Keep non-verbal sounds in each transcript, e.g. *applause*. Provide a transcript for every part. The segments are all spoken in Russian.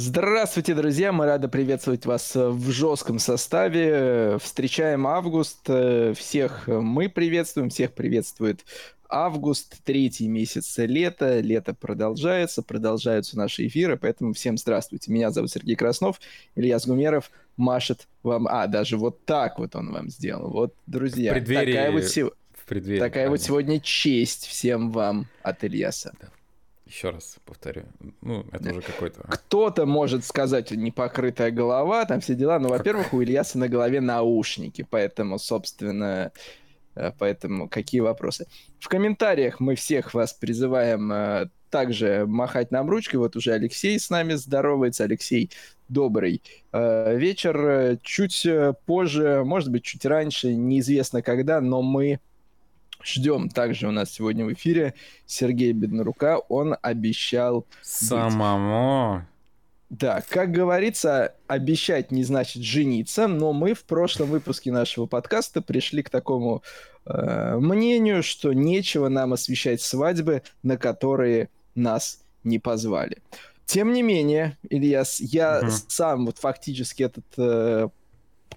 Здравствуйте, друзья! Мы рады приветствовать вас в жестком составе. Встречаем август. Всех мы приветствуем, всех приветствует август, третий месяц лета. Лето продолжается, продолжаются наши эфиры, поэтому всем здравствуйте. Меня зовут Сергей Краснов, Илья Сгумеров машет вам... А, даже вот так вот он вам сделал. Вот, друзья, в преддверии... такая вот, в преддверии, такая вот сегодня честь всем вам от Ильяса. Да. Еще раз повторю. Ну, это уже какой-то... Кто-то может сказать, непокрытая голова, там все дела. Но, во-первых, у Ильяса на голове наушники, поэтому, собственно, э, поэтому какие вопросы? В комментариях мы всех вас призываем э, также махать нам ручкой. Вот уже Алексей с нами здоровается. Алексей, добрый э, вечер. Чуть позже, может быть, чуть раньше, неизвестно когда, но мы Ждем также у нас сегодня в эфире Сергей Беднорука. Он обещал... Самому? Быть... Да, как говорится, обещать не значит жениться, но мы в прошлом выпуске нашего подкаста пришли к такому э, мнению, что нечего нам освещать свадьбы, на которые нас не позвали. Тем не менее, Ильяс, я угу. сам вот фактически этот э,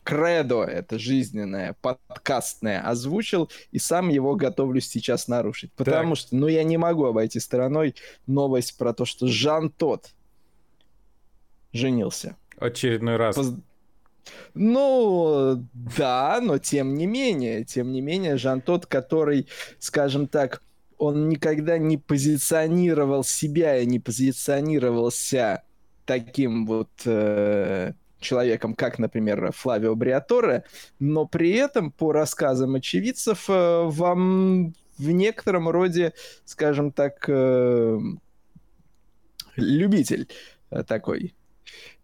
кредо это жизненное, подкастное озвучил, и сам его готовлюсь сейчас нарушить. Потому так. что, ну, я не могу обойти стороной новость про то, что Жан Тот женился. Очередной раз. Поз... Ну, да, но тем не менее, тем не менее, Жан Тот, который, скажем так, он никогда не позиционировал себя и не позиционировался таким вот э, человеком, как, например, Флавио Бриаторе, но при этом, по рассказам очевидцев, э, вам в некотором роде, скажем так, э, любитель э, такой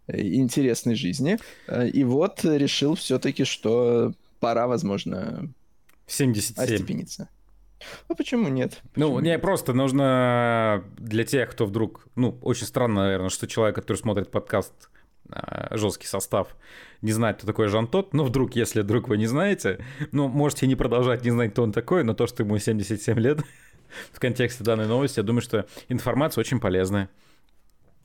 интересной жизни. И вот решил все-таки, что пора, возможно, 77. остепениться. А почему нет? Ну, почему не, нет? просто нужно для тех, кто вдруг... Ну, очень странно, наверное, что человек, который смотрит подкаст жесткий состав, не знает, кто такой Жан Тот, но вдруг, если вдруг вы не знаете, ну, можете не продолжать не знать, кто он такой, но то, что ему 77 лет, *laughs* в контексте данной новости, я думаю, что информация очень полезная.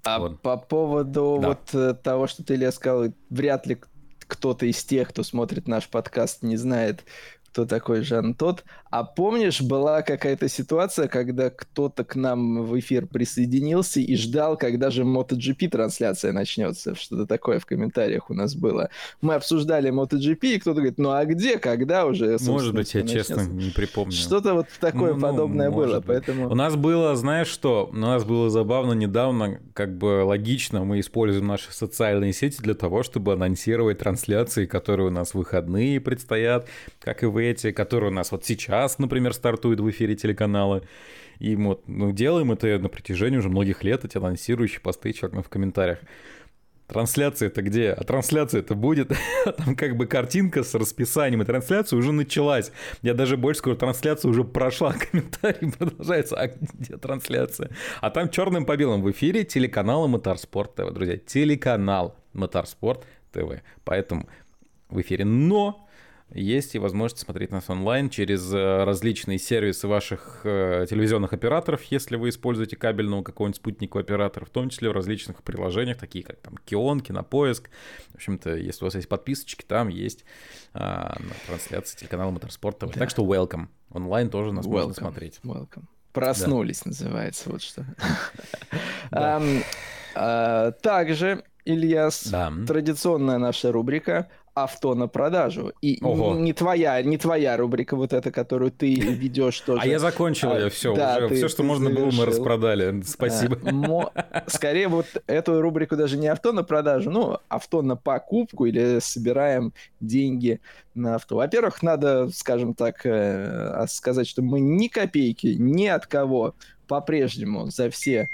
А вот. по поводу да. вот э, того, что ты, Илья, сказал, вряд ли кто-то из тех, кто смотрит наш подкаст, не знает, кто такой Жан Тот. А помнишь, была какая-то ситуация, когда кто-то к нам в эфир присоединился и ждал, когда же MotoGP трансляция начнется. Что-то такое в комментариях у нас было. Мы обсуждали MotoGP, и кто-то говорит, ну а где, когда уже? Может быть, я начнется? честно не припомню. Что-то вот такое ну, подобное ну, было, быть. поэтому... У нас было, знаешь что, у нас было забавно недавно, как бы логично, мы используем наши социальные сети для того, чтобы анонсировать трансляции, которые у нас в выходные предстоят, как и вы эти, которые у нас вот сейчас, например, стартуют в эфире телеканала. И вот, ну, делаем это на протяжении уже многих лет, эти анонсирующие посты, черно в комментариях. Трансляция это где? А трансляция это будет? *laughs* Там как бы картинка с расписанием, и трансляция уже началась. Я даже больше скажу, трансляция уже прошла, *laughs* комментарий продолжается. А где трансляция? А там черным по белому в эфире телеканала Моторспорт ТВ, друзья. Телеканал Моторспорт ТВ. Поэтому в эфире. Но есть и возможность смотреть нас онлайн через э, различные сервисы ваших э, телевизионных операторов, если вы используете кабельного какого-нибудь спутникового оператора, в том числе в различных приложениях, такие как там Кион, Кинопоиск. В общем-то, если у вас есть подписочки, там есть а, трансляции телеканала Моторспорт ТВ. Да. Так что welcome. Онлайн тоже нас welcome. можно смотреть. Welcome. Проснулись, да. называется, вот что. *laughs* А, также, Ильяс, традиционная наша рубрика авто на продажу. И Ого. не твоя, не твоя рубрика вот эта, которую ты ведешь *laughs* тоже. А я закончил ее, все, да, уже. Ты, все, что ты можно завершил. было, мы распродали. Спасибо. *laughs* А, скорее вот эту рубрику даже не авто на продажу, ну, авто на покупку или собираем деньги на авто. Во-первых, надо, скажем так, э, сказать, что мы ни копейки ни от кого по-прежнему за все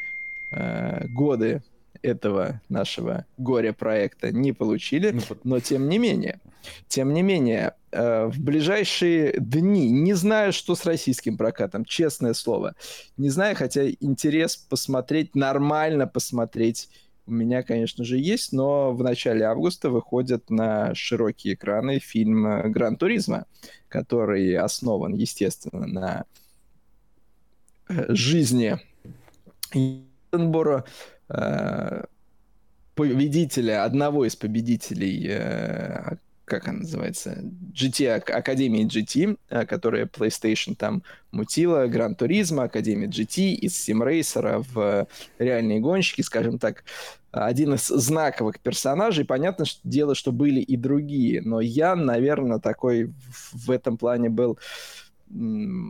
э, годы этого нашего горе-проекта не получили, ну, но тем не менее, тем не менее, э, в ближайшие дни, не знаю, что с российским прокатом, честное слово, не знаю, хотя интерес посмотреть, нормально посмотреть у меня, конечно же, есть, но в начале августа выходит на широкие экраны фильм «Гран Туризма», который основан, естественно, на э, жизни Эденбора, Э, победителя, одного из победителей э, как она называется, GT, Академии GT, э, которая PlayStation там мутила, Гран Туризма, Академия GT из Симрейсера в реальные гонщики, скажем так, один из знаковых персонажей. Понятно, что дело, что были и другие, но я, наверное, такой в этом плане был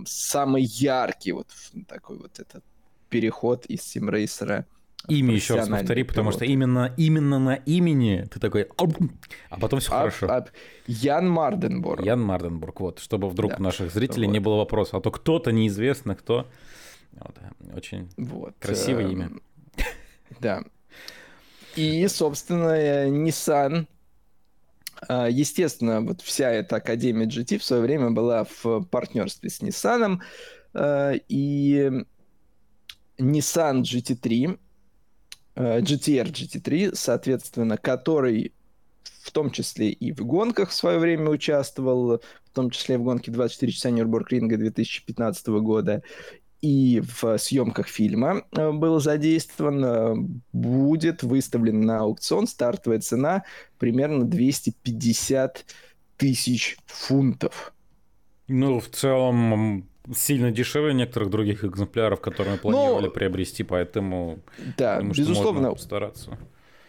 самый яркий вот такой вот этот переход из Симрейсера Имя еще раз повтори, потому что именно, именно на имени ты такой, а потом все а, хорошо. А, Ян Марденбург. Ян Марденбург, вот, чтобы вдруг да. у наших зрителей вот. не было вопросов, а то кто-то неизвестно кто. Вот, очень вот, красивое э, имя. Да. И, собственно, Nissan э, Естественно, вот вся эта Академия GT в свое время была в партнерстве с Nissan. Э, и Nissan GT3 GTR GT3, соответственно, который в том числе и в гонках в свое время участвовал, в том числе в гонке 24 часа Нюрбургринга 2015 года, и в съемках фильма э, был задействован, э, будет выставлен на аукцион. Стартовая цена примерно 250 тысяч фунтов. Ну, в целом, сильно дешевле некоторых других экземпляров, которые мы планировали Но... приобрести, поэтому да, думаю, безусловно, постараться.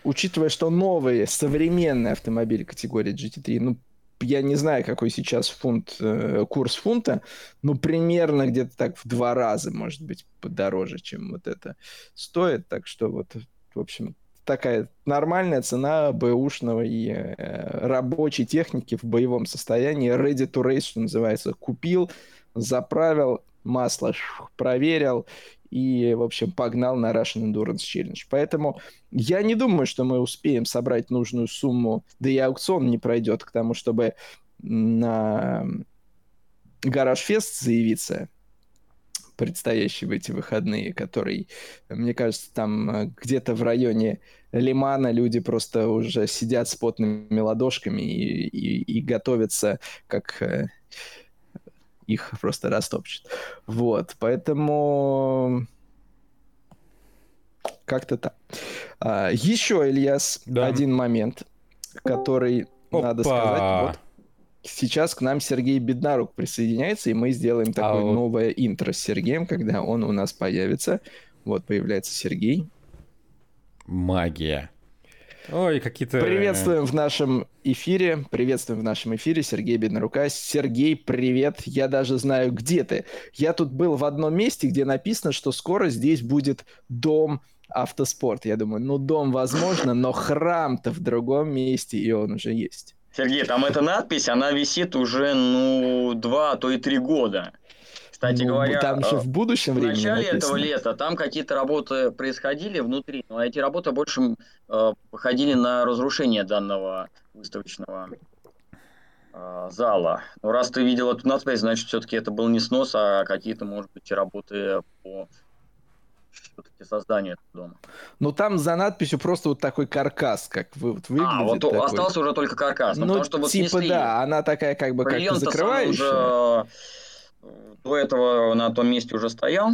Учитывая, что новые современные автомобили категории GT3, ну, я не знаю, какой сейчас фунт, э, курс фунта, но примерно где-то так в два раза, может быть, подороже, чем вот это стоит. Так что вот, в общем, такая нормальная цена бэушного и э, рабочей техники в боевом состоянии. Ready to race, что называется, купил, заправил, масло проверил и, в общем, погнал на Russian Endurance Challenge. Поэтому я не думаю, что мы успеем собрать нужную сумму, да и аукцион не пройдет к тому, чтобы на Гараж Фест заявиться предстоящий в эти выходные, который, мне кажется, там э, где-то в районе Лимана люди просто уже сидят с потными ладошками и, и, и готовятся как э, их просто растопчет. Вот, поэтому как-то так. А, еще, Ильяс, да. один момент, который Опа. надо сказать. Вот сейчас к нам Сергей Беднарук присоединяется, и мы сделаем такое а вот... новое интро с Сергеем, когда он у нас появится. Вот появляется Сергей. Магия. Ой, какие-то... Приветствуем в нашем эфире, приветствуем в нашем эфире Сергей Беднарука. Сергей, привет, я даже знаю, где ты. Я тут был в одном месте, где написано, что скоро здесь будет дом автоспорт. Я думаю, ну дом возможно, но храм-то в другом месте, и он уже есть. Сергей, там эта надпись, она висит уже, ну, два, а то и три года. Кстати ну, говоря, там же в будущем времени. В начале написано. этого лета там какие-то работы происходили внутри, но эти работы больше э, походили на разрушение данного выставочного э, зала. Но раз ты видел эту надпись, значит, все-таки это был не снос, а какие-то, может быть, работы по все-таки созданию этого дома. Ну там за надписью просто вот такой каркас, как вы, вот выглядит. А, вот такой. остался уже только каркас. Ну, потому, что типа снесли... да, она такая как бы как закрывающая. Уже до этого на том месте уже стоял.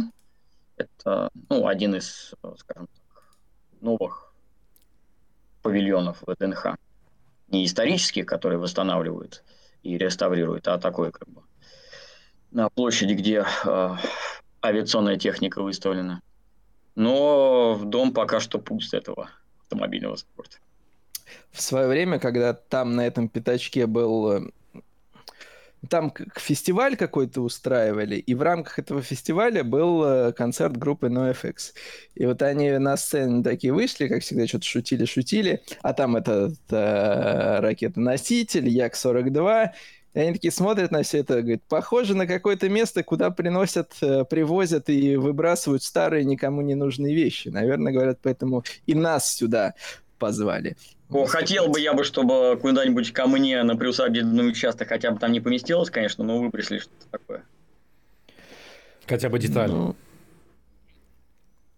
Это ну, один из, скажем так, новых павильонов ВДНХ. Не исторических, которые восстанавливают и реставрируют, а такой как бы на площади, где э, авиационная техника выставлена. Но в дом пока что пуст этого автомобильного спорта. В свое время, когда там на этом пятачке был э, там фестиваль какой-то устраивали, и в рамках этого фестиваля был э, концерт группы NoFX. И вот они на сцене такие вышли, как всегда, что-то шутили-шутили, а там этот э, ракетоноситель, Як-42, и они такие смотрят на все это, говорят, похоже на какое-то место, куда приносят, э, привозят и выбрасывают старые никому не нужные вещи. Наверное, говорят, поэтому и нас сюда позвали. О, хотел бы я бы, чтобы куда-нибудь ко мне на приусадебный участок хотя бы там не поместилось, конечно, но вы пришли что-то такое. Хотя бы деталь. Ну,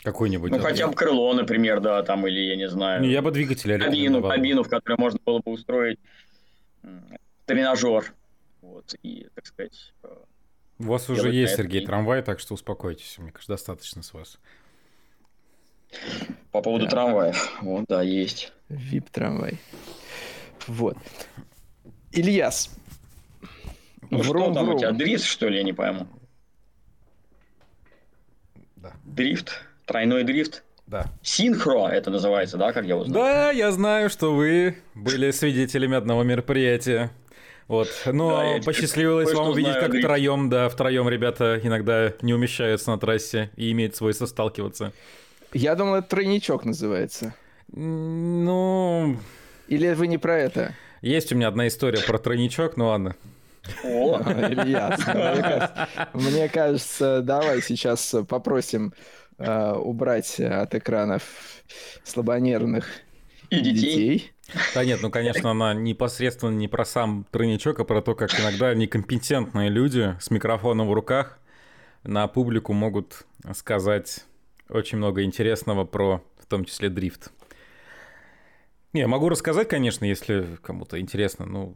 Какой-нибудь. Ну, хотя бы крыло, например, да, там, или я не знаю. Не, я бы двигатель Кабину, кабину, в которой можно было бы устроить тренажер. Вот, и, так сказать... Э, – У вас уже есть, Сергей, трамвай, так что успокойтесь. Мне кажется, достаточно с вас. По поводу да. трамваев. Вот, да, есть. Вип-трамвай. Вот. Ильяс. Ну врум, что там врум. у тебя, дрифт, что ли, я не пойму? Да. Дрифт? Тройной дрифт? Да. Синхро это называется, да, как я узнал? Да, я знаю, что вы были свидетелями одного мероприятия. Вот. Но да, посчастливилось вам увидеть, как дрифт. втроем, да, втроем ребята иногда не умещаются на трассе и имеют свойство сталкиваться. Я думал, это тройничок называется. Ну... Или вы не про это? Есть у меня одна история про тройничок, ну ладно. О, *laughs* Ильяс, мне кажется, давай сейчас попросим э, убрать от экранов слабонервных и детей. детей. Да нет, ну, конечно, она непосредственно не про сам тройничок, а про то, как иногда некомпетентные люди с микрофоном в руках на публику могут сказать очень много интересного про, в том числе, дрифт. Не, могу рассказать, конечно, если кому-то интересно, ну...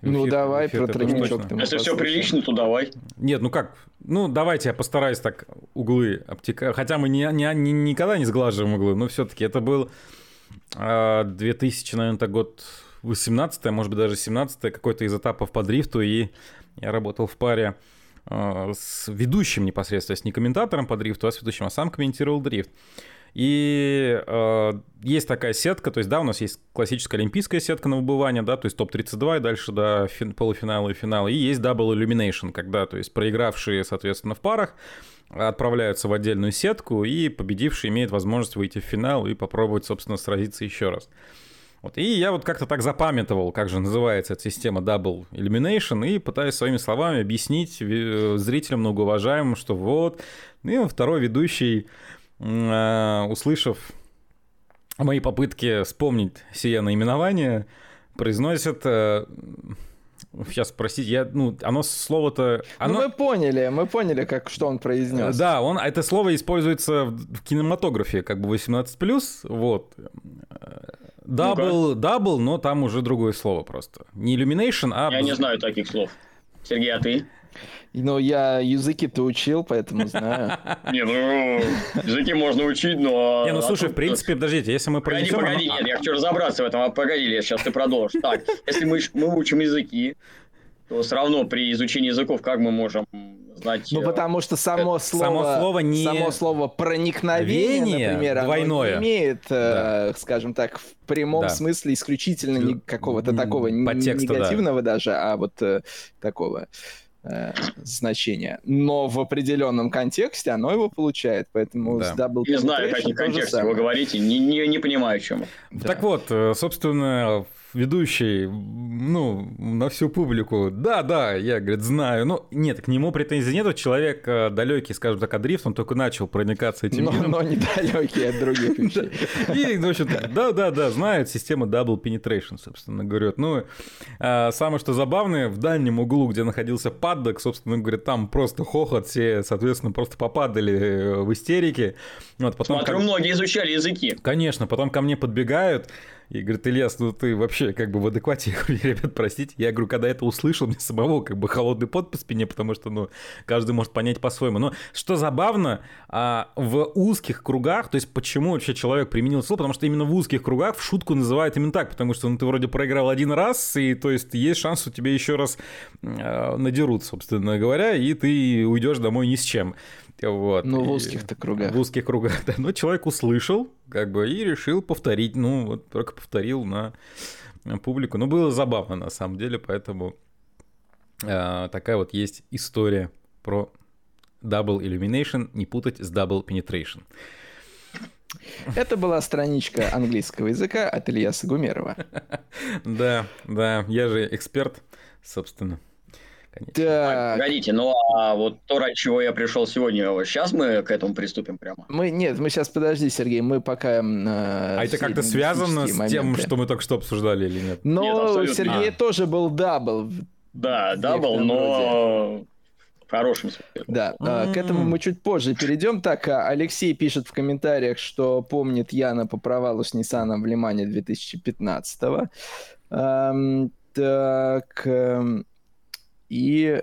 Ну, эфир, давай эфир про тройничок. Если все прилично, то давай. Нет, ну как? Ну, давайте я постараюсь так углы обтекать. Хотя мы не, не, не, никогда не сглаживаем углы, но все-таки это был 2000, а, наверное, год 18 может быть, даже 17 какой-то из этапов по дрифту, и я работал в паре а, с ведущим непосредственно, с не комментатором по дрифту, а с ведущим, а сам комментировал дрифт. И э, есть такая сетка, то есть, да, у нас есть классическая олимпийская сетка на выбывание, да, то есть топ-32 и дальше до фин- полуфинала и финала. И есть Double Illumination, когда, то есть, проигравшие, соответственно, в парах отправляются в отдельную сетку, и победивший имеет возможность выйти в финал и попробовать, собственно, сразиться еще раз. Вот. И я вот как-то так запамятовал, как же называется эта система Double Elimination, и пытаюсь своими словами объяснить зрителям многоуважаемым, что вот, и второй ведущий, э, услышав мои попытки вспомнить сие наименование, произносит э, Сейчас, простите, я, ну, оно слово-то... Ну, оно... Ну, мы поняли, мы поняли, как, что он произнес. Да, он, это слово используется в кинематографе, как бы 18+, вот. Double, double, но там уже другое слово просто. Не elimination, а... Я не знаю таких слов. Сергей, а ты? Ну, я языки-то учил, поэтому знаю. Не, ну, языки можно учить, но... Не, ну, слушай, в принципе, подождите, если мы погоди, Погоди, нет, я хочу разобраться в этом, а погоди, сейчас ты продолжишь. Так, если мы, мы учим языки, то все равно при изучении языков как мы можем знать... Ну, потому что само слово... Само слово не... Само слово проникновение, например, двойное. оно не имеет, да. скажем так, в прямом да. смысле исключительно не какого-то такого Подтекста, негативного да. даже, а вот э, такого э, значение. Но в определенном контексте оно его получает, поэтому да. с Double Не знаю, в каком контексте вы говорите, не, не, не понимаю, о чем. Да. Так вот, э, собственно, ведущий, ну, на всю публику, да, да, я, говорит, знаю. Ну, нет, к нему претензий нет. Человек э, далекий, скажем так, от дрифта, он только начал проникаться этим но, Но не далекий от других *laughs* вещей. И, в общем да, да, да, знает система Double Penetration, собственно, говорят. Ну, а, самое что забавное, в дальнем углу, где находился паддок, собственно, говорит, там просто хохот, все, соответственно, просто попадали э, в истерике. Вот, потом, Смотрю, многие изучали языки. Конечно, потом ко мне подбегают, и говорит, Ильяс, ну ты вообще как бы в адеквате. Я говорю, ребят, простите. Я говорю, когда это услышал, мне самого как бы холодный пот по спине, потому что, ну, каждый может понять по-своему. Но что забавно, а, в узких кругах, то есть почему вообще человек применил слово, потому что именно в узких кругах в шутку называют именно так, потому что ну, ты вроде проиграл один раз, и то есть есть шанс, что тебе еще раз э, надерут, собственно говоря, и ты уйдешь домой ни с чем. Вот. Ну, в узких-то кругах. В узких кругах, да. Но человек услышал, как бы, и решил повторить. Ну, вот только повторил на публику. Ну, было забавно, на самом деле, поэтому э, такая вот есть история про Double Illumination, не путать с Double Penetration. Это была страничка английского языка от Ильяса Гумерова. *laughs* Да, да, я же эксперт, собственно. Конечно. Так. Погодите, ну а вот то, ради чего я пришел сегодня, сейчас мы к этому приступим прямо? Мы нет, мы сейчас подожди, Сергей, мы пока. Э, а это как-то связано с моменты. тем, что мы только что обсуждали или нет? Но нет, Сергей а. тоже был double. Да, double, но в хорошем смысле. Да, mm-hmm. к этому мы чуть позже перейдем. Так, а Алексей пишет в комментариях, что помнит Яна по провалу с Ниссаном в Ле-Мане 2015-го. Эм, так, эм, и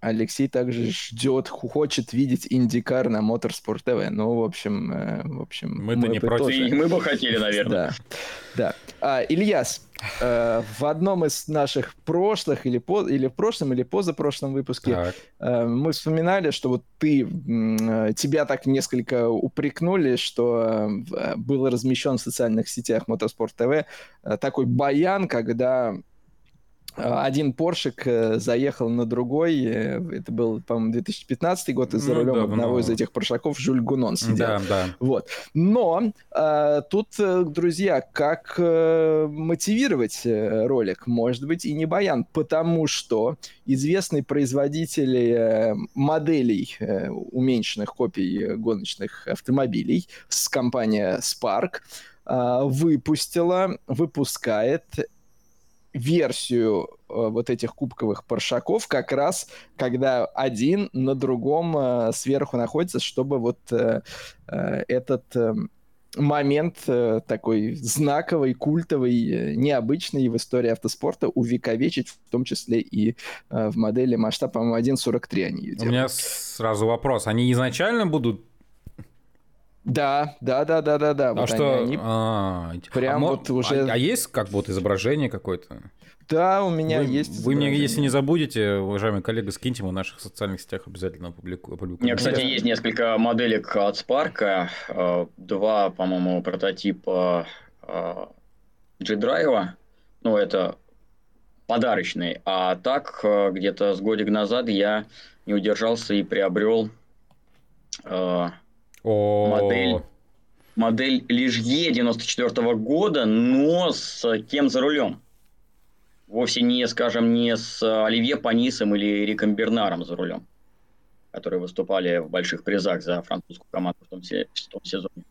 Алексей также ждет, хочет видеть Индикар на Motorsport TV. Ну, в общем, э, в общем мы, мы не против. Тоже... Мы бы хотели, наверное. Да, да. А, Ильяс, э, в одном из наших прошлых или, по, или в прошлом, или позапрошлом выпуске э, мы вспоминали, что вот ты, э, тебя так несколько упрекнули, что был размещен в социальных сетях Motorsport TV такой баян, когда один поршик э, заехал на другой. Э, это был, по-моему, 2015 год, и за ну, рулем да, одного но... из этих поршаков Жюль Гунон сидел. Да, да. Вот. Но а, тут, друзья, как а, мотивировать ролик? Может быть, и не баян, потому что известный производитель моделей уменьшенных копий гоночных автомобилей с компания Spark выпустила, выпускает версию э, вот этих кубковых паршаков как раз, когда один на другом э, сверху находится, чтобы вот э, этот момент такой знаковый, культовый, необычный в истории автоспорта увековечить, в том числе и в модели масштаб, по-моему, 1.43 они ее делают. У меня сразу вопрос. Они изначально будут да, да, да, да, да, да. А вот что? Они, они а, прям а вот уже. А, а есть как вот изображение какое-то? Да, у меня вы, есть. Вы мне, если не забудете, уважаемый коллега, скиньте мы в наших социальных сетях обязательно опубликуем. У меня, кстати, есть несколько моделек от Spark. Э, два, по-моему, прототипа G-Drive. Ну, это подарочный. А так, э, где-то с годик назад я не удержался и приобрел э, модель модель Лижье 94 года, но с кем за рулем? Вовсе не, скажем, не с Оливье Панисом или Риком Бернаром за рулем, которые выступали в больших призах за французскую команду в том, в том сезоне.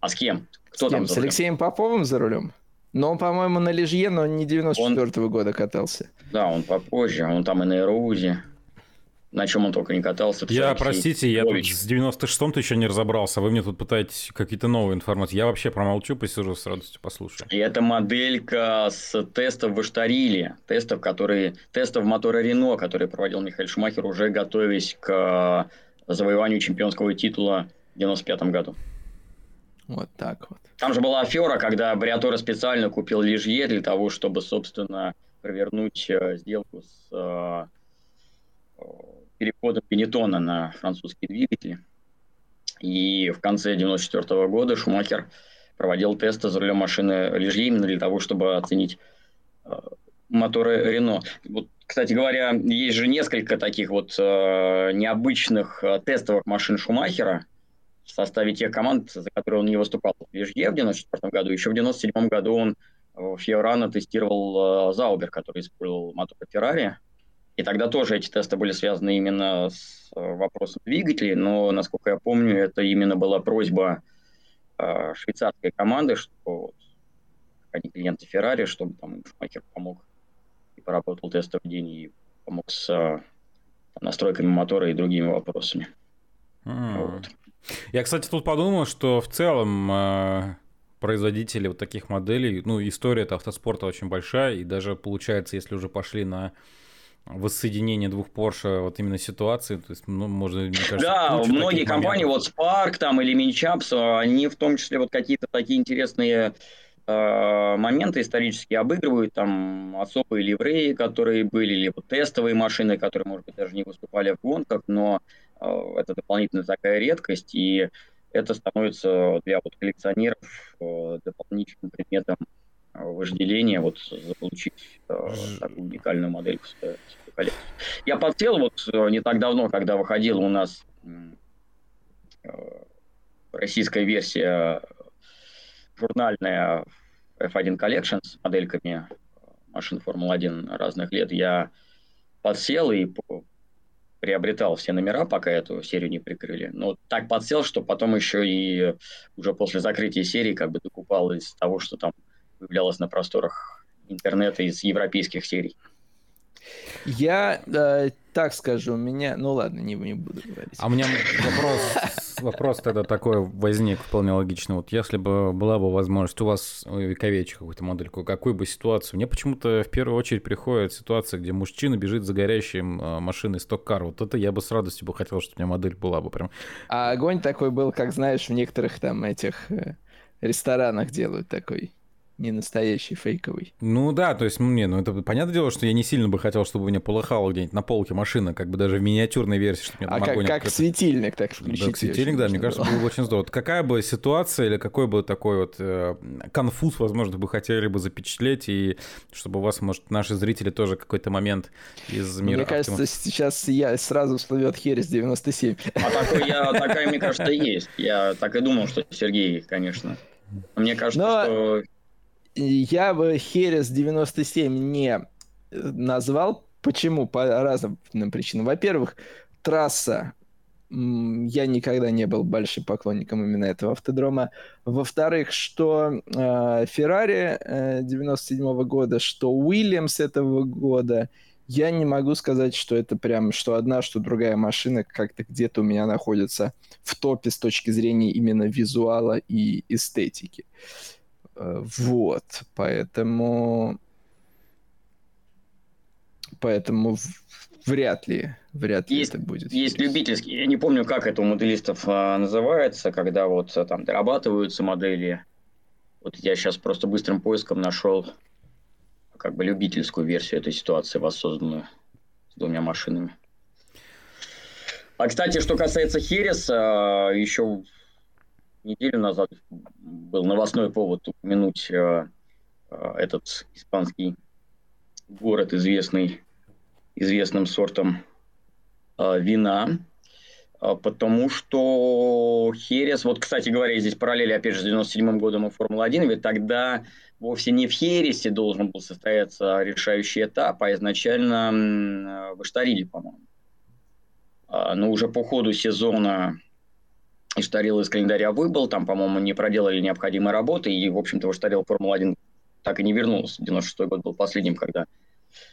А с кем? Кто с там кем? С Алексеем Поповым за рулем? Но он, по-моему, на Лижье, но не 94 -го он... года катался. Да, он попозже. Он там и на Эроузе на чем он только не катался. Я, простите, я тут с 96-м-то еще не разобрался, вы мне тут пытаетесь какие-то новые информации. Я вообще промолчу, посижу с радостью послушаю. И это моделька с тестов в Иштариле, тестов, которые, тестов мотора Рено, которые проводил Михаил Шумахер, уже готовясь к завоеванию чемпионского титула в 95 году. Вот так вот. Там же была афера, когда Бриатора специально купил Лижье для того, чтобы, собственно, провернуть э, сделку с э, переходом Бенетона на французские двигатели. И в конце 1994 года Шумахер проводил тесты за рулем машины Лежье именно для того, чтобы оценить э, моторы Рено. Вот, кстати говоря, есть же несколько таких вот э, необычных э, тестовых машин Шумахера в составе тех команд, за которые он не выступал. В Лежье в 1994 году, еще в 1997 году он в Фиорано тестировал э, Заубер, который использовал мотор Феррари. И тогда тоже эти тесты были связаны именно с э, вопросом двигателей, но, насколько я помню, это именно была просьба э, швейцарской команды, что вот, они клиенты Феррари, чтобы там Шумахер помог и поработал тестовый день и помог с э, настройками мотора и другими вопросами. Mm. Вот. Я, кстати, тут подумал, что в целом э, производители вот таких моделей, ну, история это автоспорта очень большая, и даже получается, если уже пошли на воссоединение двух Porsche вот именно ситуации, то есть, ну, можно, мне кажется, Да, многие компании, моментов. вот Spark там или Minichaps, они в том числе вот какие-то такие интересные э, моменты исторические обыгрывают, там особые ливреи, которые были, либо тестовые машины, которые, может быть, даже не выступали в гонках, но э, это дополнительная такая редкость, и это становится для вот коллекционеров э, дополнительным предметом вожделение вот заполучить э, такую уникальную модель в свою коллекцию. Я подсел вот э, не так давно, когда выходила у нас э, российская версия журнальная F1 Collection с модельками машин Формулы-1 разных лет, я подсел и приобретал все номера, пока эту серию не прикрыли. Но так подсел, что потом еще и уже после закрытия серии как бы докупал из того, что там появлялась на просторах интернета из европейских серий. Я э, так скажу, у меня... Ну ладно, не, не буду говорить. А у меня вопрос, вопрос тогда такой возник вполне логично. Вот если бы была бы возможность у вас вековечь какую-то модельку, какую бы ситуацию? Мне почему-то в первую очередь приходит ситуация, где мужчина бежит за горящим а, машиной сток-кар. Вот это я бы с радостью бы хотел, чтобы у меня модель была бы прям. А огонь такой был, как знаешь, в некоторых там этих э, ресторанах делают такой не настоящий, фейковый. Ну да, то есть, ну, не, ну это понятное дело, что я не сильно бы хотел, чтобы у меня полыхало где-нибудь на полке машина, как бы даже в миниатюрной версии, чтобы мне А как, как светильник, так включить. Да, светильник, да, мне кажется, было бы очень здорово. Какая бы ситуация или какой бы такой вот э, конфуз, возможно, бы хотели бы запечатлеть, и чтобы у вас, может, наши зрители тоже какой-то момент из мира... Мне кажется, сейчас я сразу всплывет Херес 97. А такой, я, такая, мне кажется, есть. Я так и думал, что Сергей, конечно. Мне кажется, Но... что я бы Херес 97 не назвал. Почему? По разным причинам. Во-первых, трасса. Я никогда не был большим поклонником именно этого автодрома. Во-вторых, что э, Феррари э, 97 года, что Уильямс этого года, я не могу сказать, что это прям, что одна, что другая машина как-то где-то у меня находится в топе с точки зрения именно визуала и эстетики. Э, вот, поэтому... Поэтому вряд ли, вряд ли есть, это будет. Есть любительский, я не помню, как это у моделистов а, называется, когда вот а, там дорабатываются модели. Вот я сейчас просто быстрым поиском нашел как бы любительскую версию этой ситуации, воссозданную с двумя машинами. А, кстати, что касается Хереса, еще неделю назад был новостной повод упомянуть э, э, этот испанский город, известный известным сортом э, вина, э, потому что Херес, вот, кстати говоря, здесь параллели, опять же, с 97 годом и Формула-1, ведь тогда вовсе не в Хересе должен был состояться решающий этап, а изначально э, в Эштариле, по-моему. А, но уже по ходу сезона Иштарил из календаря выбыл, там, по-моему, не проделали необходимые работы, и, в общем-то, Иштарил Формула-1 так и не вернулся. 96 год был последним, когда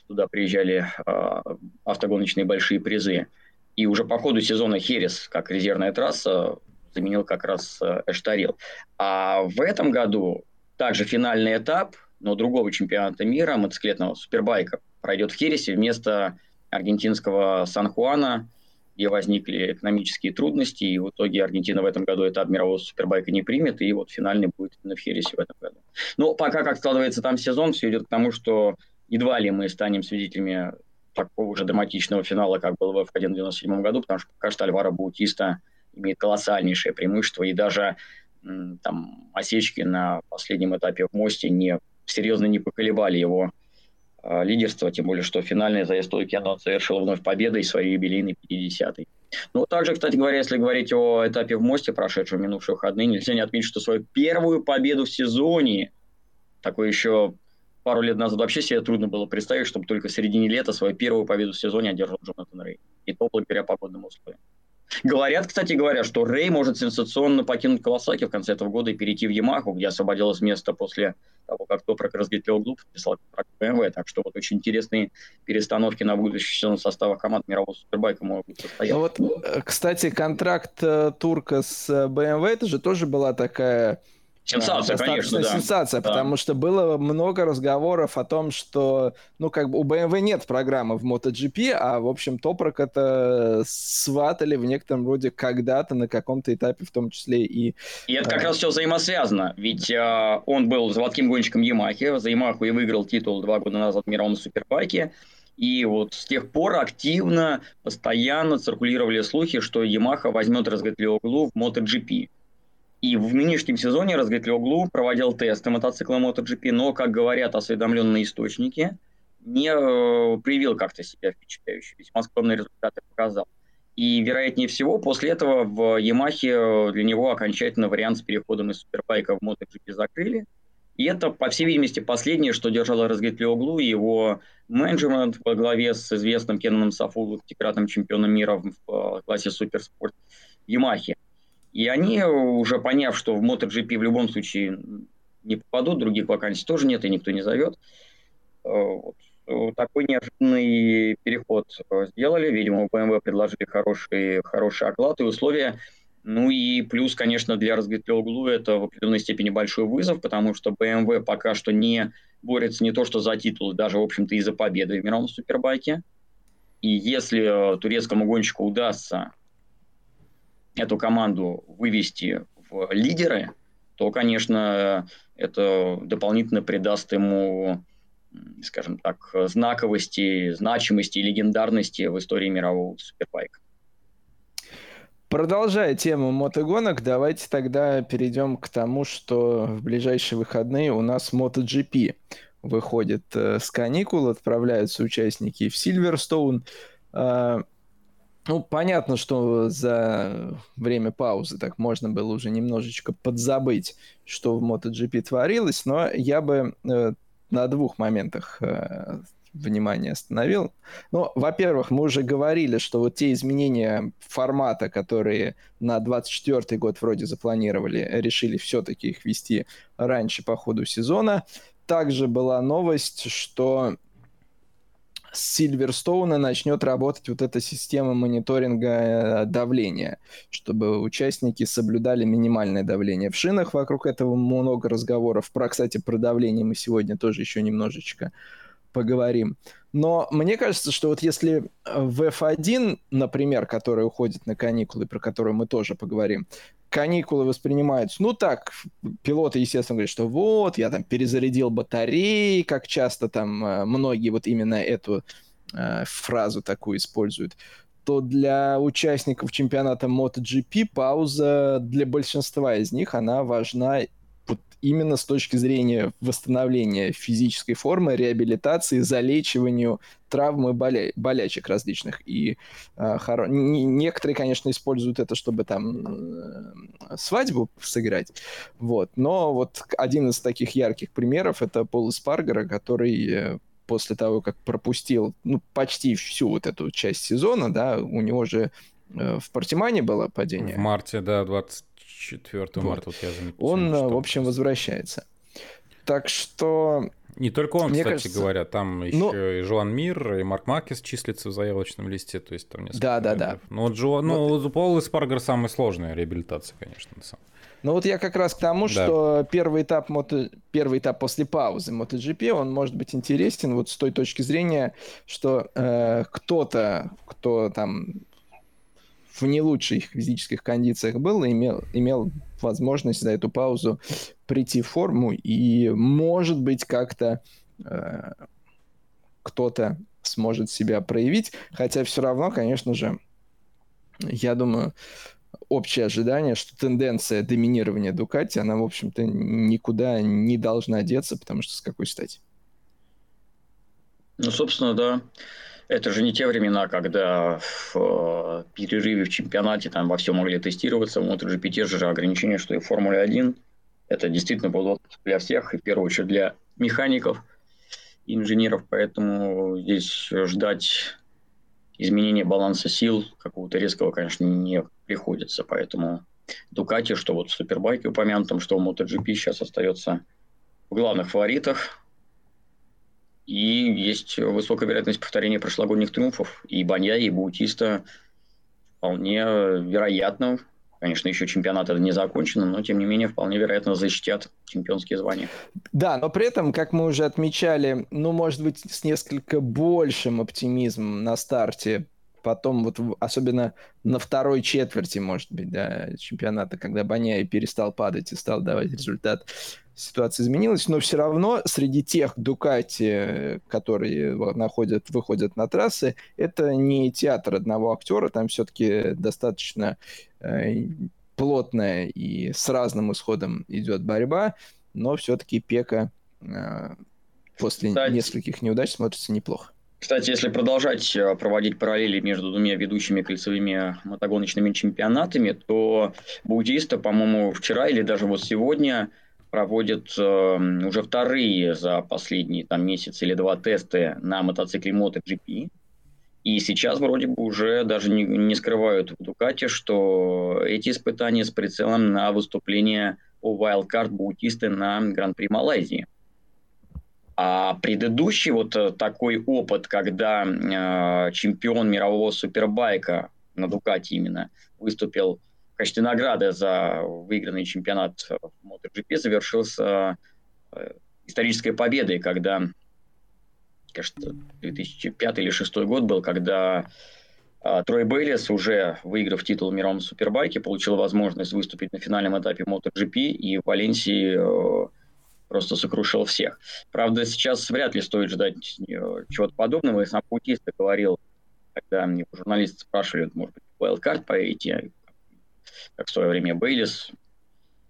туда приезжали э, автогоночные большие призы. И уже по ходу сезона Херес, как резервная трасса, заменил как раз э, Эштарил. А в этом году также финальный этап, но другого чемпионата мира, мотоциклетного супербайка, пройдет в Хересе вместо аргентинского Сан-Хуана – где возникли экономические трудности, и в итоге Аргентина в этом году этап мирового супербайка не примет, и вот финальный будет в Хересе в этом году. Но пока как складывается там сезон, все идет к тому, что едва ли мы станем свидетелями такого же драматичного финала, как был в F1 в 1997 году, потому что пока что Альвара Баутиста имеет колоссальнейшее преимущество, и даже там осечки на последнем этапе в мосте не серьезно не поколебали его лидерство, тем более, что финальный заезд Лукьяна он совершил вновь победой своей юбилейной 50-й. Ну, также, кстати говоря, если говорить о этапе в Мосте, прошедшем минувшие выходные, нельзя не отметить, что свою первую победу в сезоне, такой еще пару лет назад вообще себе трудно было представить, чтобы только в середине лета свою первую победу в сезоне одержал Джонатан Рей. И то благодаря погодным условиям. Говорят, кстати говоря, что Рэй может сенсационно покинуть Кавасаки в конце этого года и перейти в Ямаху, где освободилось место после того, как Топрак разлетел клуб, подписал контракт BMW. Так что вот очень интересные перестановки на будущий сезон состава команд мирового супербайка могут состояться. Ну вот, э, кстати, контракт э, Турка с BMW, это же тоже была такая Сенсация, конечно, да. сенсация, да. потому что было много разговоров о том, что, ну, как бы у BMW нет программы в MotoGP, а, в общем, Топрак это сватали в некотором роде когда-то на каком-то этапе, в том числе и... И это как а... раз все взаимосвязано, ведь а, он был заводским гонщиком Ямахи, за Ямаху и выиграл титул два года назад в мировом супербайке, и вот с тех пор активно, постоянно циркулировали слухи, что Ямаха возьмет разготлеуглу в MotoGP. И в нынешнем сезоне Разготлеглу проводил тесты мотоцикла MotoGP, но, как говорят осведомленные источники, не э, проявил как-то себя впечатляюще. Весьма скромные результаты показал. И, вероятнее всего, после этого в Ямахе э, для него окончательно вариант с переходом из супербайка в MotoGP закрыли. И это, по всей видимости, последнее, что держало Разготлеглу и его менеджмент во главе с известным Кенаном Сафулу, пятикратным чемпионом мира в э, классе суперспорт Ямахе. И они, уже поняв, что в MotoGP в любом случае не попадут, других вакансий тоже нет, и никто не зовет, э, вот, такой неожиданный переход сделали. Видимо, BMW предложили хороший, хороший оклад и условия. Ну и плюс, конечно, для Разгветлоглу это в определенной степени большой вызов, потому что BMW пока что не борется не то что за титул, даже, в общем-то, и за победы в мировом супербайке. И если турецкому гонщику удастся эту команду вывести в лидеры, то, конечно, это дополнительно придаст ему, скажем так, знаковости, значимости и легендарности в истории мирового супербайка. Продолжая тему мотогонок, давайте тогда перейдем к тому, что в ближайшие выходные у нас MotoGP выходит э, с каникул, отправляются участники в Сильверстоун. Ну, понятно, что за время паузы так можно было уже немножечко подзабыть, что в MotoGP творилось, но я бы э, на двух моментах э, внимание остановил. Ну, во-первых, мы уже говорили, что вот те изменения формата, которые на 24 год вроде запланировали, решили все-таки их вести раньше по ходу сезона. Также была новость, что с Сильверстоуна начнет работать вот эта система мониторинга э, давления, чтобы участники соблюдали минимальное давление в шинах. Вокруг этого много разговоров. Про, кстати, про давление мы сегодня тоже еще немножечко поговорим. Но мне кажется, что вот если в F1, например, который уходит на каникулы, про которую мы тоже поговорим, каникулы воспринимаются, ну так, пилоты, естественно, говорят, что вот, я там перезарядил батареи, как часто там э, многие вот именно эту э, фразу такую используют, то для участников чемпионата MotoGP пауза для большинства из них, она важна именно с точки зрения восстановления физической формы, реабилитации, залечиванию травм и боля... болячек различных. И э, хоро... некоторые, конечно, используют это, чтобы там э, свадьбу сыграть. Вот. Но вот один из таких ярких примеров это Пол Спаргера, который э, после того, как пропустил ну, почти всю вот эту часть сезона, да, у него же э, в Портимане было падение. В марте, да, 20 4 вот. марта вот я заметил. Он, в общем, возвращается. Так что... Не только он, Мне кстати кажется... говоря, там еще ну... и Жуан Мир, и Марк Макис числится в заявочном листе, то есть там несколько. Да, да, да. Ну, вот Джо... ну, вот... Пол Спаргер самая сложная реабилитация, конечно, на самом ну вот я как раз к тому, да. что первый этап, мото... первый этап после паузы MotoGP, он может быть интересен вот с той точки зрения, что э, кто-то, кто там в не лучших физических кондициях был, имел, имел возможность за эту паузу прийти в форму, и, может быть, как-то э, кто-то сможет себя проявить, хотя все равно, конечно же, я думаю, общее ожидание, что тенденция доминирования Дукати, она, в общем-то, никуда не должна деться, потому что с какой стати? Ну, собственно, да. Это же не те времена, когда в э, перерыве в чемпионате там во всем могли тестироваться. В MotoGP те же ограничения, что и в Формуле 1. Это действительно был для всех, и в первую очередь для механиков инженеров. Поэтому здесь ждать изменения баланса сил какого-то резкого, конечно, не приходится. Поэтому Дукати, что вот в Супербайке упомянутом, что в MotoGP сейчас остается в главных фаворитах. И есть высокая вероятность повторения прошлогодних триумфов. И Банья, и Баутиста вполне вероятно, конечно, еще чемпионат это не закончен, но тем не менее вполне вероятно защитят чемпионские звания. Да, но при этом, как мы уже отмечали, ну, может быть, с несколько большим оптимизмом на старте потом вот особенно на второй четверти, может быть, да, чемпионата, когда Баняй перестал падать и стал давать результат, ситуация изменилась, но все равно среди тех Дукати, которые находят, выходят на трассы, это не театр одного актера, там все-таки достаточно э, плотная и с разным исходом идет борьба, но все-таки Пека э, после Кстати, нескольких неудач смотрится неплохо. Кстати, если продолжать э, проводить параллели между двумя ведущими кольцевыми мотогоночными чемпионатами, то Баутиста, по-моему, вчера или даже вот сегодня проводит э, уже вторые за последние там, месяц или два тесты на мотоцикле MotoGP. И сейчас вроде бы уже даже не, не скрывают в Дукате, что эти испытания с прицелом на выступление по Wildcard Баутисты на Гран-при Малайзии. А предыдущий вот э, такой опыт, когда э, чемпион мирового супербайка на Дукате именно выступил в качестве награды за выигранный чемпионат в MotoGP, завершился э, исторической победой, когда, кажется, 2005 или 2006 год был, когда э, Трой Бейлис, уже выиграв титул в мировом супербайке, получил возможность выступить на финальном этапе MotoGP, и в Валенсии э, просто сокрушил всех. Правда, сейчас вряд ли стоит ждать э, чего-то подобного. И сам Паутиста говорил, когда мне журналисты спрашивали, может быть, wildcard поедете, как в свое время Бейлис,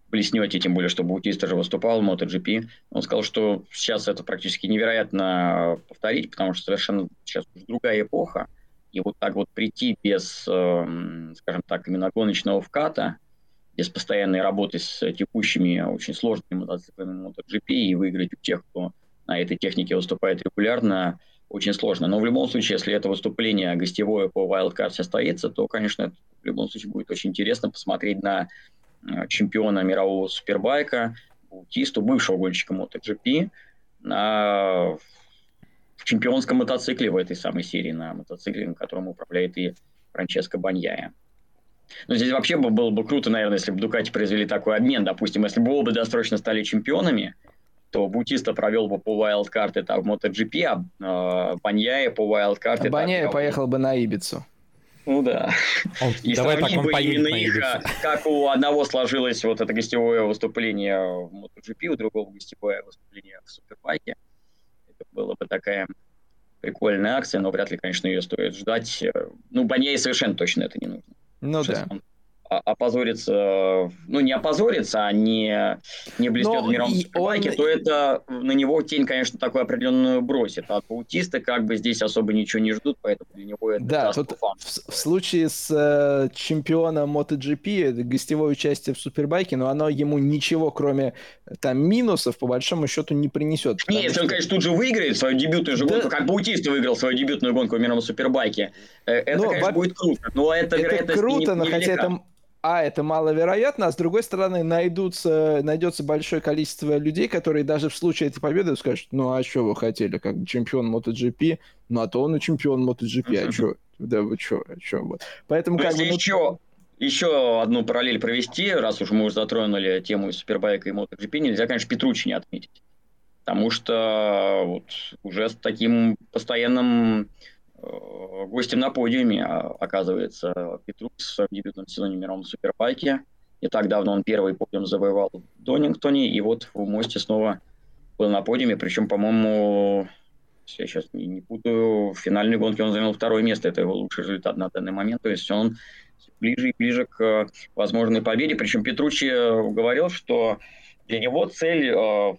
блеснете, тем более, что Баутиста же выступал в MotoGP. Он сказал, что сейчас это практически невероятно повторить, потому что совершенно сейчас другая эпоха. И вот так вот прийти без, эм, скажем так, именно гоночного вката – без постоянной работы с текущими очень сложными мотоциклами MotoGP и выиграть у тех, кто на этой технике выступает регулярно, очень сложно. Но в любом случае, если это выступление гостевое по Wildcard состоится, то, конечно, в любом случае будет очень интересно посмотреть на э, чемпиона мирового супербайка, Баутисту, бывшего гонщика MotoGP, на в чемпионском мотоцикле в этой самой серии, на мотоцикле, которым управляет и Франческо Баньяя. Но здесь вообще было бы круто, наверное, если бы Дукати произвели такой обмен. Допустим, если бы оба досрочно стали чемпионами, то Бутиста провел бы по это в MotoGP, а э, Баньяе по. А Баньяе поехал бы на Ибицу. Ну да. Он, *laughs* и давай так он поедет на их, как у одного сложилось вот это гостевое выступление в MotoGP, у другого гостевое выступление в Супербайке. Это было бы такая прикольная акция, но вряд ли, конечно, ее стоит ждать. Ну, Баньяе совершенно точно это не нужно. Ну да. Он опозорится, ну не опозорится, а не, не блеснет в мировом супербайке, он... то это на него тень, конечно, такую определенную бросит. А от аутиста как бы здесь особо ничего не ждут, поэтому для него это Да, тут в, в случае с э, чемпионом MotoGP гостевое участие в супербайке, но оно ему ничего, кроме там минусов, по большому счету, не принесет. Не, если что... он, конечно, тут же выиграет свою дебютную же да... гонку, как Баутиста выиграл свою дебютную гонку в мировом супербайке, э, это, но, конечно, во... будет круто. Но это, это круто, не, но хотя это а, это маловероятно, а с другой стороны, найдутся, найдется большое количество людей, которые даже в случае этой победы скажут, ну а что вы хотели, как чемпион MotoGP, ну а то он и чемпион MotoGP, а что, да вы что, а что, вот. Поэтому ну, как бы... Еще, еще одну параллель провести, раз уж мы уже затронули тему Супербайка и MotoGP, нельзя, конечно, Петручи не отметить. Потому что вот уже с таким постоянным Э, гостем на подиуме а, оказывается Петрук в своем дебютном сезоне мировом супербайке. Не так давно он первый подиум завоевал в Донингтоне, и вот в Мосте снова был на подиуме, причем, по-моему, я сейчас не, не путаю, в финальной гонке он занял второе место, это его лучший результат на данный момент, то есть он ближе и ближе к возможной победе, причем Петручи говорил, что для него цель э,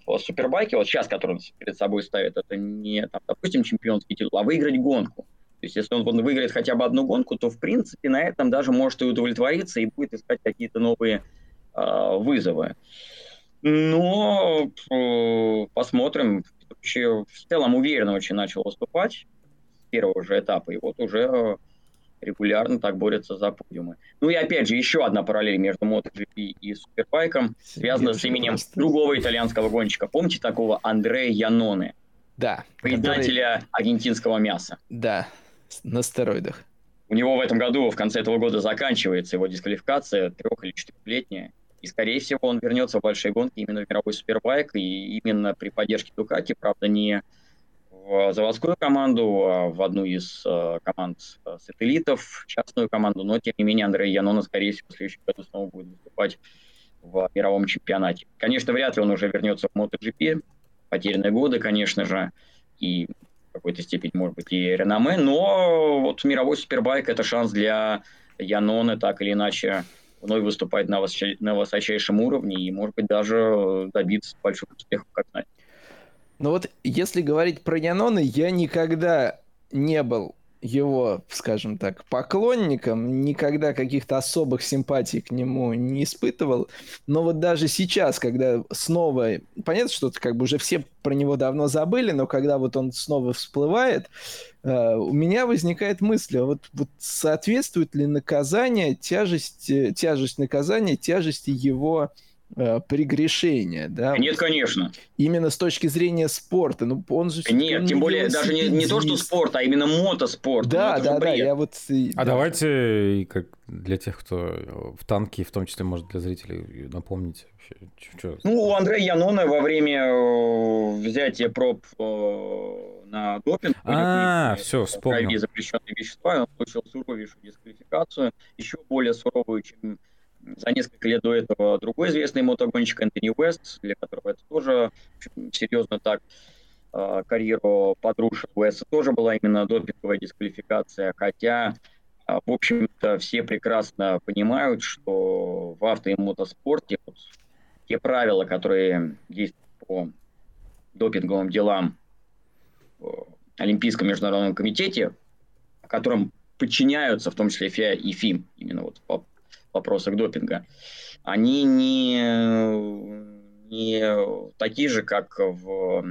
в супербайке, вот сейчас, который он перед собой ставит, это не, там, допустим, чемпионский титул, а выиграть гонку. То есть, если он, он выиграет хотя бы одну гонку, то, в принципе, на этом даже может и удовлетвориться и будет искать какие-то новые э, вызовы. Но э, посмотрим. В целом уверенно очень начал выступать с первого же этапа. И вот уже регулярно так борются за подиумы. Ну и опять же, еще одна параллель между MotoGP и Супербайком связана с именем просто. другого итальянского гонщика. Помните такого Андрея Яноне? Да. Поедателя который... аргентинского мяса. Да, на стероидах. У него в этом году, в конце этого года, заканчивается его дисквалификация, трех- или четырехлетняя. И, скорее всего, он вернется в большие гонки именно в мировой супербайк, и именно при поддержке Дукати, правда, не в заводскую команду, а в одну из э, команд э, сателлитов, частную команду, но тем не менее Андрей Янона, скорее всего, в следующем году снова будет выступать в мировом чемпионате. Конечно, вряд ли он уже вернется в MotoGP, потерянные годы, конечно же, и в какой-то степени, может быть, и реноме, но вот мировой супербайк – это шанс для Яноны так или иначе вновь выступать на, высочайшем уровне и, может быть, даже добиться больших успехов, как знать. Но вот если говорить про Янона, я никогда не был его, скажем так, поклонником, никогда каких-то особых симпатий к нему не испытывал. Но вот даже сейчас, когда снова... Понятно, что как бы уже все про него давно забыли, но когда вот он снова всплывает, э, у меня возникает мысль, а вот, вот соответствует ли наказание, тяжесть, тяжесть наказания, тяжести его э, прегрешения, да? Нет, конечно. Именно с точки зрения спорта. Ну, он же... Нет, тем более даже не, не то, что спорт, а именно мотоспорт. Да, ну, да, да, я вот... А да. давайте, как для тех, кто в танке, в том числе, может, для зрителей, напомнить вообще, что... Ну, у Андрея Янона во время э, взятия проб э, на допинг. А, все, вспомнил. запрещенные вещества, он получил суровейшую дисквалификацию, еще более суровую, чем за несколько лет до этого другой известный мотогонщик Энтони Уэст, для которого это тоже серьезно так э, карьеру подрушил. Уэста тоже была именно допинговая дисквалификация, хотя, э, в общем-то, все прекрасно понимают, что в авто и мотоспорте вот, те правила, которые действуют по допинговым делам в Олимпийском международном комитете, которым подчиняются в том числе ФИА и ФИМ, именно вот по вопросах допинга, они не, не такие же, как в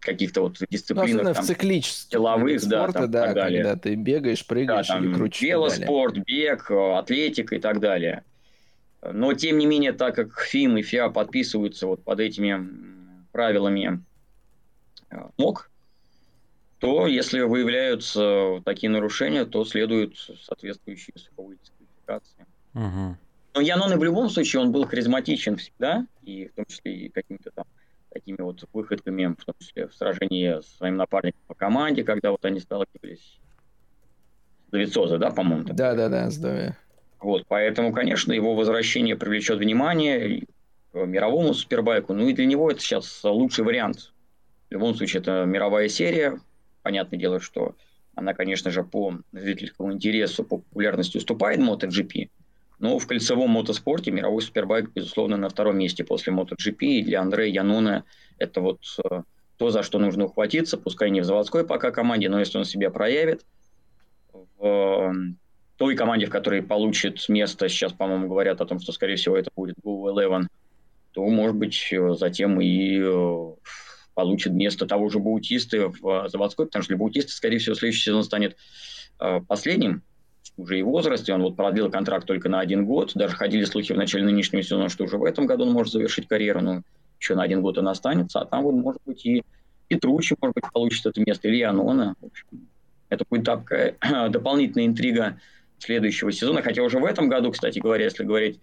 каких-то вот дисциплинах. Ну, там, в циклических силовых, да, спорта, там, да, так далее. когда ты бегаешь, прыгаешь да, там, или крутишь. Велоспорт, бег, атлетика и так далее. Но, тем не менее, так как ФИМ и ФИА подписываются вот под этими правилами э, МОК, то если выявляются такие нарушения, то следуют соответствующие суровые дисквалификации. Угу. Но Янон и в любом случае он был харизматичен всегда, и в том числе и какими-то там такими вот выходками, в том числе в сражении с своим напарником по команде, когда вот они сталкивались. Давицоза, да, по-моему? Да, да, да, здорово. Вот, поэтому, конечно, его возвращение привлечет внимание к мировому супербайку. Ну и для него это сейчас лучший вариант. В любом случае, это мировая серия. Понятное дело, что она, конечно же, по зрительскому интересу, по популярности уступает MotoGP. Но в кольцевом мотоспорте мировой супербайк, безусловно, на втором месте после MotoGP. И для Андрея Янона это вот э, то, за что нужно ухватиться, пускай не в заводской пока команде, но если он себя проявит в той команде, в которой получит место, сейчас, по-моему, говорят о том, что, скорее всего, это будет Go Eleven, то, может быть, э, затем и э, получит место того же Баутисты в заводской, потому что для Баутиста, скорее всего, следующий сезон станет э, последним уже и в возрасте. Он вот продлил контракт только на один год. Даже ходили слухи в начале нынешнего сезона, что уже в этом году он может завершить карьеру, но еще на один год он останется. А там вот, может быть, и Петручи, может быть, получит это место, или Анона. В общем, это будет такая *clears throat* дополнительная интрига следующего сезона. Хотя уже в этом году, кстати говоря, если говорить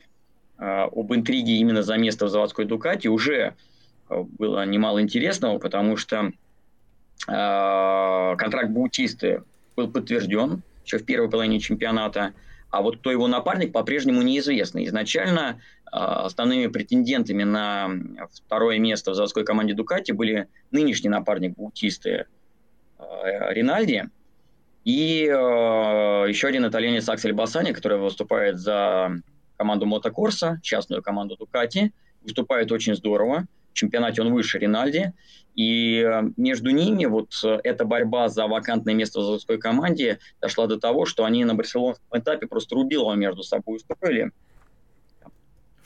э, об интриге именно за место в заводской Дукате, уже э, было немало интересного, потому что э, контракт Баутисты был подтвержден еще в первой половине чемпионата, а вот кто его напарник по-прежнему неизвестно. Изначально э, основными претендентами на второе место в заводской команде Дукати были нынешний напарник Баутисты э, Ринальди – и э, еще один итальянец Аксель Бассани, который выступает за команду Мотокорса, частную команду Дукати, выступает очень здорово. Чемпионате он выше Ринальди. И э, между ними вот э, эта борьба за вакантное место в заводской команде дошла до того, что они на барселонском этапе просто рубилово между собой устроили.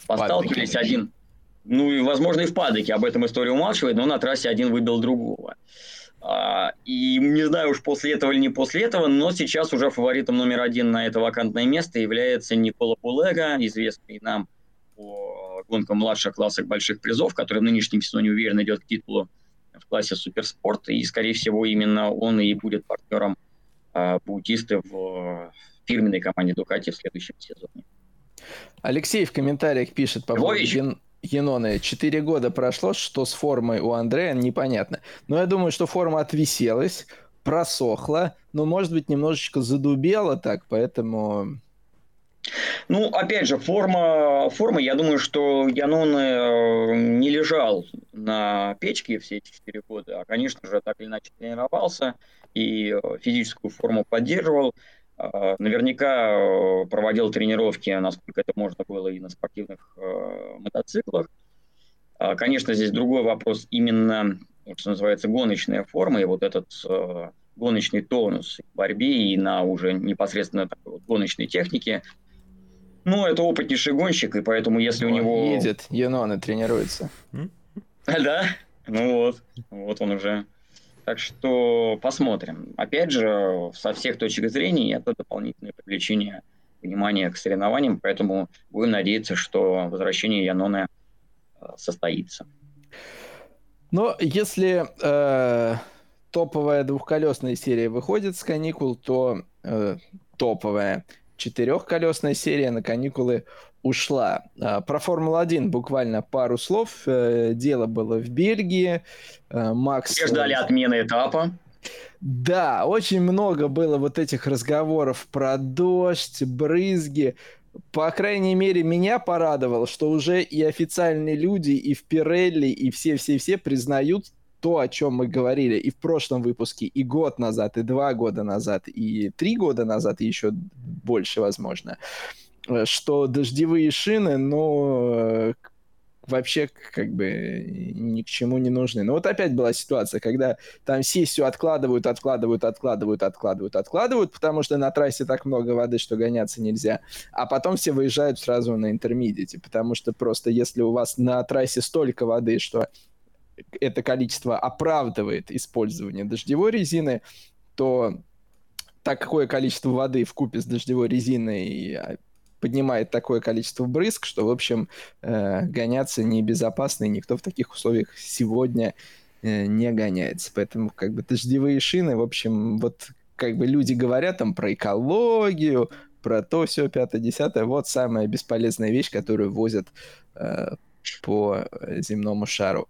Посталкивались один. Ну и, возможно, и в падоке. Об этом история умалчивает, но на трассе один выбил другого. А, и не знаю уж после этого или не после этого, но сейчас уже фаворитом номер один на это вакантное место является Никола Пулега, известный нам по гонкам младших классах больших призов, который в нынешнем сезоне уверенно идет к титулу в классе суперспорт. И, скорее всего, именно он и будет партнером а, Баутисты в фирменной команде Дукати в следующем сезоне. Алексей в комментариях пишет по поводу... Еноны. Четыре года прошло, что с формой у Андрея непонятно. Но я думаю, что форма отвиселась, просохла, но, может быть, немножечко задубела так, поэтому... Ну, опять же, форма, форма, я думаю, что Янон э, не лежал на печке все эти четыре года, а, конечно же, так или иначе тренировался и э, физическую форму поддерживал. А, наверняка э, проводил тренировки, насколько это можно было, и на спортивных мотоциклах. А, конечно, здесь другой вопрос именно, что называется, гоночная форма, и вот этот гоночный тонус в борьбе и на уже непосредственно такой вот гоночной технике. Ну, это опытнейший гонщик, и поэтому если Он у него... Едет, Енона тренируется. *laughs* Да? Ну вот, вот он уже так что посмотрим. Опять же, со всех точек зрения это дополнительное привлечение понимание к соревнованиям, поэтому будем надеяться, что возвращение Яноны э, состоится. Но если э, топовая двухколесная серия выходит с каникул, то э, топовая четырехколесная серия на каникулы ушла. А, про Формулу-1 буквально пару слов. Э, дело было в Бельгии. Э, Макс... Все ждали отмены этапа. Да, очень много было вот этих разговоров про дождь, брызги. По крайней мере, меня порадовало, что уже и официальные люди, и в Пирелли, и все-все-все признают то, о чем мы говорили и в прошлом выпуске, и год назад, и два года назад, и три года назад, и еще больше, возможно, э, что дождевые шины, ну, вообще как бы ни к чему не нужны. Но вот опять была ситуация, когда там сессию откладывают, откладывают, откладывают, откладывают, откладывают, потому что на трассе так много воды, что гоняться нельзя. А потом все выезжают сразу на интермедиате, потому что просто если у вас на трассе столько воды, что это количество оправдывает использование дождевой резины, то так какое количество воды в купе с дождевой резиной а, поднимает такое количество брызг, что, в общем, э, гоняться небезопасно, и никто в таких условиях сегодня э, не гоняется. Поэтому, как бы, дождевые шины, в общем, вот как бы люди говорят там про экологию, про то, все, пятое, десятое, вот самая бесполезная вещь, которую возят э, по земному шару.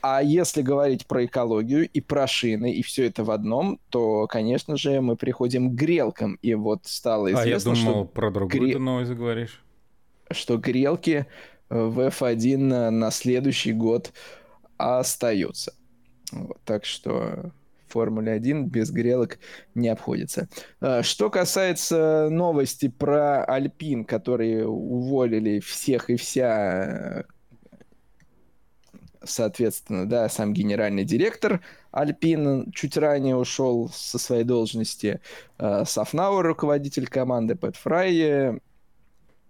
А если говорить про экологию и про шины, и все это в одном, то, конечно же, мы приходим к грелкам. И вот стало известно, А я думал, что... про другую гре... новость говоришь. Что грелки в F1 на следующий год остаются. Вот, так что Формуле 1 без грелок не обходится. А, что касается новости про Альпин, которые уволили всех и вся соответственно, да, сам генеральный директор Альпин чуть ранее ушел со своей должности, э, Сафнауэр, руководитель команды, Пэт Фрай,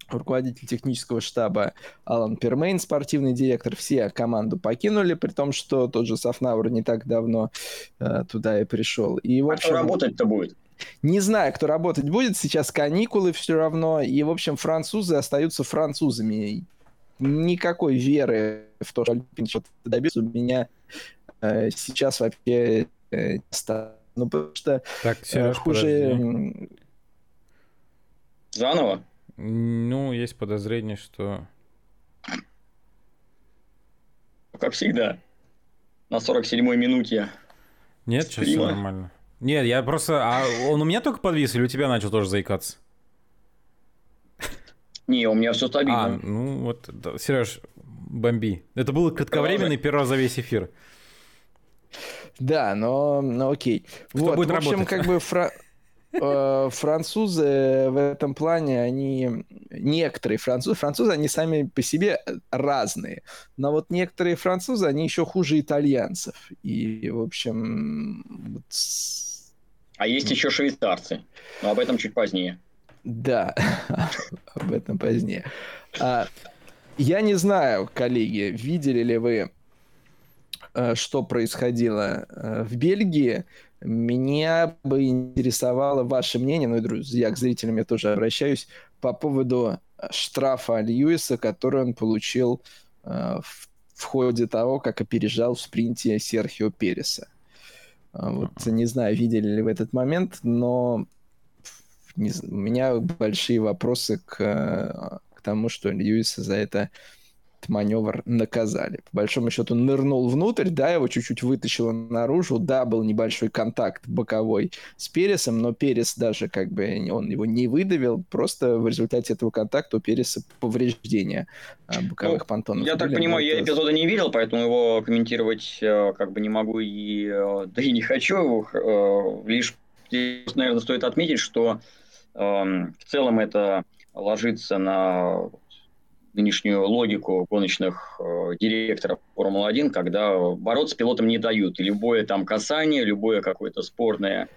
руководитель технического штаба Алан Пермейн, спортивный директор, все команду покинули, при том, что тот же Сафнауэр не так давно э, туда и пришел. И, в общем, а кто работать-то будет? Не знаю, кто работать будет. Сейчас каникулы все равно. И, в общем, французы остаются французами никакой веры в то, что Альпин что-то добился, у меня э, сейчас вообще э, Ну, потому что так, Сереж, э, хуже... Подожди. Заново? Ну, есть подозрение, что... Как всегда. На 47-й минуте. Нет, сейчас все нормально. Нет, я просто... А он у меня только подвис или у тебя начал тоже заикаться? Не, у меня все стабильно. А, ну вот, да, Сереж, бомби. Это был кратковременный первый раз за весь эфир. Да, но, но окей. Кто вот, будет в общем, работать? как бы фра... Э, французы в этом плане, они некоторые французы, французы, они сами по себе разные, но вот некоторые французы, они еще хуже итальянцев. И, в общем... Вот... А есть еще швейцарцы, но об этом чуть позднее. Да, *laughs* об этом позднее. А, я не знаю, коллеги, видели ли вы, э, что происходило э, в Бельгии. Меня бы интересовало ваше мнение, ну и, друзья, к зрителям я тоже обращаюсь, по поводу штрафа Льюиса, который он получил э, в, в ходе того, как опережал в спринте Серхио Переса. Вот, не знаю, видели ли вы этот момент, но не, у меня большие вопросы к, к тому, что Льюиса за это маневр наказали. По большому счету нырнул внутрь, да, его чуть-чуть вытащило наружу, да, был небольшой контакт боковой с Пересом, но Перес даже как бы он его не выдавил, просто в результате этого контакта у Переса повреждения а, боковых ну, понтонов. Я были, так понимаю, я эпизода не видел, поэтому его комментировать э, как бы не могу и э, да и не хочу. Э, лишь, наверное, стоит отметить, что в целом это ложится на нынешнюю логику гоночных э, директоров Формулы-1, когда бороться пилотам не дают. И любое там касание, любое какое-то спорное,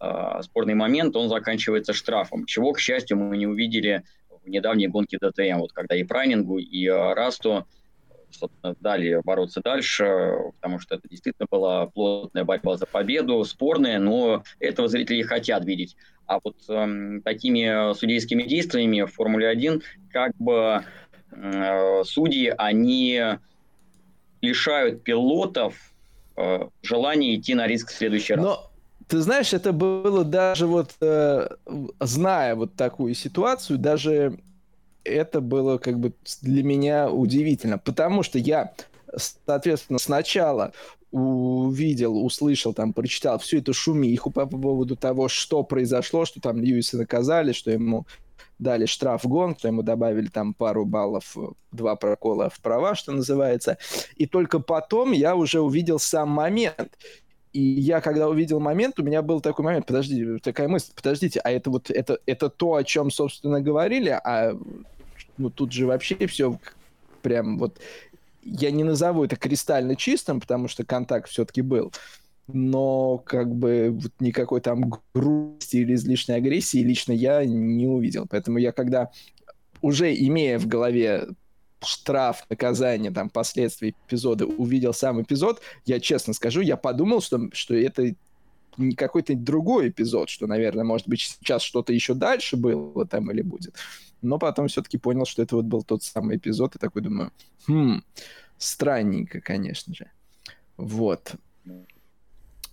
э, спорный момент, он заканчивается штрафом. Чего, к счастью, мы не увидели в недавней гонке ДТМ, вот когда и Прайнингу, и э, Расту собственно, дали бороться дальше, потому что это действительно была плотная борьба за победу, спорная, но этого зрители хотят видеть. А вот э, такими судейскими действиями в Формуле-1 как бы э, судьи, они лишают пилотов э, желания идти на риск в следующий раз. Но ты знаешь, это было даже вот, э, зная вот такую ситуацию, даже это было как бы для меня удивительно, потому что я, соответственно, сначала увидел, услышал, там, прочитал всю эту шумиху по поводу того, что произошло, что там Льюиса наказали, что ему дали штраф гон, что ему добавили там пару баллов, два прокола в права, что называется. И только потом я уже увидел сам момент. И я, когда увидел момент, у меня был такой момент, подожди, такая мысль, подождите, а это вот, это, это то, о чем, собственно, говорили, а ну, тут же вообще все прям вот я не назову это кристально чистым, потому что контакт все-таки был, но как бы вот никакой там грусти или излишней агрессии лично я не увидел. Поэтому я когда уже имея в голове штраф, наказание, там, последствия эпизода, увидел сам эпизод, я честно скажу, я подумал, что, что это какой-то другой эпизод, что, наверное, может быть, сейчас что-то еще дальше было там или будет но потом все-таки понял, что это вот был тот самый эпизод, и такой думаю, хм, странненько, конечно же. Вот.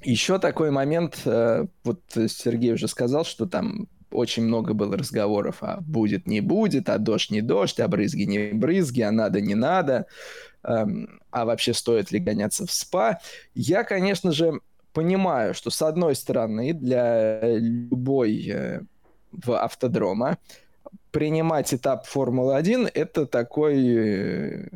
Еще такой момент, э, вот Сергей уже сказал, что там очень много было разговоров, а будет, не будет, а дождь, не дождь, а брызги, не брызги, а надо, не надо, эм, а вообще стоит ли гоняться в СПА. Я, конечно же, понимаю, что с одной стороны для любой э, в автодрома принимать этап Формулы-1 это такой, э,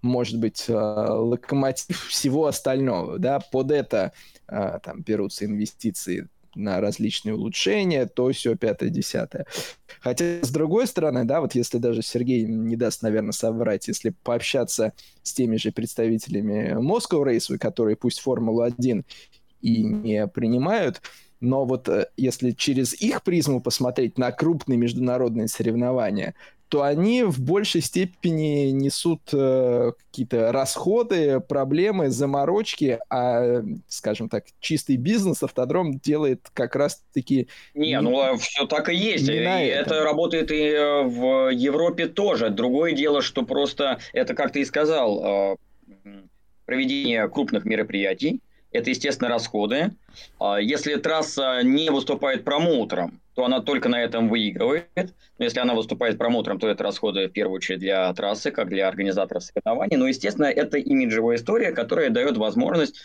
может быть, э, локомотив всего остального, да, под это там берутся инвестиции на различные улучшения, то все пятое, десятое. Хотя, с другой стороны, да, вот если даже Сергей не даст, наверное, соврать, если пообщаться с теми же представителями Moscow Raceway, которые пусть Формулу-1 и не принимают, но вот э, если через их призму посмотреть на крупные международные соревнования, то они в большей степени несут э, какие-то расходы, проблемы, заморочки, а, скажем так, чистый бизнес автодром делает как раз-таки... Не, не ну а все так и есть. И это. это работает и э, в Европе тоже. Другое дело, что просто, это как ты и сказал, э, проведение крупных мероприятий, это, естественно, расходы. А если трасса не выступает промоутером, то она только на этом выигрывает. Но если она выступает промоутером, то это расходы в первую очередь для трассы, как для организаторов соревнований. Но, естественно, это имиджевая история, которая дает возможность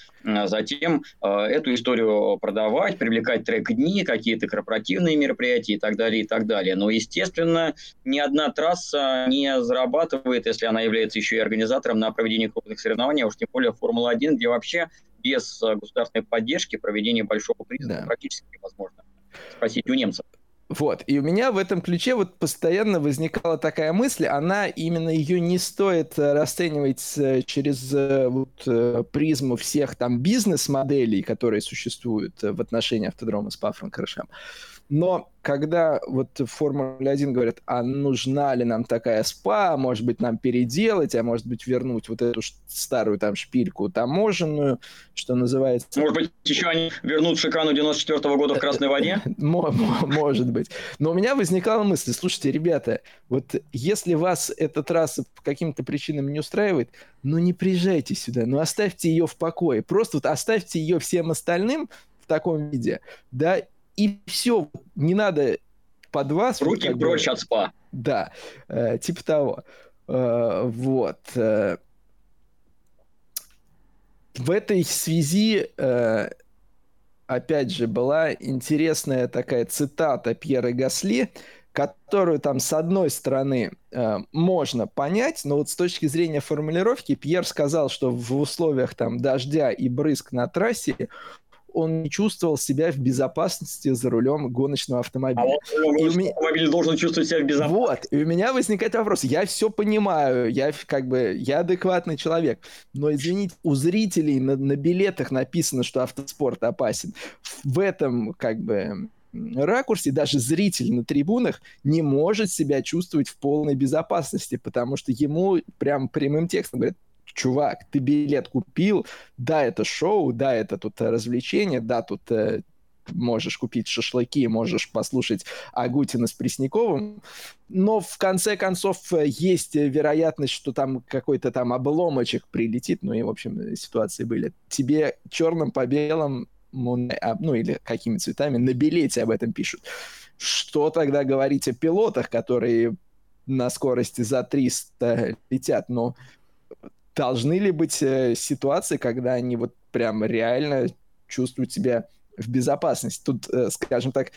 затем а, эту историю продавать, привлекать трек-дни, какие-то корпоративные мероприятия и так далее, и так далее. Но, естественно, ни одна трасса не зарабатывает, если она является еще и организатором на проведении крупных соревнований, а уж тем более Формула-1, где вообще без э, государственной поддержки проведение большого приза да. практически невозможно. Спросить у немцев. Вот, и у меня в этом ключе вот постоянно возникала такая мысль, она именно ее не стоит э, расценивать э, через вот, призму всех там бизнес-моделей, которые существуют в отношении автодрома с Пафранкаршем. Но когда вот в Формуле 1 говорят, а нужна ли нам такая спа, может быть, нам переделать, а может быть, вернуть вот эту старую там шпильку таможенную, что называется... Может быть, еще они вернут шикану 94 -го года в Красной воде? *laughs* Может быть. Но у меня возникала мысль, слушайте, ребята, вот если вас эта трасса по каким-то причинам не устраивает, ну не приезжайте сюда, ну оставьте ее в покое, просто вот оставьте ее всем остальным в таком виде, да, и все, не надо под вас... Руки вот, прочь от спа. Да, э, типа того. Э, вот. Э, в этой связи, э, опять же, была интересная такая цитата Пьера Гасли, которую там с одной стороны э, можно понять, но вот с точки зрения формулировки Пьер сказал, что в условиях там дождя и брызг на трассе он не чувствовал себя в безопасности за рулем гоночного автомобиля. А он, и меня... автомобиль должен чувствовать себя в безопасности. Вот, и у меня возникает вопрос. Я все понимаю, я как бы, я адекватный человек, но, извините, у зрителей на, на билетах написано, что автоспорт опасен. В этом, как бы, ракурсе даже зритель на трибунах не может себя чувствовать в полной безопасности, потому что ему прям прямым текстом говорят, чувак, ты билет купил, да, это шоу, да, это тут развлечение, да, тут э, можешь купить шашлыки, можешь послушать Агутина с Пресняковым, но в конце концов есть вероятность, что там какой-то там обломочек прилетит, ну и, в общем, ситуации были. Тебе черным по белому, а, ну или какими цветами, на билете об этом пишут. Что тогда говорить о пилотах, которые на скорости за 300 летят? Но должны ли быть э, ситуации, когда они вот прям реально чувствуют себя в безопасности? Тут, э, скажем так,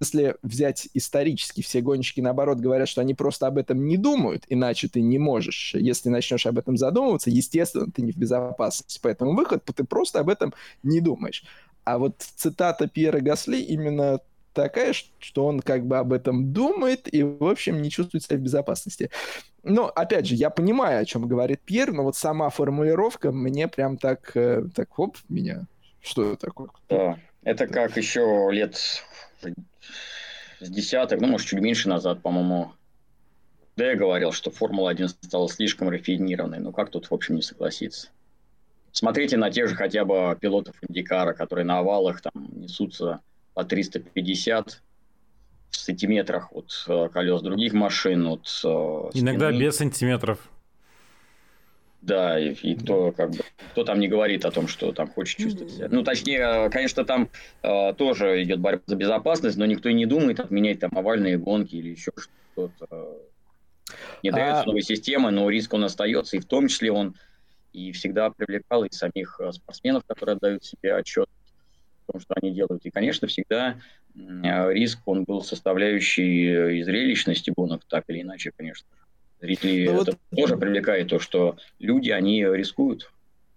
если взять исторически, все гонщики, наоборот, говорят, что они просто об этом не думают, иначе ты не можешь. Если начнешь об этом задумываться, естественно, ты не в безопасности. Поэтому выход, ты просто об этом не думаешь. А вот цитата Пьера Гасли именно такая, что он как бы об этом думает и, в общем, не чувствует себя в безопасности. Но, опять же, я понимаю, о чем говорит Пьер, но вот сама формулировка мне прям так, э, так, хоп, меня, что это такое? Да, это как еще лет с десяток, ну, может, чуть меньше назад, по-моему, да, я говорил, что Формула-1 стала слишком рафинированной. Ну, как тут, в общем, не согласиться? Смотрите на тех же хотя бы пилотов Индикара, которые на овалах там несутся по 350 в сантиметрах от э, колес других машин. От, э, Иногда без сантиметров. Да, и, и кто как бы кто там не говорит о том, что там хочет чувствовать себя. Ну, точнее, конечно, там э, тоже идет борьба за безопасность, но никто и не думает отменять там овальные гонки или еще что-то. Не дается а... новой системы, но риск он остается, и в том числе он и всегда привлекал и самих э, спортсменов, которые отдают себе отчет том, что они делают. И, конечно, всегда э, риск, он был составляющей и зрелищности гонок, так или иначе, конечно. Зрители ну, это вот... тоже привлекает то, что люди, они рискуют.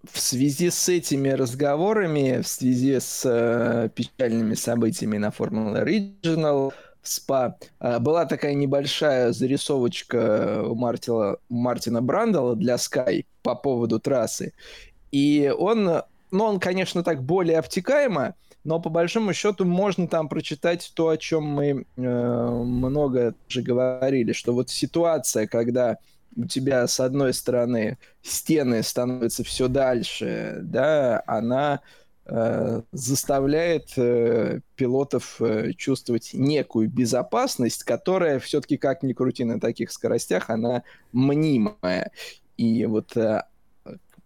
В связи с этими разговорами, в связи с э, печальными событиями на Формула Original, в СПА, э, была такая небольшая зарисовочка у Мартина, Мартина Брандала для Sky по поводу трассы. И он ну, он, конечно, так более обтекаемо, но по большому счету можно там прочитать то, о чем мы э, много же говорили, что вот ситуация, когда у тебя с одной стороны стены становятся все дальше, да, она э, заставляет э, пилотов э, чувствовать некую безопасность, которая все-таки как ни крути на таких скоростях, она мнимая. И вот э,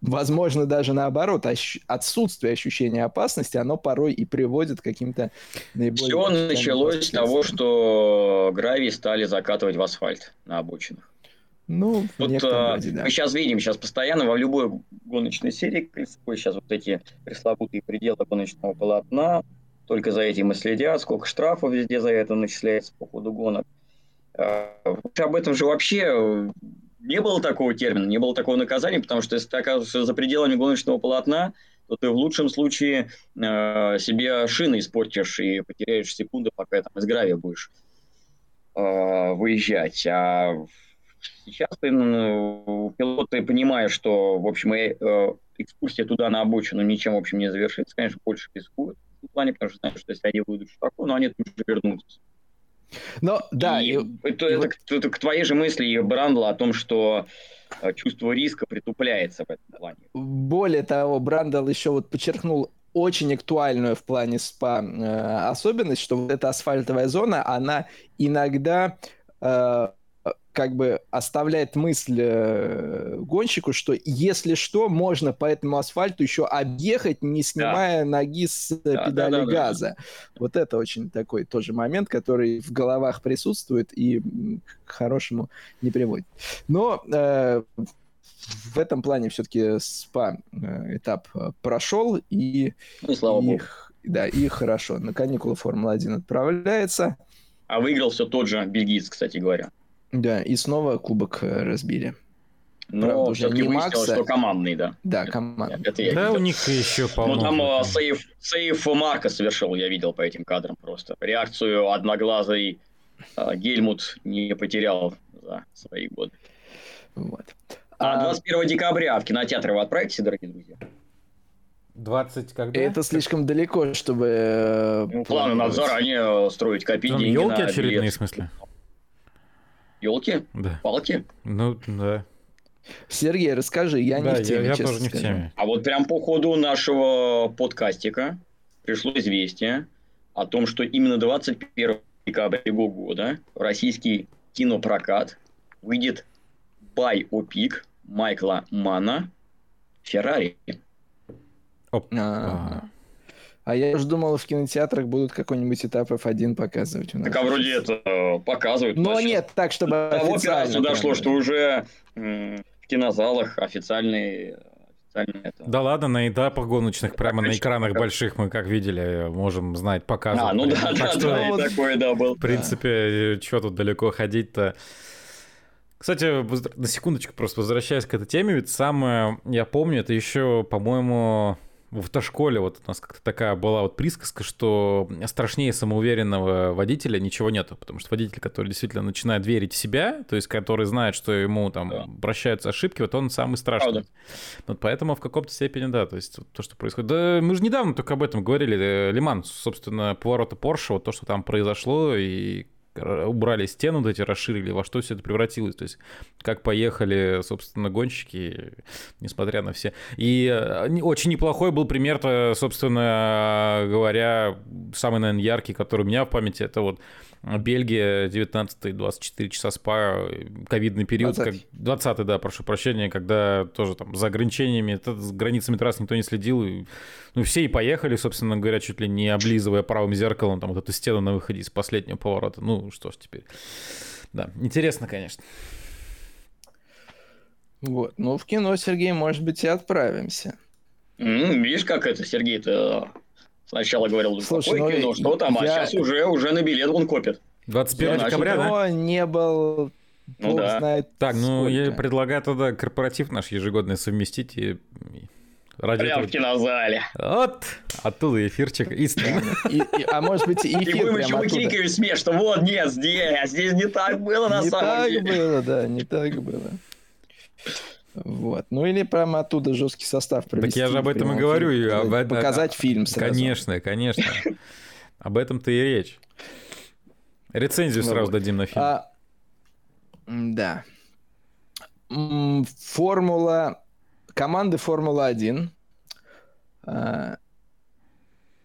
возможно, даже наоборот, ощ... отсутствие ощущения опасности, оно порой и приводит к каким-то наиболее... Все началось с того, что гравий стали закатывать в асфальт на обочинах. Ну, вот, а, роде, да. Мы сейчас видим, сейчас постоянно во любой гоночной серии сейчас вот эти пресловутые пределы гоночного полотна, только за этим и следят, сколько штрафов везде за это начисляется по ходу гонок. А, об этом же вообще не было такого термина, не было такого наказания, потому что если ты оказываешься за пределами гоночного полотна, то ты в лучшем случае э, себе шины испортишь и потеряешь секунды, пока там из гравия будешь э, выезжать. А сейчас ты, ну, пилоты, понимая, что, в общем, э, экскурсия туда на обочину ничем, в общем, не завершится, конечно, больше рискуют в плане, потому что знают, что если они выйдут штрафу, но они тут же вернутся. Но, да, и, и, это, и это, вот... это, к твоей же мысли, Брандла, о том, что э, чувство риска притупляется в этом плане. Более того, Брандл еще вот подчеркнул очень актуальную в плане СПА э, особенность, что вот эта асфальтовая зона, она иногда э, как бы оставляет мысль э, гонщику, что если что, можно по этому асфальту еще объехать, не снимая да. ноги с э, да, педали да, да, газа. Да. Вот это очень такой тоже момент, который в головах присутствует и к хорошему не приводит. Но э, в этом плане все-таки СПА э, этап прошел и, ну, и слава богу. Да, и хорошо. На каникулы Формула-1 отправляется. А выиграл все тот же бельгиец, кстати говоря. Да, и снова кубок э, разбили. Но Правда, уже не Макса. что командный, да. Да, командный. Это, это да, у них еще по Ну, там uh, сейф, сейф Марка совершил, я видел по этим кадрам просто. Реакцию одноглазый uh, Гельмут не потерял за свои годы. Вот. А 21 а... декабря в кинотеатры вы отправитесь, дорогие друзья? 20 когда? Это слишком далеко, чтобы... Э, ну, планы надзора, они строить, копить Там деньги елки очередные, билет. в смысле? Елки? Да. Палки? Ну, да. Сергей, расскажи, я да, не в теме, я, я тоже не в теме. А вот прям по ходу нашего подкастика пришло известие, о том, что именно 21 декабря этого года российский кинопрокат выйдет байопик Майкла Мана «Феррари». А, а я уже думал, в кинотеатрах будут какой-нибудь этап F1 показывать. У нас. Так а вроде это э, показывают. Но нет, так, чтобы Того официально. дошло, что уже в кинозалах официальные это... Да ладно, на этапах гоночных, прямо на экранах больших мы, как видели, можем знать, показывать. А, ну да, да, что, да, и такое, да, был. В принципе, что тут далеко ходить-то? Кстати, на секундочку просто возвращаясь к этой теме, ведь самое, я помню, это еще, по-моему, в автошколе вот у нас как-то такая была вот присказка, что страшнее самоуверенного водителя ничего нету, потому что водитель, который действительно начинает верить в себя, то есть который знает, что ему там да. прощаются ошибки, вот он самый страшный. Правда. Вот поэтому в каком-то степени, да, то есть то, что происходит. Да, мы же недавно только об этом говорили, э, Лиман, собственно, поворота Порше, вот то, что там произошло, и убрали стену, вот эти расширили, во что все это превратилось, то есть как поехали, собственно, гонщики, несмотря на все. И э, очень неплохой был пример-то, собственно говоря, самый, наверное, яркий, который у меня в памяти, это вот Бельгия, 19-24 часа спа, ковидный период, 20 как 20 да, прошу прощения, когда тоже там за ограничениями, это, с границами трасс никто не следил, и, ну, все и поехали, собственно говоря, чуть ли не облизывая правым зеркалом там вот эту стену на выходе из последнего поворота. Ну, что ж теперь. Да, интересно, конечно. Вот, ну, в кино, Сергей, может быть, и отправимся. Mm, видишь, как это, Сергей-то Сначала говорил, Слушай, ну, кино, что там, а я... а сейчас уже, уже на билет он копит. 21 я декабря, да? не был... Ну да. Знает так, ну сколько. я предлагаю тогда корпоратив наш ежегодный совместить и Ради Прям этого... в кинозале. Вот, оттуда эфирчик. И, и, и, а может быть и эфир И будем еще выкрикивать смех, что вот, нет, здесь, здесь не так было на не самом деле. Не так было, да, не так было. Вот. Ну или прямо оттуда жесткий состав провести. Так я же об этом и говорю. И об... Показать фильм сразу. Конечно, конечно. Об этом-то и речь. Рецензию ну сразу дадим на фильм. А, да. Формула... Команды Формула-1. А,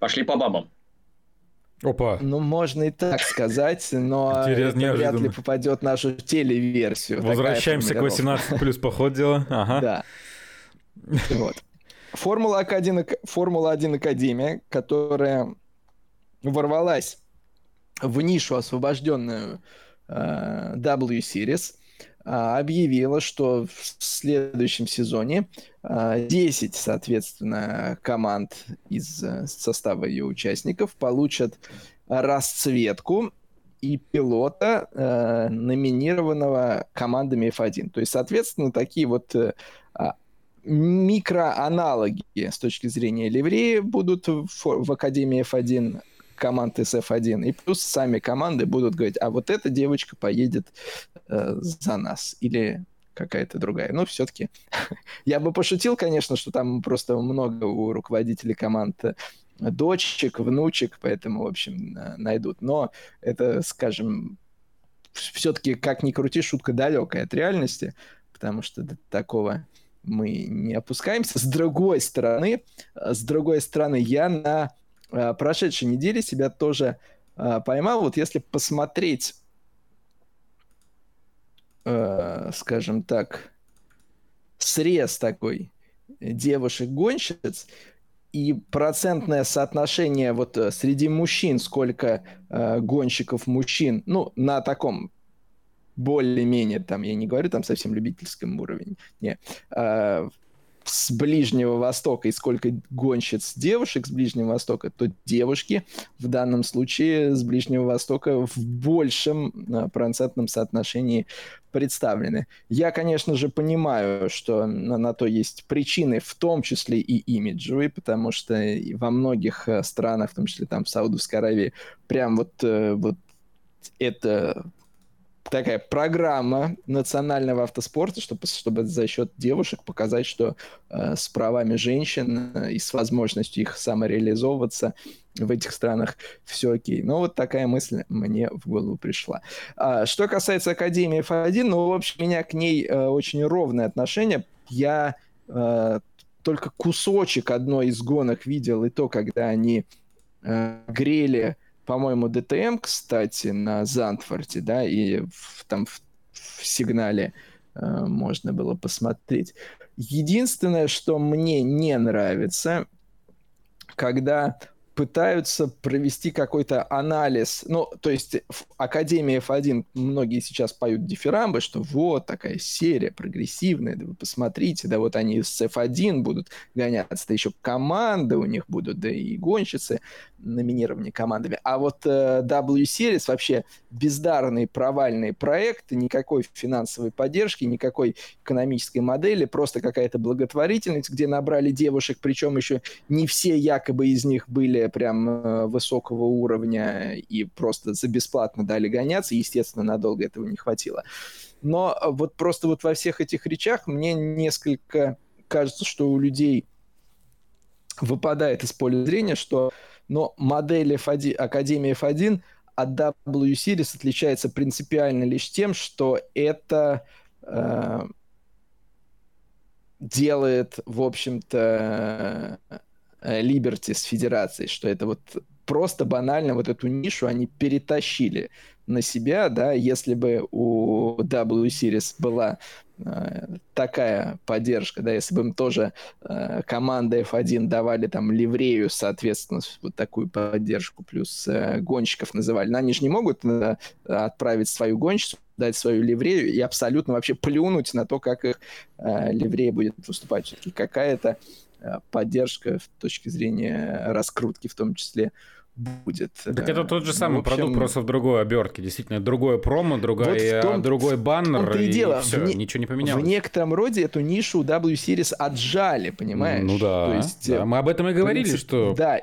Пошли по бабам. Опа. Ну, можно и так сказать, но это вряд ли попадет в нашу телеверсию. Возвращаемся к 18 плюс по ходу дела. Ага. Да. Вот. Формула-1 Формула Академия, которая ворвалась в нишу, освобожденную э, W Series, а, объявила, что в следующем сезоне 10, а, соответственно, команд из э, состава ее участников получат расцветку и пилота, э, номинированного командами F1. То есть, соответственно, такие вот э, а, микроаналоги с точки зрения ливреи будут в, в Академии F1 команд из F1, и плюс сами команды будут говорить, а вот эта девочка поедет э, за нас, или какая-то другая. Но все-таки *laughs* я бы пошутил, конечно, что там просто много у руководителей команд э, дочек, внучек, поэтому, в общем, найдут. Но это, скажем, все-таки, как ни крути, шутка далекая от реальности, потому что до такого мы не опускаемся. С другой стороны, э, с другой стороны, я на Э, прошедшей неделе себя тоже э, поймал. Вот если посмотреть, э, скажем так, срез такой девушек-гонщиц и процентное соотношение вот среди мужчин, сколько гонщиков мужчин, ну, на таком более-менее, там, я не говорю там совсем любительском уровне, не, с Ближнего Востока и сколько гонщиц девушек с Ближнего Востока, то девушки в данном случае с Ближнего Востока в большем а, процентном соотношении представлены. Я, конечно же, понимаю, что на, на то есть причины, в том числе и имиджевые, потому что во многих э, странах, в том числе там в Саудовской Аравии, прям вот, э, вот это такая программа национального автоспорта, чтобы, чтобы за счет девушек показать, что э, с правами женщин э, и с возможностью их самореализовываться в этих странах все окей. Ну, вот такая мысль мне в голову пришла. А, что касается Академии F1, ну, в общем, у меня к ней э, очень ровное отношение. Я э, только кусочек одной из гонок видел, и то, когда они э, грели, по-моему, ДТМ, кстати, на Зандфорте, да, и в, там в, в сигнале э, можно было посмотреть. Единственное, что мне не нравится, когда пытаются провести какой-то анализ. Ну, то есть в Академии F1 многие сейчас поют дифирамбы, что вот такая серия прогрессивная, да вы посмотрите, да вот они с F1 будут гоняться, да еще команды у них будут, да и гонщицы номинированы командами. А вот э, W-Series вообще бездарный провальный проект, никакой финансовой поддержки, никакой экономической модели, просто какая-то благотворительность, где набрали девушек, причем еще не все якобы из них были прям э, высокого уровня и просто за бесплатно дали гоняться, естественно, надолго этого не хватило. Но э, вот просто вот во всех этих речах мне несколько кажется, что у людей выпадает из поля зрения, что но модель F1, Академии F1 от W Series отличается принципиально лишь тем, что это э, делает, в общем-то, Liberty с Федерацией, что это вот просто банально вот эту нишу они перетащили на себя, да, если бы у W Series была э, такая поддержка, да, если бы им тоже э, команда F1 давали там ливрею, соответственно, вот такую поддержку, плюс э, гонщиков называли, но они же не могут э, отправить свою гонщицу, дать свою ливрею и абсолютно вообще плюнуть на то, как их э, ливрея будет выступать. Какая-то Э, поддержка с точки зрения раскрутки в том числе будет. Так это тот же самый ну, общем... продукт, просто в другой обертке. Действительно, другое промо, другая, вот том, другой баннер, и, и дело. все, не, ничего не поменялось. В некотором роде эту нишу у W-Series отжали, понимаешь? Ну да, То есть, да. мы об этом и говорили, принцип, что... Да,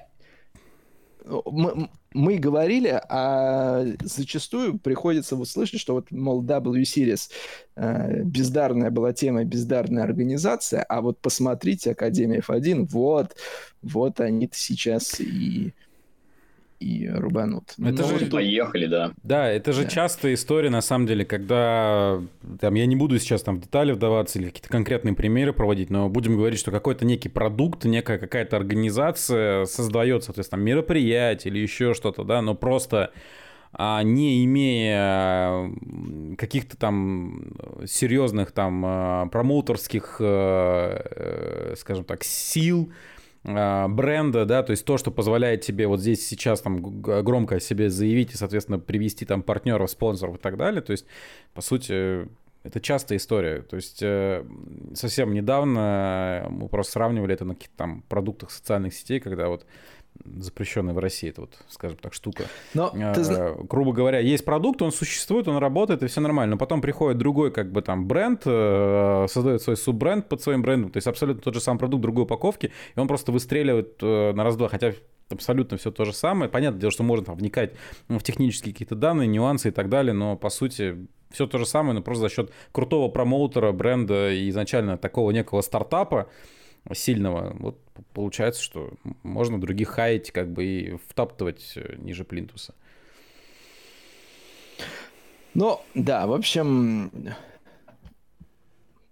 мы, мы говорили, а зачастую приходится вот слышать, что вот, мол, W Series э, бездарная была тема, бездарная организация, а вот посмотрите Академия F1, вот, вот они-то сейчас и и рубанут. Это Но же поехали, да. Да, это же да. частая история, на самом деле, когда там я не буду сейчас там в детали вдаваться или какие-то конкретные примеры проводить, но будем говорить, что какой-то некий продукт, некая какая-то организация создает, соответственно, мероприятие или еще что-то, да, но просто а не имея каких-то там серьезных там а, промоутерских, э, э, скажем так, сил, бренда, да, то есть то, что позволяет тебе вот здесь сейчас там громко о себе заявить и, соответственно, привести там партнеров, спонсоров и так далее, то есть, по сути, это частая история. То есть э, совсем недавно мы просто сравнивали это на каких-то там продуктах социальных сетей, когда вот запрещенная в России, это вот, скажем так, штука. Но э, ты... Грубо говоря, есть продукт, он существует, он работает, и все нормально. Но потом приходит другой, как бы там, бренд, э, создает свой суббренд под своим брендом, то есть абсолютно тот же самый продукт другой упаковки, и он просто выстреливает э, на раз-два, хотя абсолютно все то же самое. Понятное дело, что можно там вникать в технические какие-то данные, нюансы и так далее, но по сути все то же самое, но просто за счет крутого промоутера, бренда и изначально такого некого стартапа, сильного, вот получается, что можно других хаять как бы и втаптывать э, ниже плинтуса. Ну, да, в общем,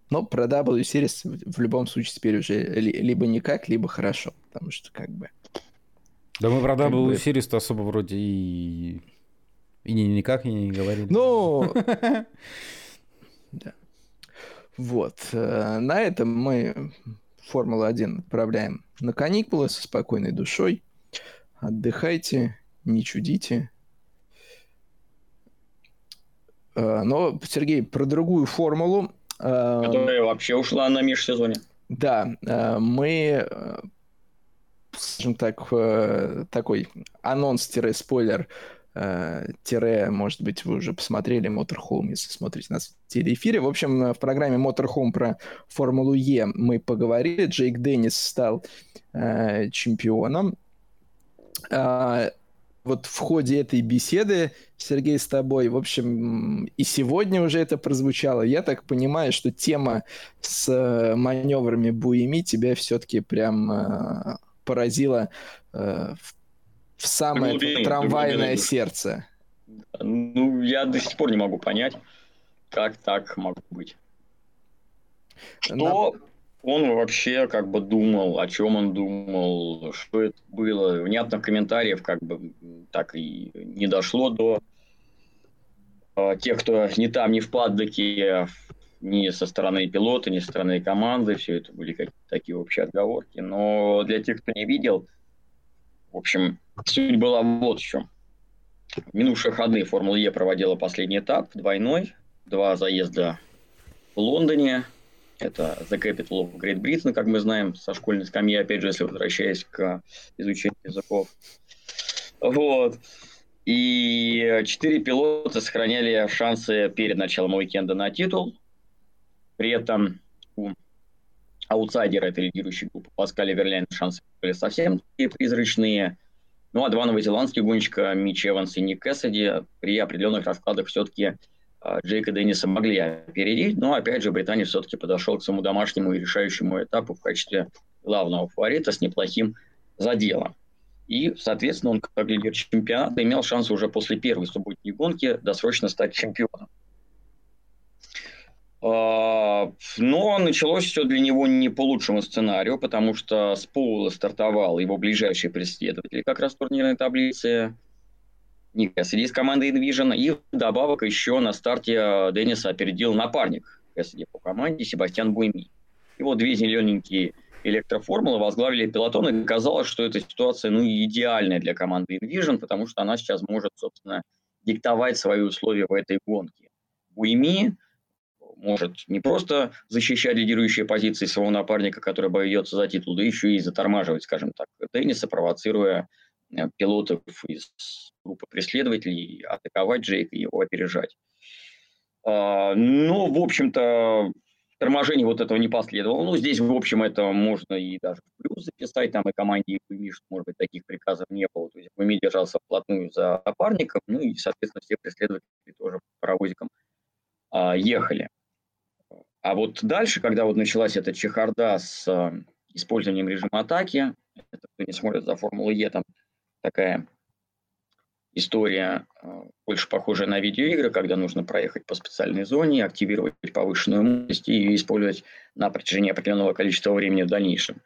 но про W Series в любом случае теперь уже либо никак, либо хорошо, потому что как бы... Да мы про W бы... Series-то особо вроде и... И ни, никак и не говорили. Ну... *laughs* Да. Вот. Э, на этом мы Формулу-1 отправляем на каникулы со спокойной душой. Отдыхайте, не чудите. А, но, Сергей, про другую формулу. А, Которая вообще ушла на межсезонье. Да, а, мы, скажем так, такой анонс-спойлер Э, тире, может быть, вы уже посмотрели Motorhome, если смотрите нас в телеэфире. В общем, в программе Motorhome про Формулу Е мы поговорили. Джейк Деннис стал э, чемпионом. Э, вот в ходе этой беседы, Сергей, с тобой, в общем, и сегодня уже это прозвучало. Я так понимаю, что тема с э, маневрами Буеми тебя все-таки прям э, поразила э, в в самое глубине, трамвайное глубине. сердце. Ну, я до сих пор не могу понять, как так могло быть. Что На... он вообще как бы думал, о чем он думал, что это было. Внятных комментариев как бы так и не дошло до э, тех, кто не там, не в паддоке, ни со стороны пилота, ни со стороны команды. Все это были какие-то такие общие отговорки. Но для тех, кто не видел, в общем, суть была вот в чем. Минувшие выходные Формула Е проводила последний этап, двойной, два заезда в Лондоне, это The Capital of Great Britain, как мы знаем, со школьной скамьи, опять же, если возвращаясь к изучению языков. Вот. И четыре пилота сохраняли шансы перед началом уикенда на титул. При этом у аутсайдера этой лидирующей группы Паскаля Верляйна шансы были совсем призрачные. Ну а два новозеландских гонщика Мич Эванс и Ник Кэссиди при определенных раскладах все-таки а, Джейка Денниса могли опередить, но опять же Британия все-таки подошел к своему домашнему и решающему этапу в качестве главного фаворита с неплохим заделом. И, соответственно, он как лидер чемпионата имел шанс уже после первой субботней гонки досрочно стать чемпионом. А, но началось все для него не по лучшему сценарию, потому что с Поула стартовал его ближайший преследователь как раз в турнирной таблице. Ник Кэссиди из команды Envision. И добавок еще на старте э, Денниса опередил напарник Кэссиди по команде Себастьян Буйми. Вот две зелененькие электроформулы возглавили пилотон, и казалось, что эта ситуация ну, идеальная для команды Envision, потому что она сейчас может, собственно, диктовать свои условия в этой гонке. Буйми может не просто защищать лидирующие позиции своего напарника, который бьется за титул, да еще и затормаживать, скажем так, тенниса, провоцируя э, пилотов из группы преследователей, атаковать Джейка и его опережать. А, но, в общем-то, торможение вот этого не последовало. Ну, здесь, в общем, это можно и даже в плюс записать. Там и команде Куми, что, может быть, таких приказов не было. То есть Куми держался вплотную за напарником, ну и, соответственно, все преследователи тоже паровозиком а, ехали. А вот дальше, когда вот началась эта чехарда с а, использованием режима атаки, это кто не смотрит за Формулу Е, там такая история а, больше похожая на видеоигры, когда нужно проехать по специальной зоне, активировать повышенную мощность и использовать на протяжении определенного количества времени в дальнейшем.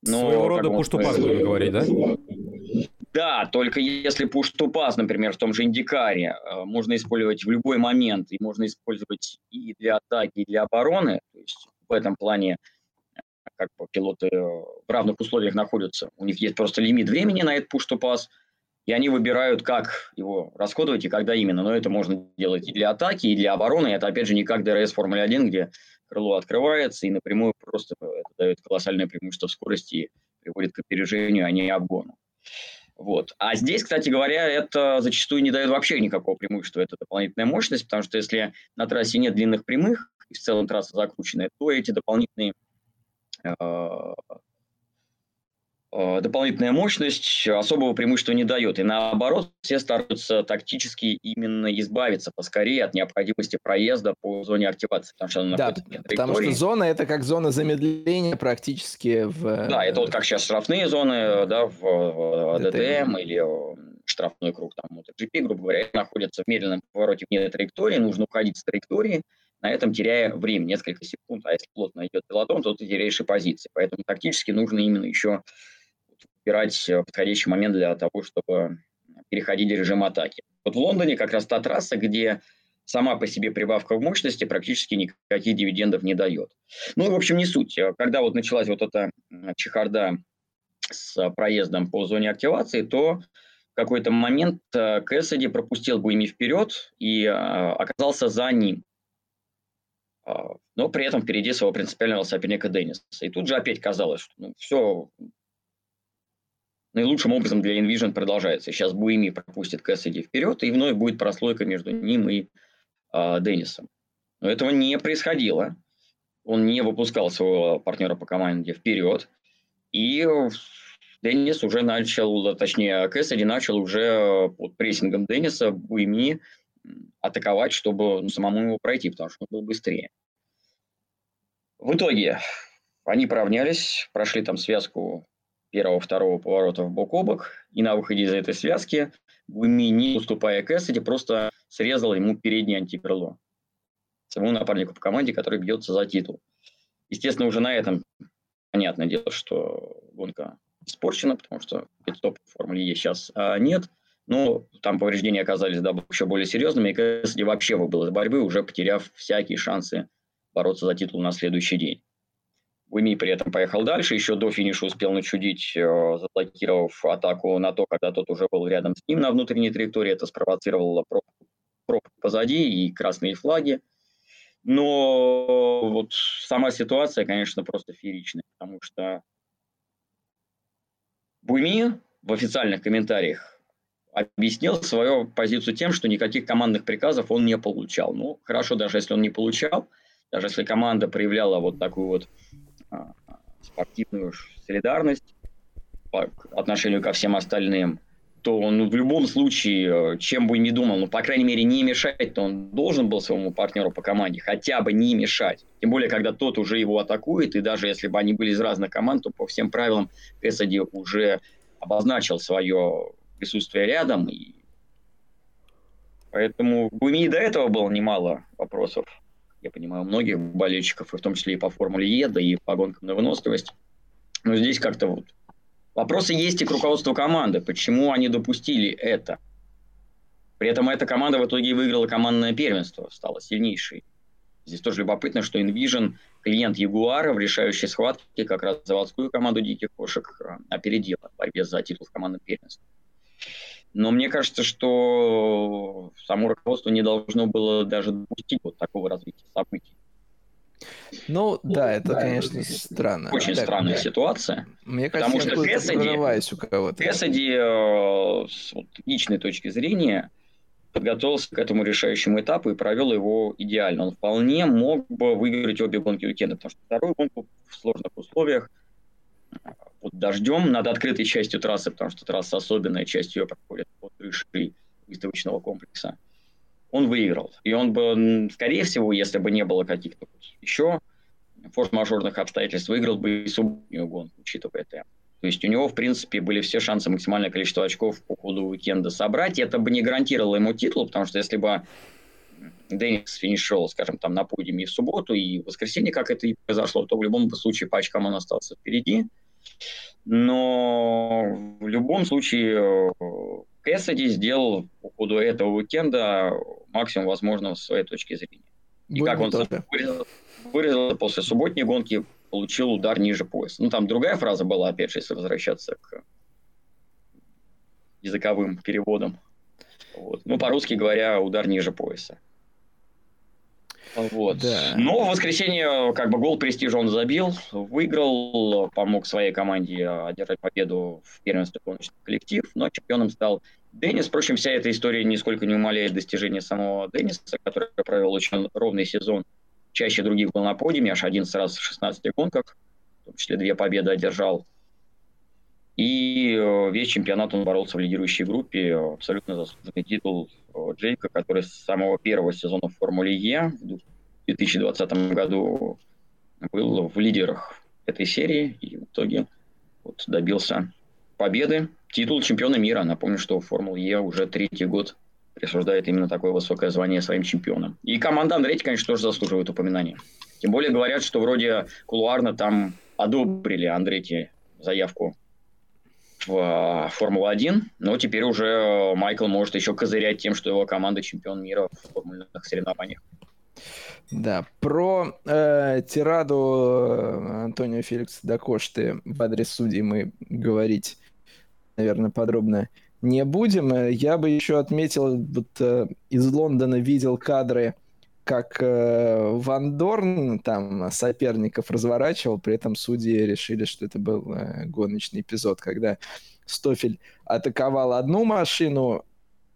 Но, Своего рода пуш-тупаз, будем говорить, да? Да, только если пуш-тупаз, например, в том же Индикаре, а, можно использовать в любой момент, и можно использовать и для атаки, и для обороны. То есть в этом плане как бы пилоты в равных условиях находятся. У них есть просто лимит времени на этот push-to-pass – и они выбирают, как его расходовать и когда именно. Но это можно делать и для атаки, и для обороны. Это, опять же, не как DRS Формулы 1, где крыло открывается и напрямую просто это дает колоссальное преимущество в скорости и приводит к опережению, а не обгону. Вот. А здесь, кстати говоря, это зачастую не дает вообще никакого преимущества, это дополнительная мощность, потому что если на трассе нет длинных прямых, и в целом трасса закрученная, то эти дополнительные э, дополнительная мощность особого преимущества не дает. И наоборот, все стараются тактически именно избавиться поскорее от необходимости проезда по зоне активации. Потому что она да, потому что зона это как зона замедления практически в... Да, это вот как сейчас штрафные зоны да, в, в ДТМ или штрафной круг там MotoGP, грубо говоря, находятся в медленном повороте вне траектории, нужно уходить с траектории, на этом теряя время, несколько секунд. А если плотно идет пилотон, то ты теряешь и позиции. Поэтому тактически нужно именно еще выбирать э, подходящий момент для того, чтобы переходить в режим атаки. Вот в Лондоне как раз та трасса, где сама по себе прибавка в мощности практически никаких дивидендов не дает. Ну, в общем, не суть. Э, когда вот началась вот эта чехарда с проездом по зоне активации, то в какой-то момент э, Кэссиди пропустил Буйми вперед и оказался за ним. Но при этом впереди своего принципиального соперника Денниса. И тут же опять казалось, что ну, все, наилучшим образом для InVision продолжается. Сейчас Буими пропустит Кэссиди вперед, и вновь будет прослойка между ним и э, Деннисом. Но этого не происходило. Он не выпускал своего партнера по команде вперед. И Деннис уже начал, точнее, Кэссиди начал уже под прессингом Денниса Буими атаковать, чтобы ну, самому его пройти, потому что он был быстрее. В итоге они поравнялись, прошли там связку первого-второго поворота в бок о бок, и на выходе из этой связки Гуми, не уступая Кэссиди, просто срезал ему переднее антикрыло. Своему напарнику по команде, который бьется за титул. Естественно, уже на этом понятное дело, что гонка испорчена, потому что пидстоп в Формуле Е сейчас а, нет. Но там повреждения оказались да, еще более серьезными, и Кэссиди вообще выбыл из борьбы, уже потеряв всякие шансы бороться за титул на следующий день. Уйми при этом поехал дальше, еще до финиша успел начудить, э, заблокировав атаку на то, когда тот уже был рядом с ним на внутренней траектории. Это спровоцировало пробку, пробку позади и красные флаги. Но вот сама ситуация, конечно, просто фееричная, потому что Буйми в официальных комментариях объяснил свою позицию тем, что никаких командных приказов он не получал. Ну, хорошо, даже если он не получал, даже если команда проявляла вот такую вот спортивную солидарность по отношению ко всем остальным, то он в любом случае, э, чем бы ни думал, ну, по крайней мере, не мешать-то он должен был своему партнеру по команде, хотя бы не мешать. Тем более, когда тот уже его атакует, и даже если бы они были из разных команд, то по всем правилам Кэссиди уже обозначил свое присутствие рядом. И... Поэтому у Гуми до этого было немало вопросов, я понимаю, многих болельщиков, и в том числе и по Формуле Е, да и по гонкам на выносливость. Но здесь как-то вот Вопросы есть и к руководству команды. Почему они допустили это? При этом эта команда в итоге выиграла командное первенство, стала сильнейшей. Здесь тоже любопытно, что Envision, клиент Ягуара в решающей схватке, как раз заводскую команду диких кошек опередила в борьбе за титул в командном первенстве. Но мне кажется, что само руководство не должно было даже допустить вот такого развития событий. Ну, да, это, конечно, странно. Очень так, странная ситуация. Мне кажется, потому что Кэссиди, у кого-то. Кэссиди э, с вот, личной точки зрения подготовился к этому решающему этапу и провел его идеально. Он вполне мог бы выиграть обе гонки уикенда, потому что вторую гонку в сложных условиях под дождем над открытой частью трассы, потому что трасса особенная, часть ее проходит под крышей выставочного комплекса он выиграл. И он бы, скорее всего, если бы не было каких-то еще форс-мажорных обстоятельств, выиграл бы и субботнюю гонку, учитывая это. То есть у него, в принципе, были все шансы максимальное количество очков по ходу уикенда собрать. И это бы не гарантировало ему титул, потому что если бы Деннис финишировал, скажем, там на подиуме в субботу, и в воскресенье, как это и произошло, то в любом случае по очкам он остался впереди. Но в любом случае Кэссиди сделал по ходу этого уикенда максимум возможного с своей точки зрения. И Будет как он вырезал, вырезал после субботней гонки, получил удар ниже пояса. Ну, там другая фраза была, опять же, если возвращаться к языковым переводам. Вот. Ну, по-русски говоря, удар ниже пояса. Вот. Да. Но в воскресенье как бы гол престижа он забил, выиграл, помог своей команде одержать победу в первенстве гоночных коллектив, но чемпионом стал Деннис. Впрочем, вся эта история нисколько не умаляет достижения самого Денниса, который провел очень ровный сезон, чаще других был на подиуме, аж 11 раз в 16 гонках, в том числе две победы одержал. И э, весь чемпионат он боролся в лидирующей группе. Абсолютно заслуженный титул э, Джейка, который с самого первого сезона в Формуле Е в 2020 году был в лидерах этой серии и в итоге вот добился победы. Титул чемпиона мира. Напомню, что Формула Е уже третий год присуждает именно такое высокое звание своим чемпионам. И команда Андретти, конечно, тоже заслуживает упоминания. Тем более говорят, что вроде кулуарно там одобрили Андретти заявку в а, Формулу-1, но теперь уже Майкл может еще козырять тем, что его команда чемпион мира в формульных соревнованиях. Да, про э, тираду э, Антонио Феликса Дакошты в адрес судей мы говорить, наверное, подробно не будем. Я бы еще отметил, вот э, из Лондона видел кадры как э, Ван Дорн там соперников разворачивал, при этом судьи решили, что это был э, гоночный эпизод, когда Стофель атаковал одну машину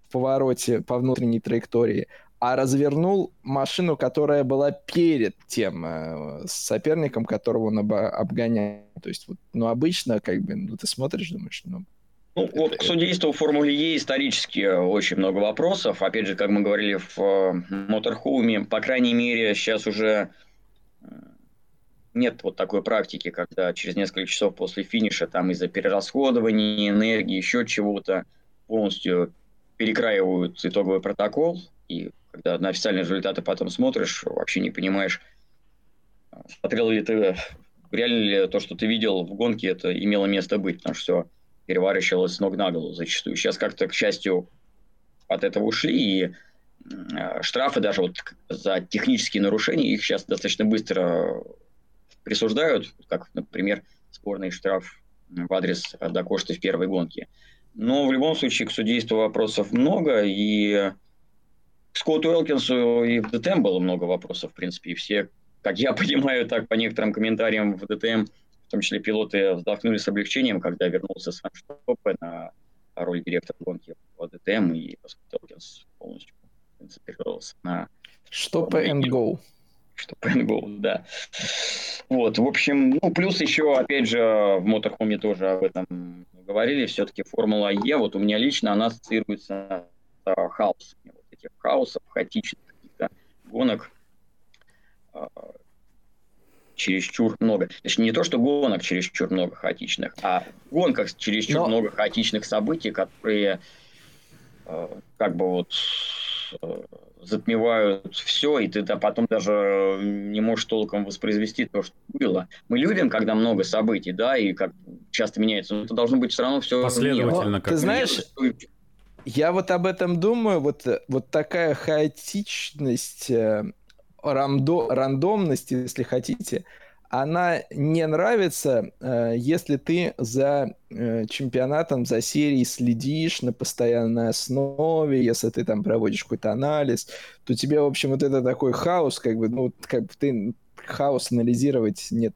в повороте по внутренней траектории, а развернул машину, которая была перед тем э, соперником, которого он об, обгоняет. То есть, вот, ну, обычно, как бы, ну, ты смотришь, думаешь, ну, ну, вот к судейству в Формуле Е исторически очень много вопросов. Опять же, как мы говорили в э, Моторхоуме, по крайней мере, сейчас уже э, нет вот такой практики, когда через несколько часов после финиша там из-за перерасходования энергии, еще чего-то полностью перекраивают итоговый протокол. И когда на официальные результаты потом смотришь, вообще не понимаешь, смотрел ли ты, реально ли то, что ты видел в гонке, это имело место быть, потому что все переворачивалось с ног на голову зачастую. Сейчас как-то, к счастью, от этого ушли, и штрафы даже вот за технические нарушения, их сейчас достаточно быстро присуждают, как, например, спорный штраф в адрес Дакошты в первой гонке. Но в любом случае к судейству вопросов много, и к Скотту Элкинсу и в ДТМ было много вопросов, в принципе, и все, как я *laughs* понимаю, так по некоторым комментариям в ДТМ, в том числе пилоты вздохнули с облегчением, когда вернулся Свен Штоппе на роль директора гонки в ДТМ, и Элкинс полностью концентрировался на... Штоппе and go. Штоппе and go, да. Вот, в общем, ну, плюс еще, опять же, в Моторхоме тоже об этом говорили, все-таки Формула Е, вот у меня лично она ассоциируется с хаосом, вот этих хаосов, хаотичных каких-то гонок, а, чересчур много. Точнее, не то, что гонок чересчур много хаотичных, а гонках чересчур Но... много хаотичных событий, которые а, как бы вот а, затмевают все, и ты да, потом даже не можешь толком воспроизвести то, что было. Мы любим, когда много событий, да, и как часто меняется, но это должно быть все равно все последовательно. Как ты знаешь, я вот об этом думаю, вот, вот такая хаотичность, рандо, рандомность, если хотите, она не нравится, э, если ты за э, чемпионатом, за серией следишь на постоянной основе, если ты там проводишь какой-то анализ, то тебе, в общем, вот это такой хаос, как бы, ну, как бы ты хаос анализировать нет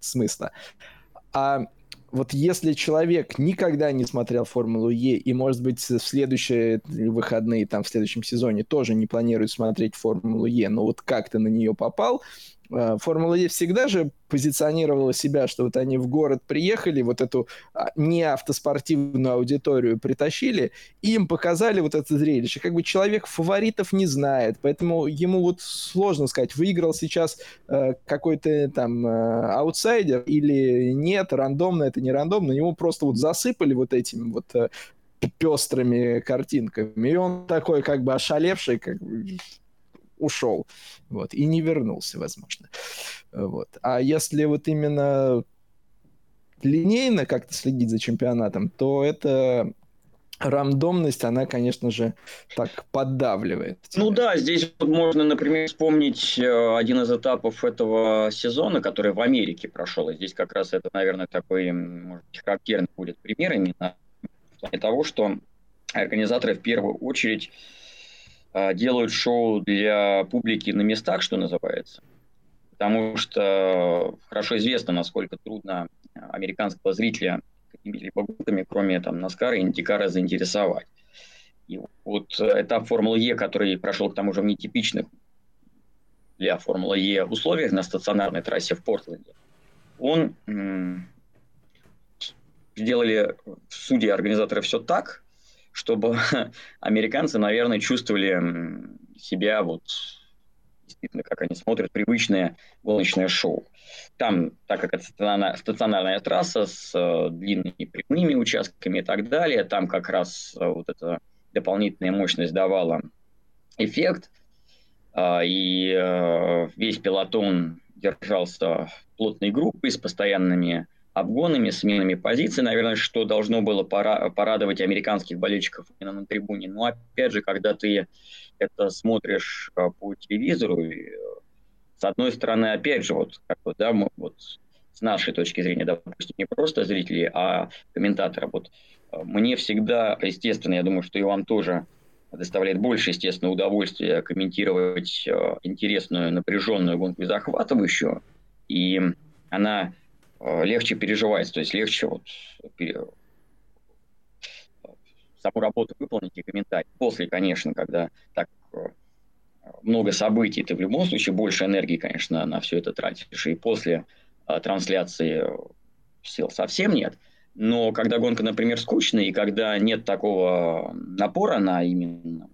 смысла. А вот если человек никогда не смотрел Формулу Е и, может быть, в следующие выходные, там, в следующем сезоне тоже не планирует смотреть Формулу Е, но вот как то на нее попал, Формула Е всегда же позиционировала себя, что вот они в город приехали, вот эту а, не автоспортивную аудиторию притащили, им показали вот это зрелище. Как бы человек фаворитов не знает, поэтому ему вот сложно сказать, выиграл сейчас э, какой-то там э, аутсайдер или нет, рандомно это не рандомно, его просто вот засыпали вот этими вот э, пестрыми картинками, и он такой как бы ошалевший, как бы ушел, вот, и не вернулся, возможно. Вот. А если вот именно линейно как-то следить за чемпионатом, то это рандомность, она, конечно же, так поддавливает. Ну да, здесь вот можно, например, вспомнить э, один из этапов этого сезона, который в Америке прошел. И здесь как раз это, наверное, такой, может быть, характерный будет пример именно в плане того, что организаторы в первую очередь делают шоу для публики на местах, что называется. Потому что хорошо известно, насколько трудно американского зрителя какими-либо гонками, кроме там Наскара и Индикара, заинтересовать. И вот этап Формулы Е, который прошел к тому же в нетипичных для Формулы Е условиях на стационарной трассе в Портленде, он сделали судьи организаторы все так, чтобы *laughs* американцы, наверное, чувствовали себя вот действительно, как они смотрят привычное гоночное шоу. Там, так как это стационарная трасса с э, длинными прямыми участками и так далее, там как раз э, вот эта дополнительная мощность давала эффект, э, и э, весь пилотон держался плотной группой с постоянными обгонами, сменами позиций, наверное, что должно было пора, порадовать американских болельщиков именно на трибуне. Но опять же, когда ты это смотришь а, по телевизору, и, с одной стороны, опять же, вот, как бы, да, мы, вот с нашей точки зрения, допустим, не просто зрители, а комментаторы, вот а, мне всегда, естественно, я думаю, что и вам тоже доставляет больше, естественно, удовольствия комментировать э, интересную, напряженную гонку и захватывающую. И она Э, легче переживается, то есть легче вот саму работу выполнить и комментарий. После, конечно, когда так э, много событий, ты в любом случае больше энергии, конечно, на все это тратишь. И после а, трансляции сил совсем нет. Но когда гонка, например, скучная, и когда нет такого напора на именно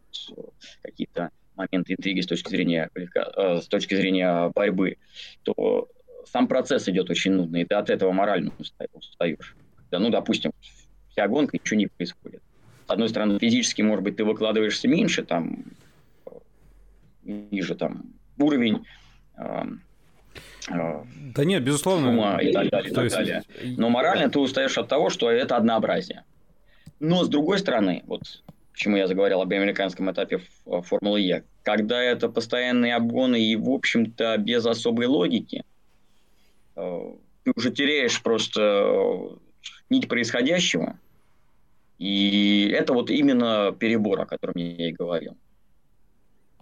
какие-то моменты интриги с точки зрения, с точки зрения борьбы, то сам процесс идет очень нудный, и ты от этого морально устаешь. Да, ну, допустим, вся гонка, ничего не происходит. С одной стороны, физически, может быть, ты выкладываешься меньше, там, ниже там уровень, э, да нет, безусловно. и так далее, и так есть... далее. Но морально ты устаешь от того, что это однообразие. Но с другой стороны, вот почему я заговорил об американском этапе Формулы Е, когда это постоянные обгоны и, в общем-то, без особой логики, э, ты уже теряешь просто э, нить происходящего. И это вот именно перебор, о котором я и говорил.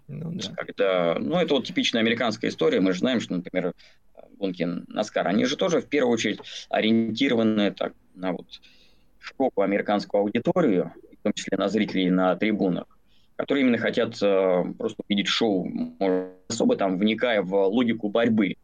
Ну, да. Когда, ну, это вот типичная американская история. Мы же знаем, что, например, гонки Наскар, они же тоже в первую очередь ориентированы так, на вот широкую американскую аудиторию, в том числе на зрителей на трибунах, которые именно хотят э, просто увидеть шоу, особо там вникая в логику борьбы.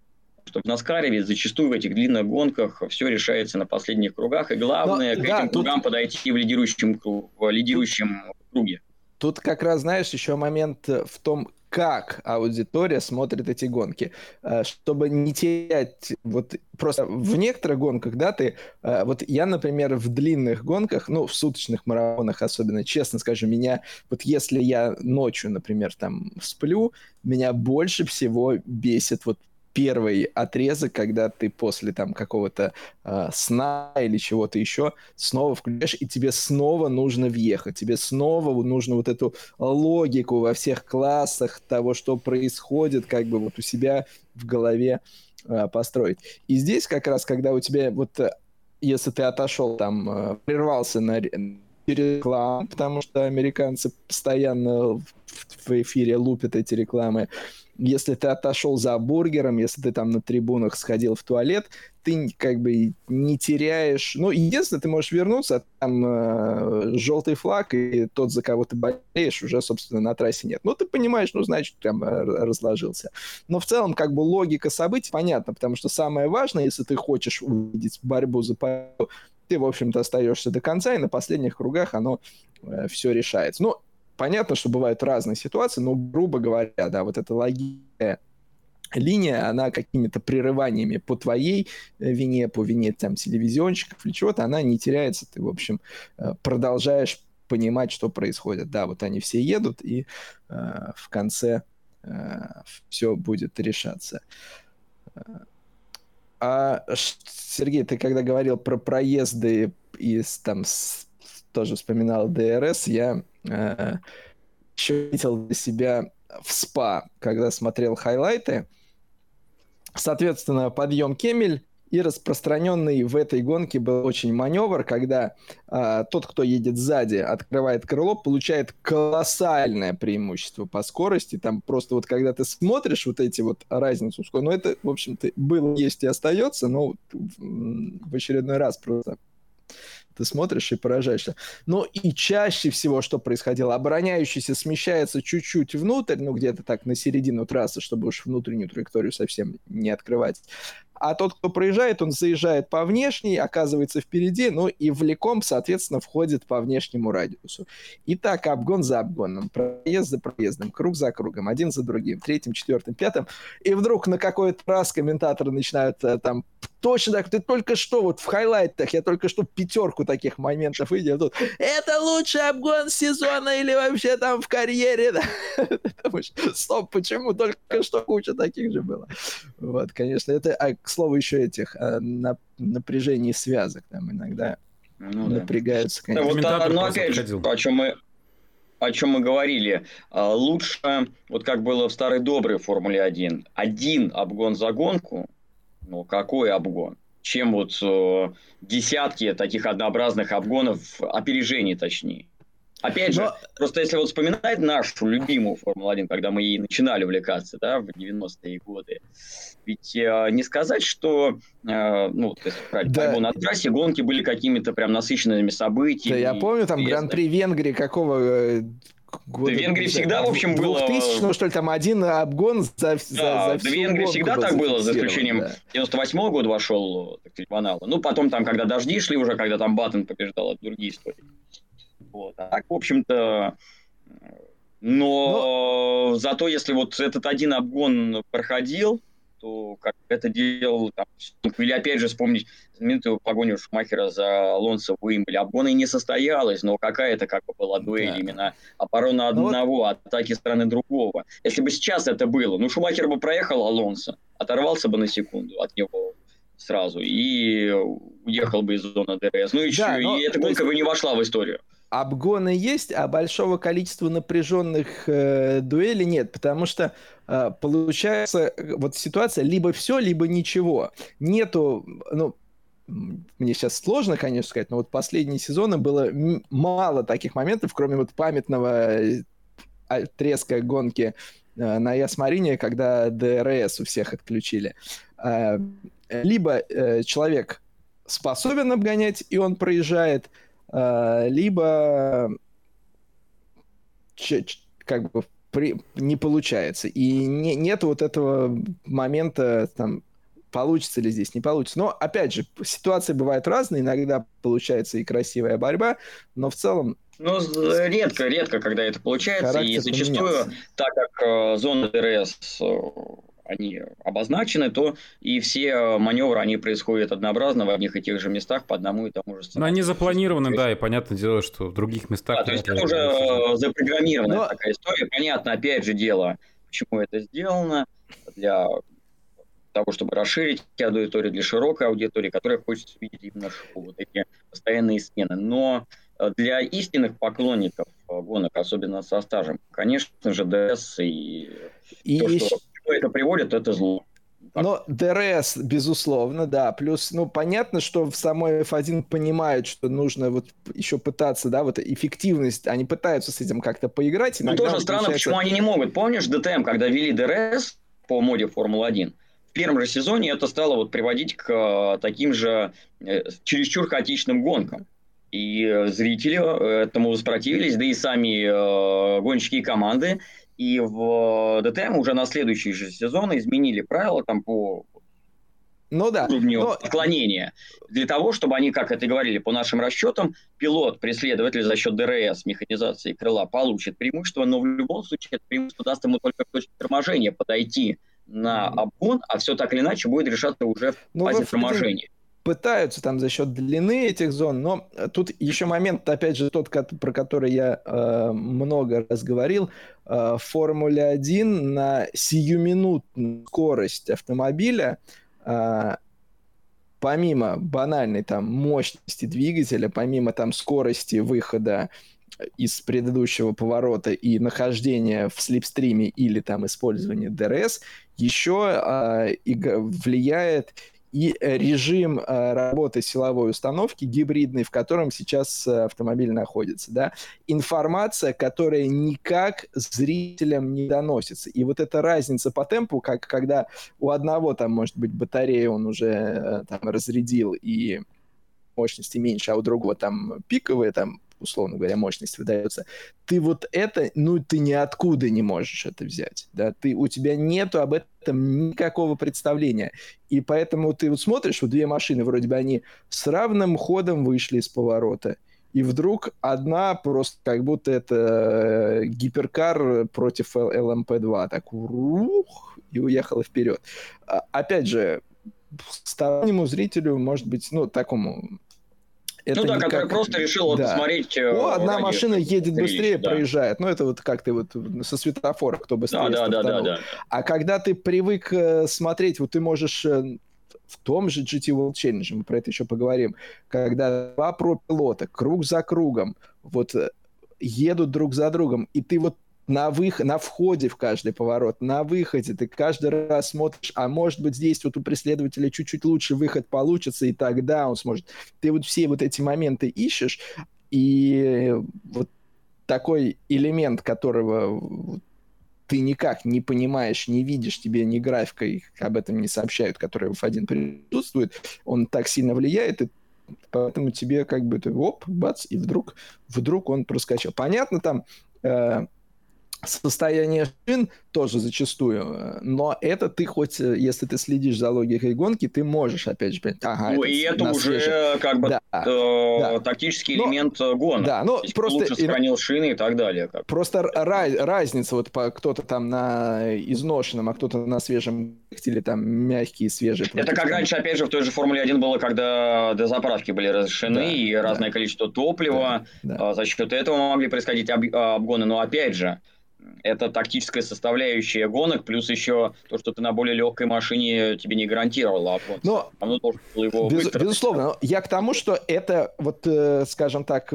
Что в Наскаре ведь зачастую в этих длинных гонках все решается на последних кругах, и главное Но, к да, этим тут... кругам подойти в лидирующем, в лидирующем круге. Тут как раз, знаешь, еще момент в том, как аудитория смотрит эти гонки, э, чтобы не терять вот просто в некоторых гонках, да, ты э, вот я, например, в длинных гонках, ну в суточных марафонах особенно, честно скажу, меня вот если я ночью, например, там сплю, меня больше всего бесит вот первый отрезок, когда ты после там какого-то э, сна или чего-то еще снова включаешь, и тебе снова нужно въехать, тебе снова нужно вот эту логику во всех классах того, что происходит, как бы вот у себя в голове э, построить. И здесь как раз, когда у тебя вот, э, если ты отошел там, э, прервался на рекламу, потому что американцы постоянно в, в эфире лупят эти рекламы, если ты отошел за бургером, если ты там на трибунах сходил в туалет, ты как бы не теряешь... Ну, единственное, ты можешь вернуться, а там э, желтый флаг, и тот, за кого ты болеешь, уже, собственно, на трассе нет. Ну, ты понимаешь, ну, значит, прям э, разложился. Но в целом, как бы, логика событий понятна, потому что самое важное, если ты хочешь увидеть борьбу за победу, ты, в общем-то, остаешься до конца, и на последних кругах оно э, все решается. Ну, понятно, что бывают разные ситуации, но, грубо говоря, да, вот эта логика линия, она какими-то прерываниями по твоей э, вине, по вине там телевизионщиков или чего-то, она не теряется, ты, в общем, э, продолжаешь понимать, что происходит. Да, вот они все едут, и э, в конце э, все будет решаться. А, Сергей, ты когда говорил про проезды и там с, тоже вспоминал DRS, я э, еще видел для себя в Спа, когда смотрел highlight ы. Соответственно, подъем Кеммель и распространенный в этой гонке был очень маневр, когда э, тот, кто едет сзади, открывает крыло, получает колоссальное преимущество по скорости. Там просто вот когда ты смотришь вот эти вот разницу, ну это, в общем-то, было, есть и остается, но в очередной раз просто ты смотришь и поражаешься. Но и чаще всего, что происходило, обороняющийся смещается чуть-чуть внутрь, ну где-то так на середину трассы, чтобы уж внутреннюю траекторию совсем не открывать а тот, кто проезжает, он заезжает по внешней, оказывается впереди, ну и влеком, соответственно, входит по внешнему радиусу. И так обгон за обгоном, проезд за проездом, круг за кругом, один за другим, третьим, четвертым, пятым. И вдруг на какой-то раз комментаторы начинают э, там точно так, ты только что вот в хайлайтах, я только что пятерку таких моментов видел. Тут, это лучший обгон сезона или вообще там в карьере. *laughs* Стоп, почему только что куча таких же было? Вот, конечно, это, а, к слову, еще этих а, на, напряжений связок там иногда ну, напрягаются. Да. Конечно. Да, вот, ну, опять же, о чем мы о чем мы говорили. А, лучше, вот как было в старой доброй Формуле 1, один обгон за гонку, ну какой обгон? Чем вот э, десятки таких однообразных обгонов, опережений точнее. Опять же, Но... просто если вот вспоминать нашу любимую Формулу-1, когда мы ей начинали увлекаться, да, в 90-е годы, ведь э, не сказать, что, э, ну, то есть, да. на трассе, гонки были какими-то прям насыщенными событиями. Да, я помню, там Гран-при Венгрии какого э, года. Да, в Венгрии всегда, в общем, было... 2000, ну, что ли, там один обгон за, да, за, за всю в Венгрии всегда так было, за исключением да. 98 -го года вошел Банала. Ну, потом там, когда дожди шли уже, когда там Баттон побеждал, это другие истории. Вот. А так, в общем-то, но, но зато если вот этот один обгон проходил, что как это делал, там, или опять же вспомнить знаменитую погоню Шумахера за Алонсо в Имоле. Обгона не состоялась, но какая-то как бы была дуэль да. именно оборона ну одного, вот... атаки стороны другого. Если бы сейчас это было, ну Шумахер бы проехал Алонсо, оторвался бы на секунду от него сразу и уехал бы из зоны ДРС. Ну еще, да, но, и эта гонка есть... бы не вошла в историю обгоны есть, а большого количества напряженных э, дуэлей нет, потому что э, получается вот ситуация либо все, либо ничего. Нету, ну, мне сейчас сложно, конечно, сказать, но вот последние сезоны было мало таких моментов, кроме вот памятного э, треска гонки э, на Яс-Марине, когда ДРС у всех отключили. Э, либо э, человек способен обгонять, и он проезжает, а, либо как бы при, не получается. И не, нет вот этого момента, там, получится ли здесь, не получится. Но, опять же, ситуации бывают разные. Иногда получается и красивая борьба, но в целом... Ну, редко, редко, когда это получается. И зачастую, поменялся. так как э, зона ДРС э, они обозначены, то и все маневры, они происходят однообразно в одних и тех же местах по одному и тому же сценарию. Но они запланированы, да, и понятное дело, что в других местах... Да, то есть это уже э, запрограммированная Но... такая история. Понятно, опять же, дело, почему это сделано, для того, чтобы расширить аудиторию для широкой аудитории, которая хочет видеть именно шоу, вот эти постоянные смены. Но э, для истинных поклонников э, гонок, особенно со стажем, конечно же, ДС и, и то, что это приводит, это зло. Но ДРС, безусловно, да. Плюс, ну, понятно, что в самой F1 понимают, что нужно вот еще пытаться, да, вот эффективность, они пытаются с этим как-то поиграть. Ну, тоже странно, получается... почему они не могут. Помнишь ДТМ, когда ввели ДРС по моде Формулы-1? В первом же сезоне это стало вот приводить к э, таким же э, чересчур хаотичным гонкам. И зрители э, этому воспротивились, да и сами э, гонщики и команды. И в ДТМ уже на следующий же сезон изменили правила там по ну да. уровню но... отклонения. Для того, чтобы они, как это говорили, по нашим расчетам, пилот, преследователь за счет ДРС, механизации крыла, получит преимущество, но в любом случае это преимущество даст ему только в точке торможения подойти на обгон, а все так или иначе будет решаться уже в ну, фазе торможения пытаются там за счет длины этих зон, но тут еще момент, опять же, тот, про который я э, много раз говорил, э, Формуле 1 на сиюминутную скорость автомобиля, э, помимо банальной там мощности двигателя, помимо там скорости выхода из предыдущего поворота и нахождения в слипстриме или там использования ДРС, еще э, влияет и э, режим э, работы силовой установки гибридный, в котором сейчас э, автомобиль находится. Да? Информация, которая никак зрителям не доносится. И вот эта разница по темпу, как когда у одного там, может быть, батарея он уже там разрядил и мощности меньше, а у другого там пиковые, там условно говоря, мощность выдается, ты вот это, ну, ты ниоткуда не можешь это взять, да, ты, у тебя нету об этом никакого представления, и поэтому ты вот смотришь, вот две машины, вроде бы они с равным ходом вышли из поворота, и вдруг одна просто как будто это э, гиперкар против LMP2, так ух, и уехала вперед. А, опять же, стороннему зрителю, может быть, ну, такому это ну да, никак... который просто решил да. посмотреть... Э, О, одна машина едет быстрее, да. проезжает. Ну, это вот как ты вот со светофора, кто быстрее да, да, да, да, А когда ты привык э, смотреть, вот ты можешь э, в том же GT World Challenge, мы про это еще поговорим, когда два пропилота круг за кругом вот едут друг за другом, и ты вот на, вых... на входе в каждый поворот, на выходе ты каждый раз смотришь, а может быть здесь вот у преследователя чуть-чуть лучше выход получится, и тогда он сможет. Ты вот все вот эти моменты ищешь, и вот такой элемент, которого ты никак не понимаешь, не видишь, тебе ни графика их об этом не сообщают, которые в один присутствует, он так сильно влияет, и поэтому тебе как бы ты оп, бац, и вдруг, вдруг он проскочил. Понятно, там э, состояние шин тоже зачастую, но это ты хоть, э, если ты следишь за логикой гонки, ты можешь, опять же, понять, ага, ну, это и это уже свежих... как бы да, э, да. тактический но, элемент э, гона. Да, но Если просто... лучше сохранил шины и так далее. Как. Просто раз, разница, вот по, кто-то там на изношенном, а кто-то на свежем или там мягкие, свежие. Это как раньше, опять же, в той же Формуле 1 было, когда дозаправки были разрешены да, и разное количество топлива, да, да. за счет этого могли происходить об, обгоны, но опять же, это тактическая составляющая гонок, плюс еще то, что ты на более легкой машине тебе не гарантировало обгон. Но, его без, безусловно, я к тому, что это, вот, э, скажем так,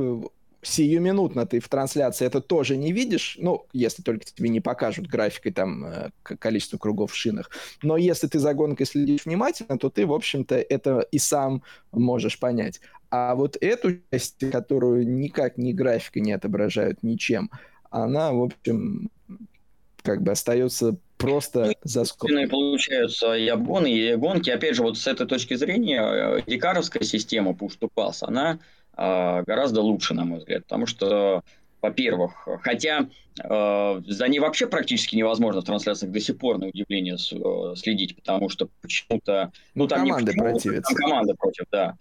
сиюминутно ты в трансляции это тоже не видишь, ну, если только тебе не покажут графикой там э, количество кругов в шинах. Но если ты за гонкой следишь внимательно, то ты, в общем-то, это и сам можешь понять. А вот эту часть, которую никак ни графика не отображают ничем, она, в общем, как бы остается просто ну, за скобкой. Получаются и обгоны, и гонки. Опять же, вот с этой точки зрения, э, дикаровская система push to pass, она э, гораздо лучше, на мой взгляд, потому что во-первых, хотя э, за ней вообще практически невозможно в трансляциях до сих пор, на удивление, с, э, следить, потому что почему-то... Ну, там команды не противятся. Там команда против, да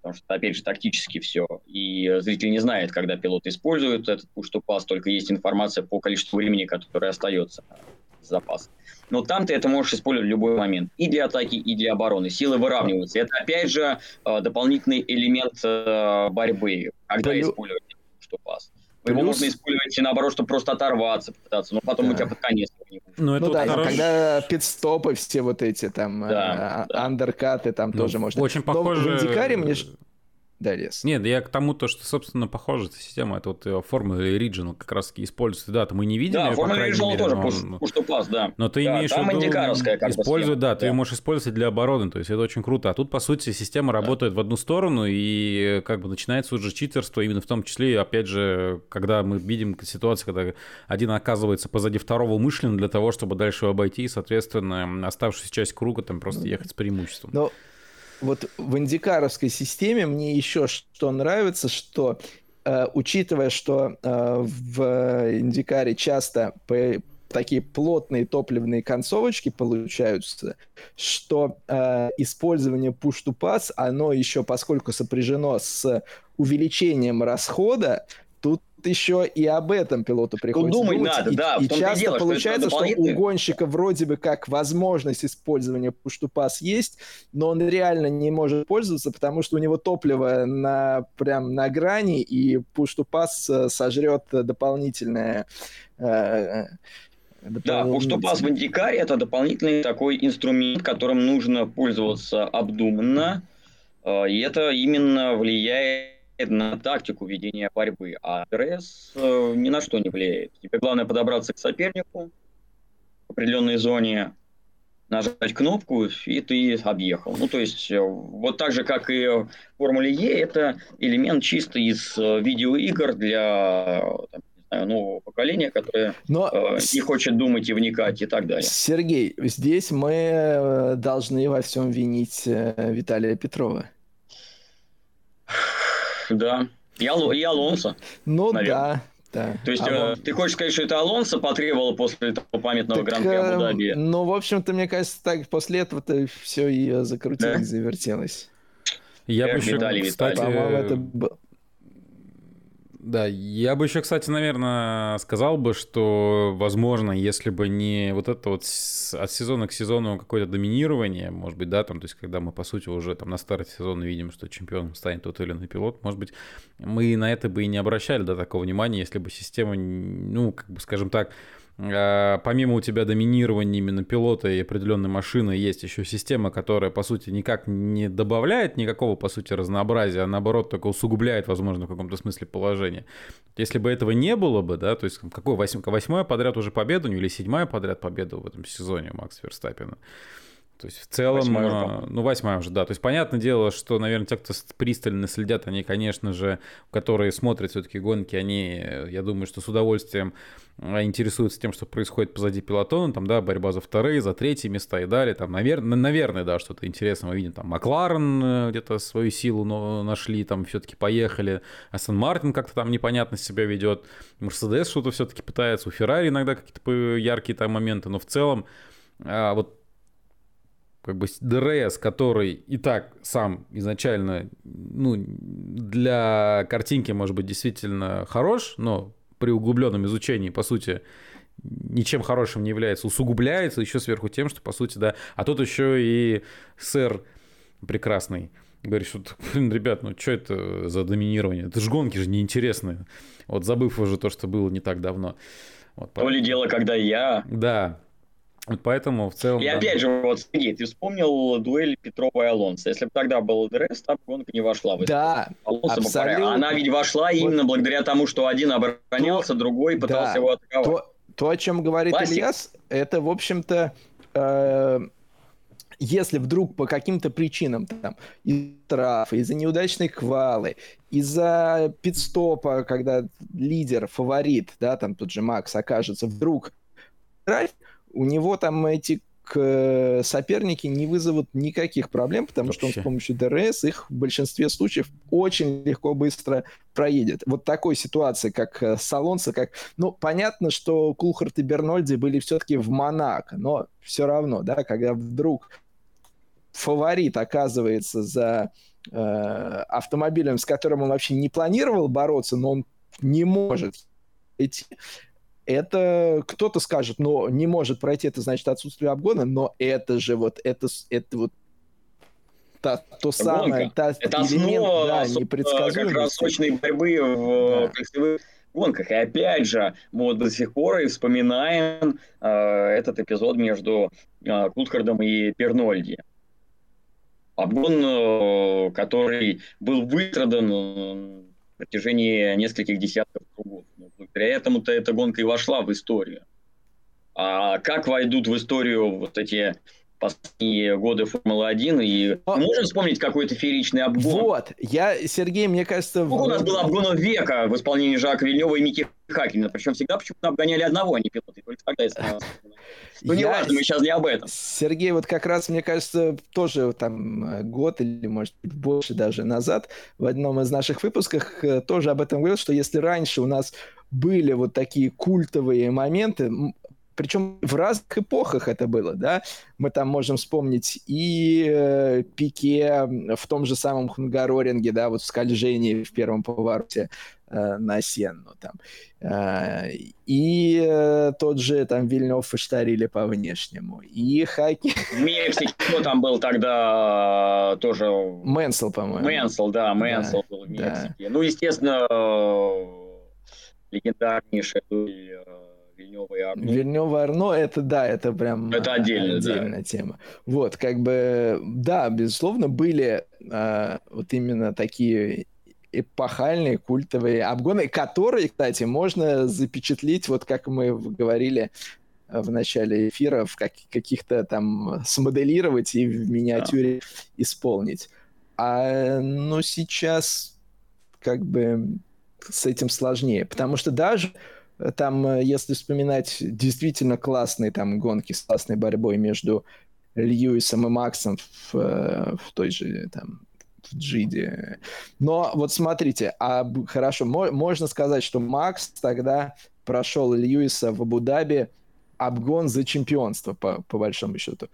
потому что, опять же, тактически все. И зритель не знает, когда пилот использует этот push пас только есть информация по количеству времени, которое остается запас. Но там ты это можешь использовать в любой момент. И для атаки, и для обороны. Силы выравниваются. Это, опять же, э, дополнительный элемент э, борьбы, когда Плюс... использовать push пас. Плюс... Его можно использовать и наоборот, чтобы просто оторваться, попытаться, но потом да. у тебя под конец не Ну, ну да, хорош... когда пидстопы все вот эти там, да, э, да. андеркаты там ну, тоже можно. Очень похоже... Но в Индикаре мне да, лес. Нет, я к тому, то, что, собственно, похожая система, это вот э, формула Regional как раз таки используется. Да, то мы не видим да, ее, формула Regional тоже, но... что пас, да. Но ты да, имеешь в виду, как используй, да, да, ты ее можешь использовать для обороны, то есть это очень круто. А тут, по сути, система да. работает в одну сторону, и э, как бы начинается уже читерство, именно в том числе, опять же, когда мы видим ситуацию, когда один оказывается позади второго умышленно для того, чтобы дальше его обойти, и, соответственно, оставшуюся часть круга там просто ехать с преимуществом. Но вот в индикаровской системе мне еще что нравится, что э, учитывая, что э, в индикаре часто по, такие плотные топливные концовочки получаются, что э, использование push-to-pass, оно еще, поскольку сопряжено с увеличением расхода, еще и об этом пилоту приходится думать. думать. надо, и, да. И часто дело, получается, что, что у гонщика вроде бы как возможность использования push-to-pass есть, но он реально не может пользоваться, потому что у него топливо на, прям на грани, и push-to-pass э, сожрет дополнительное э, да, push-to-pass в Индикаре это дополнительный такой инструмент, которым нужно пользоваться обдуманно, э, и это именно влияет на тактику ведения борьбы, а РС э, ни на что не влияет. Тебе главное подобраться к сопернику в определенной зоне, нажать кнопку, и ты объехал. Ну, то есть, э, вот так же, как и в Формуле Е, это элемент чисто из э, видеоигр для там, знаю, нового поколения, которое Но... э, не хочет думать и вникать и так далее. Сергей, здесь мы должны во всем винить Виталия Петрова. Да. И, Ал... и Алонсо. Ну наверное. да. Да. То есть, а э, ты хочешь сказать, что это Алонсо потребовало после этого памятного гран-при Абу-Даби? Ну, в общем-то, мне кажется, так после этого-то все и закрутилось, да? завертелось. Я бы еще, кстати, по-моему, это да, я бы еще, кстати, наверное, сказал бы, что, возможно, если бы не вот это вот от сезона к сезону какое-то доминирование, может быть, да, там, то есть, когда мы, по сути, уже там на старте сезона видим, что чемпионом станет тот или иной пилот, может быть, мы на это бы и не обращали до такого внимания, если бы система, ну, как бы, скажем так, помимо у тебя доминирования именно пилота и определенной машины, есть еще система, которая, по сути, никак не добавляет никакого, по сути, разнообразия, а наоборот только усугубляет, возможно, в каком-то смысле положение. Если бы этого не было бы, да, то есть какой восьмая подряд уже победа или седьмая подряд победа в этом сезоне у Макса Верстаппина, То есть в целом, восьмая уже, ну восьмая уже, да. То есть понятное дело, что, наверное, те, кто пристально следят, они, конечно же, которые смотрят все-таки гонки, они, я думаю, что с удовольствием а, интересуются тем, что происходит позади пелотона, там, да, борьба за вторые, за третьи места и далее, там, наверное, наверное, да, что-то интересное мы видим, там, Макларен э, где-то свою силу нашли, там, все-таки поехали, Астон Мартин как-то там непонятно себя ведет, Мерседес что-то все-таки пытается, у Феррари иногда какие-то яркие там моменты, но в целом а, вот как бы ДРС, который и так сам изначально, ну, для картинки, может быть, действительно хорош, но при углубленном изучении, по сути, ничем хорошим не является, усугубляется еще сверху тем, что, по сути, да, а тут еще и сэр прекрасный говорит, что, блин, ребят, ну что это за доминирование? Это же гонки же неинтересные. Вот забыв уже то, что было не так давно. Вот, То ли дело, когда я... Да, вот поэтому в целом... И да. опять же, вот, Сергей, ты вспомнил дуэль Петрова и Алонса. Если бы тогда был ДРС, там гонка не вошла в Да, Алонсо абсолютно. Она ведь вошла вот. именно благодаря тому, что один оборонялся, то, другой пытался да, его атаковать. То, то, о чем говорит Классик. Ильяс, это, в общем-то, э, если вдруг по каким-то причинам, там, из штрафа, из-за неудачной квалы, из-за пит-стопа, когда лидер, фаворит, да, там тот же Макс окажется, вдруг у него там эти соперники не вызовут никаких проблем, потому Вообще. что он с помощью ДРС их в большинстве случаев очень легко, быстро проедет. Вот такой ситуации, как э, с Алонсо, как... Ну, понятно, что Кулхарт и Бернольди были все-таки в Монако, но все равно, да, когда вдруг фаворит оказывается за э, автомобилем, с которым он вообще не планировал бороться, но он не может идти, это кто-то скажет, но не может пройти, это значит отсутствие обгона, но это же вот, это, это вот та, то самое, та, это основа да, как раз сочной борьбы в да. кольцевых гонках. И опять же, мы вот до сих пор и вспоминаем э, этот эпизод между э, Кутхардом и Пернольди. Обгон, э, который был выстрадан протяжении нескольких десятков кругов. Но благодаря этому-то эта гонка и вошла в историю. А как войдут в историю вот эти последние годы Формулы-1, и Но... можем вспомнить какой-то фееричный обгон. Вот, я, Сергей, мне кажется... Сколько у нас было обгонов века в исполнении Жака Вильнева и Микки Хакина, причем всегда почему-то обгоняли одного, а не пилоты, только тогда это... *laughs* Ну, не важно, мы сейчас не об этом. Сергей, вот как раз, мне кажется, тоже там год или, может быть, больше даже назад в одном из наших выпусков э, тоже об этом говорил, что если раньше у нас были вот такие культовые моменты, причем в разных эпохах это было, да. Мы там можем вспомнить и э, Пике в том же самом Хунгароринге, да, вот в скольжении в первом повороте э, на Сенну там. Э, и э, тот же там Вильнев и Штарили по внешнему. И Хаки... В Мексике кто там был тогда тоже? Мэнсел, по-моему. Мэнсел, да, Мэнсел да, был в Мексике. Да. Ну, естественно, э, легендарнейшая дуэль Вильнёва и Арно. Вильнёва и Арно, это да, это прям это отдельная, отдельная да. тема. Вот, как бы, да, безусловно, были э, вот именно такие эпохальные культовые обгоны, которые, кстати, можно запечатлеть, вот как мы говорили в начале эфира, в как, каких-то там смоделировать и в миниатюре да. исполнить. А, ну, сейчас как бы с этим сложнее, потому что даже там, э, если вспоминать действительно классные там гонки с классной борьбой между Льюисом и Максом в, э, в той же там в Джиде. Но вот смотрите, а хорошо, мо- можно сказать, что Макс тогда прошел Льюиса в Абу-Даби обгон за чемпионство, по, по большому счету.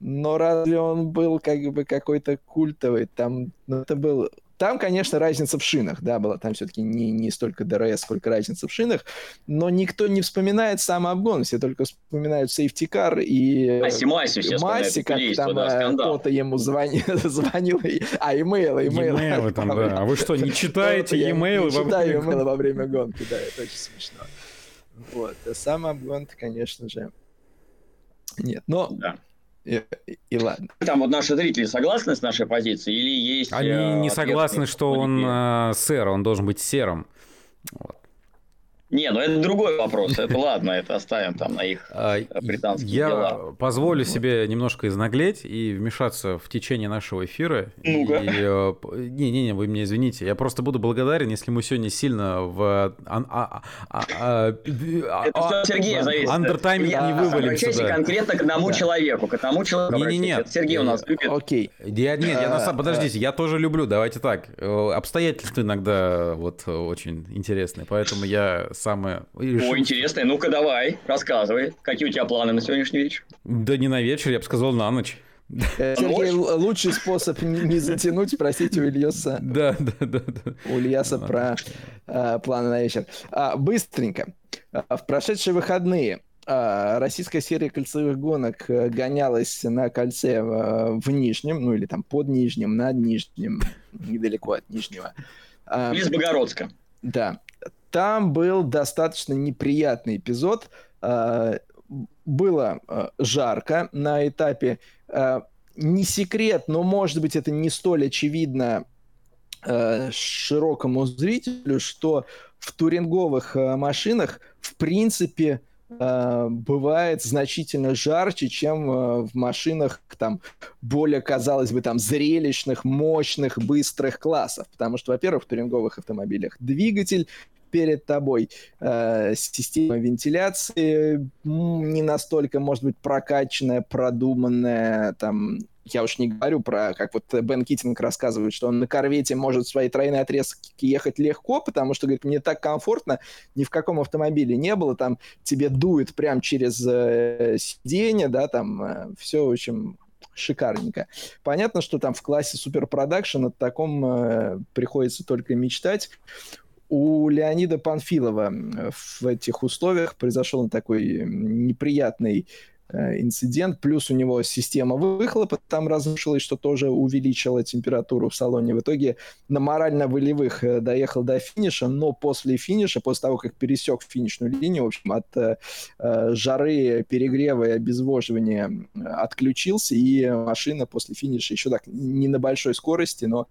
Но разве он был как бы какой-то культовый? Там, ну, это был там, конечно, разница в шинах, да, была там все-таки не, не столько ДРС, сколько разница в шинах, но никто не вспоминает сам обгон, все только вспоминают safety car и Масси, Масси, все Масси, как там да, э, кто-то ему *laughs* звонил, звонил, а имейлы, имейлы. Имейлы там, да. А вы что, не *laughs* читаете имейлы? Я не читаю имейлы во время гонки, да, это очень смешно. Вот, а сам обгон конечно же, нет, но... Да. И, и ладно. Там вот наши зрители согласны с нашей позицией или есть... Они не согласны, что он э, сэр, он должен быть серым. Вот. Не, ну это другой вопрос. Это *laughs* ладно, это оставим там на их а, британские Я дела. позволю себе немножко изнаглеть и вмешаться в течение нашего эфира. Ну-ка. Э, не-не-не, вы мне извините. Я просто буду благодарен, если мы сегодня сильно в... А, а, это все Сергея зависит. Андертайминг не вывалимся. Да. конкретно к одному человеку. К одному человеку Не-не-не. Сергей у нас любит. Окей. Я, нет, я на подождите, я тоже люблю. Давайте так. Э, обстоятельства иногда вот очень интересные. Поэтому я самое... О, интересное. Ну-ка давай, рассказывай. Какие у тебя планы на сегодняшний вечер? Да не на вечер, я бы сказал на ночь. Э, Сергей, лучший способ не затянуть, просить у Ильяса. *laughs* Да, да, да. У Ильяса про а, планы на вечер. А, быстренько. А, в прошедшие выходные российская серия кольцевых гонок э, гонялась на кольце в, в Нижнем, ну или там под Нижним, над Нижним, *laughs* недалеко от Нижнего. Близ Богородска. Да. Там был достаточно неприятный эпизод. А, было а, жарко на этапе. А, не секрет, но, может быть, это не столь очевидно широкому зрителю, что в туринговых машинах, в принципе, бывает значительно жарче, чем в машинах там более, казалось бы, там зрелищных, мощных, быстрых классов. Потому что, во-первых, в туринговых автомобилях двигатель перед тобой. Э, система вентиляции не настолько, может быть, прокачанная, продуманная, там, я уж не говорю про, как вот Бен Китинг рассказывает, что он на корвете может свои тройные отрезки ехать легко, потому что, говорит, мне так комфортно, ни в каком автомобиле не было, там тебе дует прям через э, сиденье, да, там э, все, общем, шикарненько. Понятно, что там в классе Production о таком э, приходится только мечтать у Леонида Панфилова в этих условиях произошел такой неприятный э, инцидент, плюс у него система выхлопа там разрушилась, что тоже увеличило температуру в салоне. В итоге на морально-волевых э, доехал до финиша, но после финиша, после того, как пересек финишную линию, в общем, от э, жары, перегрева и обезвоживания отключился, и машина после финиша еще так не на большой скорости, но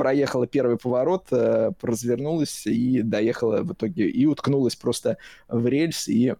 проехала первый поворот, э, развернулась и доехала в итоге, и уткнулась просто в рельс, и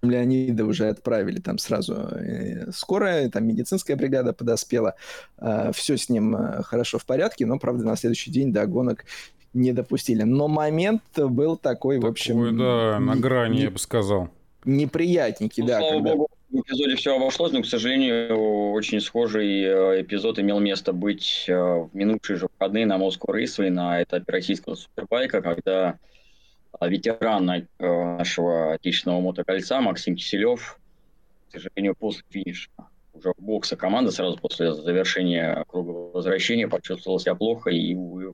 Леонида уже отправили там сразу э, скорая, там медицинская бригада подоспела, э, все с ним хорошо в порядке, но, правда, на следующий день до гонок не допустили. Но момент был такой, такой в общем... да, на грани, не, я бы сказал. Неприятненький, ну, да. Слава когда... богу, в эпизоде все обошлось, но, к сожалению, очень схожий э, эпизод имел место быть э, в минувшие же выходные на Moscow Raceway на этапе российского супербайка, когда э, ветеран нашего отечественного мотокольца Максим Киселев, к сожалению, после финиша уже в бокса команда сразу после завершения круга возвращения почувствовал себя плохо и, увы,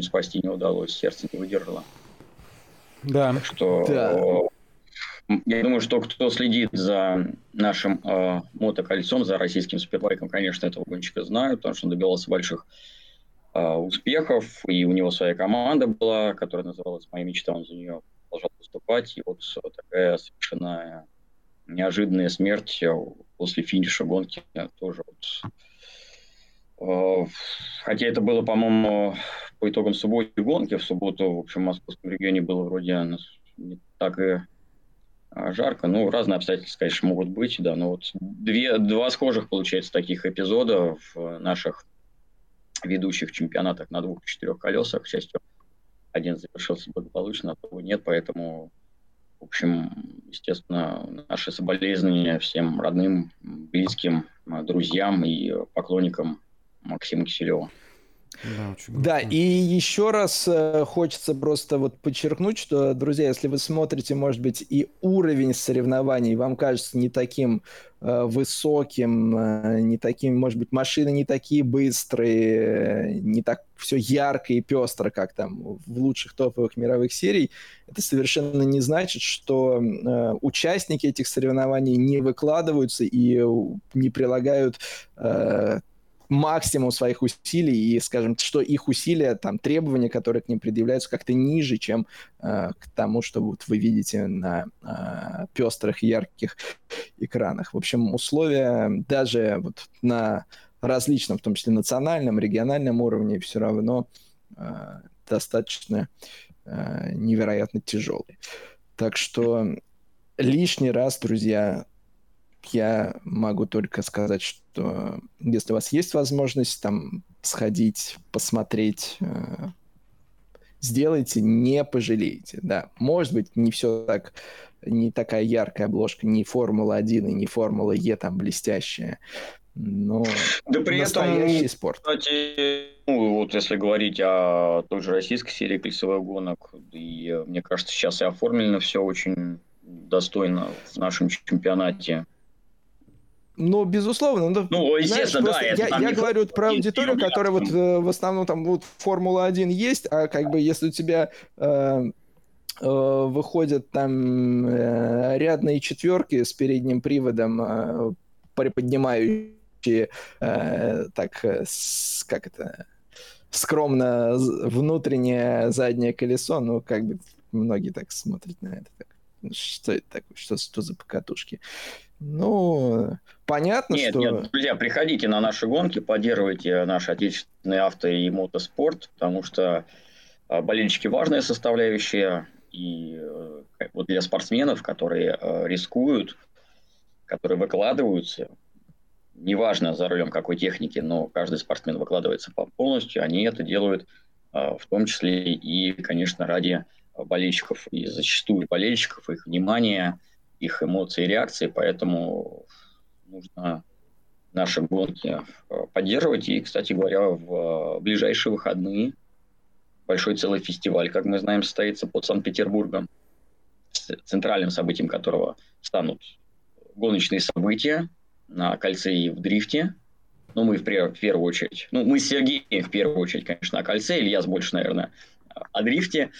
спасти не удалось, сердце не выдержало. Да. Так что да. Я думаю, что кто следит за нашим э, мотокольцом, за российским спидбайком, конечно, этого гонщика знают, потому что он добивался больших э, успехов, и у него своя команда была, которая называлась «Моя мечта», он за нее продолжал выступать, и вот такая совершенно неожиданная смерть после финиша гонки тоже вот э, Хотя это было, по-моему, по итогам субботней гонки. В субботу, в общем, в московском регионе было вроде не так и а, жарко. Ну, разные обстоятельства, конечно, могут быть, да, но вот две, два схожих, получается, таких эпизода в наших ведущих чемпионатах на двух-четырех колесах. К счастью, один завершился благополучно, а того нет, поэтому, в общем, естественно, наши соболезнования всем родным, близким, друзьям и поклонникам Максима Киселева. Да, да, и еще раз э, хочется просто вот подчеркнуть, что, друзья, если вы смотрите, может быть, и уровень соревнований вам кажется не таким э, высоким, э, не таким, может быть, машины не такие быстрые, э, не так все ярко и пестро, как там в лучших топовых мировых серий, это совершенно не значит, что э, участники этих соревнований не выкладываются и не прилагают э, максимум своих усилий, и, скажем, что их усилия, там, требования, которые к ним предъявляются, как-то ниже, чем э, к тому, что вот вы видите на э, пестрых, ярких экранах. В общем, условия даже вот на различном, в том числе национальном, региональном уровне, все равно э, достаточно э, невероятно тяжелый. Так что лишний раз, друзья, я могу только сказать, что если у вас есть возможность там сходить, посмотреть, э, сделайте, не пожалеете. Да, может быть, не все так, не такая яркая обложка, не Формула-1 и не Формула Е там блестящая, но да при настоящий этом, спорт. Кстати, ну, вот если говорить о той же российской серии колесовых гонок, и мне кажется, сейчас и оформлено все очень достойно в нашем чемпионате. Ну, безусловно. Ну, ну естественно, знаешь, да. Это я я говорю про аудиторию, которая вот э, в основном там вот Формула-1 есть, а как бы если у тебя э, э, выходят там э, рядные четверки с передним приводом, э, приподнимающие э, так, э, с, как это, скромно внутреннее заднее колесо, ну, как бы многие так смотрят на это. Так. Что это такое? Что, что за покатушки? Ну, понятно, нет, что... Нет, друзья, приходите на наши гонки, поддерживайте наш отечественный авто и мотоспорт, потому что а, болельщики важная составляющая, и э, вот для спортсменов, которые э, рискуют, которые выкладываются, неважно за рулем какой техники, но каждый спортсмен выкладывается полностью, они это делают а, в том числе и, конечно, ради болельщиков, и зачастую болельщиков, их внимания, их эмоций и реакции, поэтому нужно наши гонки э, поддерживать. И, кстати говоря, в ближайшие выходные большой целый фестиваль, как мы знаем, состоится под Санкт-Петербургом, центральным событием которого станут гоночные события на кольце и в дрифте. Ну, мы в, первую очередь, ну, мы с Сергеем в первую очередь, конечно, о кольце, Ильяс больше, наверное, о дрифте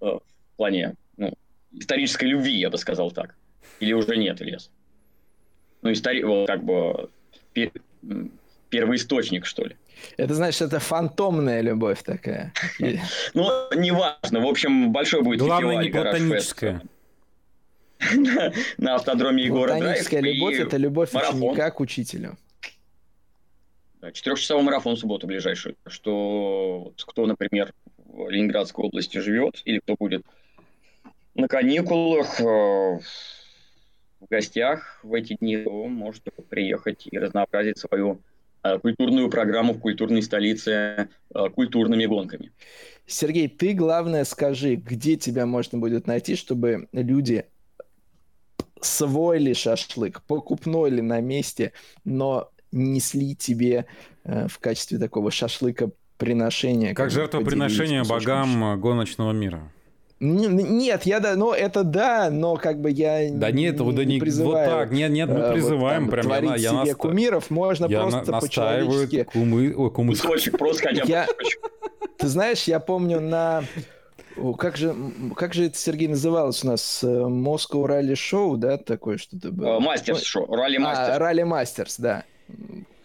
э, в плане ну, исторической любви, я бы сказал так. Или уже нет, Ильяс? Ну, истори... вот, как бы пер... первоисточник, что ли. Это значит, это фантомная любовь такая. *laughs* Ну, неважно. В общем, большой будет Главное, не платоническая. *laughs* На автодроме Егора Платоническая любовь – это любовь ученика к учителю. Четырехчасовой марафон в субботу ближайший. Что кто, например, в Ленинградской области живет, или кто будет на каникулах, э, в гостях в эти дни, то можете приехать и разнообразить свою э, культурную программу в культурной столице э, культурными гонками. Сергей, ты главное скажи, где тебя можно будет найти, чтобы люди свой ли шашлык, покупной ли на месте, но несли тебе э, в качестве такого шашлыка приношения. Как жертвоприношение богам гоночного мира. Нет, я да, ну это да, но как бы я да нет, не, да не призываю. Вот так, нет, нет, мы э, призываем вот, там, прям творить я, себе наста... кумиров, можно я просто на, по-человечески. Кумы, о, кумы. Кусочек просто хотя бы. Я... *laughs* Ты знаешь, я помню на как же, как же это, Сергей, называлось у нас? Moscow Rally Show, да, такое что-то было? Мастерс шоу, Ралли Мастерс. А, Ралли Мастерс, да.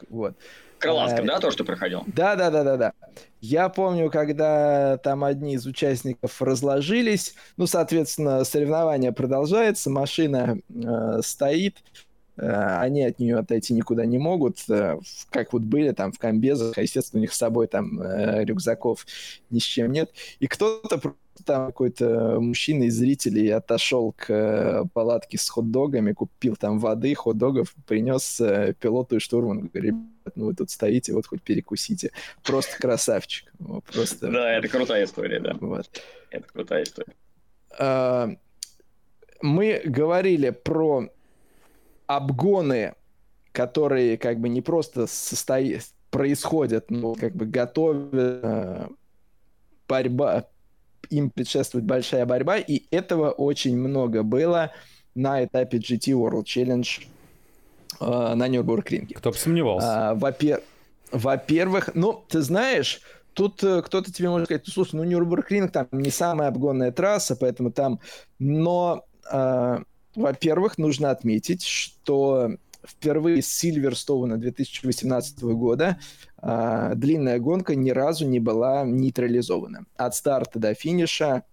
Вот. Крылатском, а, да, то, что проходил? Да, да, да, да, да. Я помню, когда там одни из участников разложились, ну, соответственно, соревнование продолжается, машина э, стоит, э, они от нее отойти никуда не могут, э, как вот были там в комбезах, а, естественно, у них с собой там э, рюкзаков ни с чем нет, и кто-то там какой-то мужчина из зрителей отошел к э, палатке с хот-догами, купил там воды, хот-догов, принес э, пилоту и штурману. Говорит, ну вы тут стоите, вот хоть перекусите. Просто красавчик. Просто... Да, это крутая история, да. Вот. Это крутая история. А, мы говорили про обгоны, которые как бы не просто состоят, происходят, но как бы готовят э, борьба, им предшествует большая борьба, и этого очень много было на этапе GT World Challenge э, на Нюрбургринге. Кто бы сомневался. А, во-пер... Во-первых, ну, ты знаешь, тут э, кто-то тебе может сказать, ну, слушай, ну, Нюрбургринг там не самая обгонная трасса, поэтому там... Но, э, во-первых, нужно отметить, что впервые с Сильверстоуна 2018 года а, длинная гонка ни разу не была нейтрализована. От старта до финиша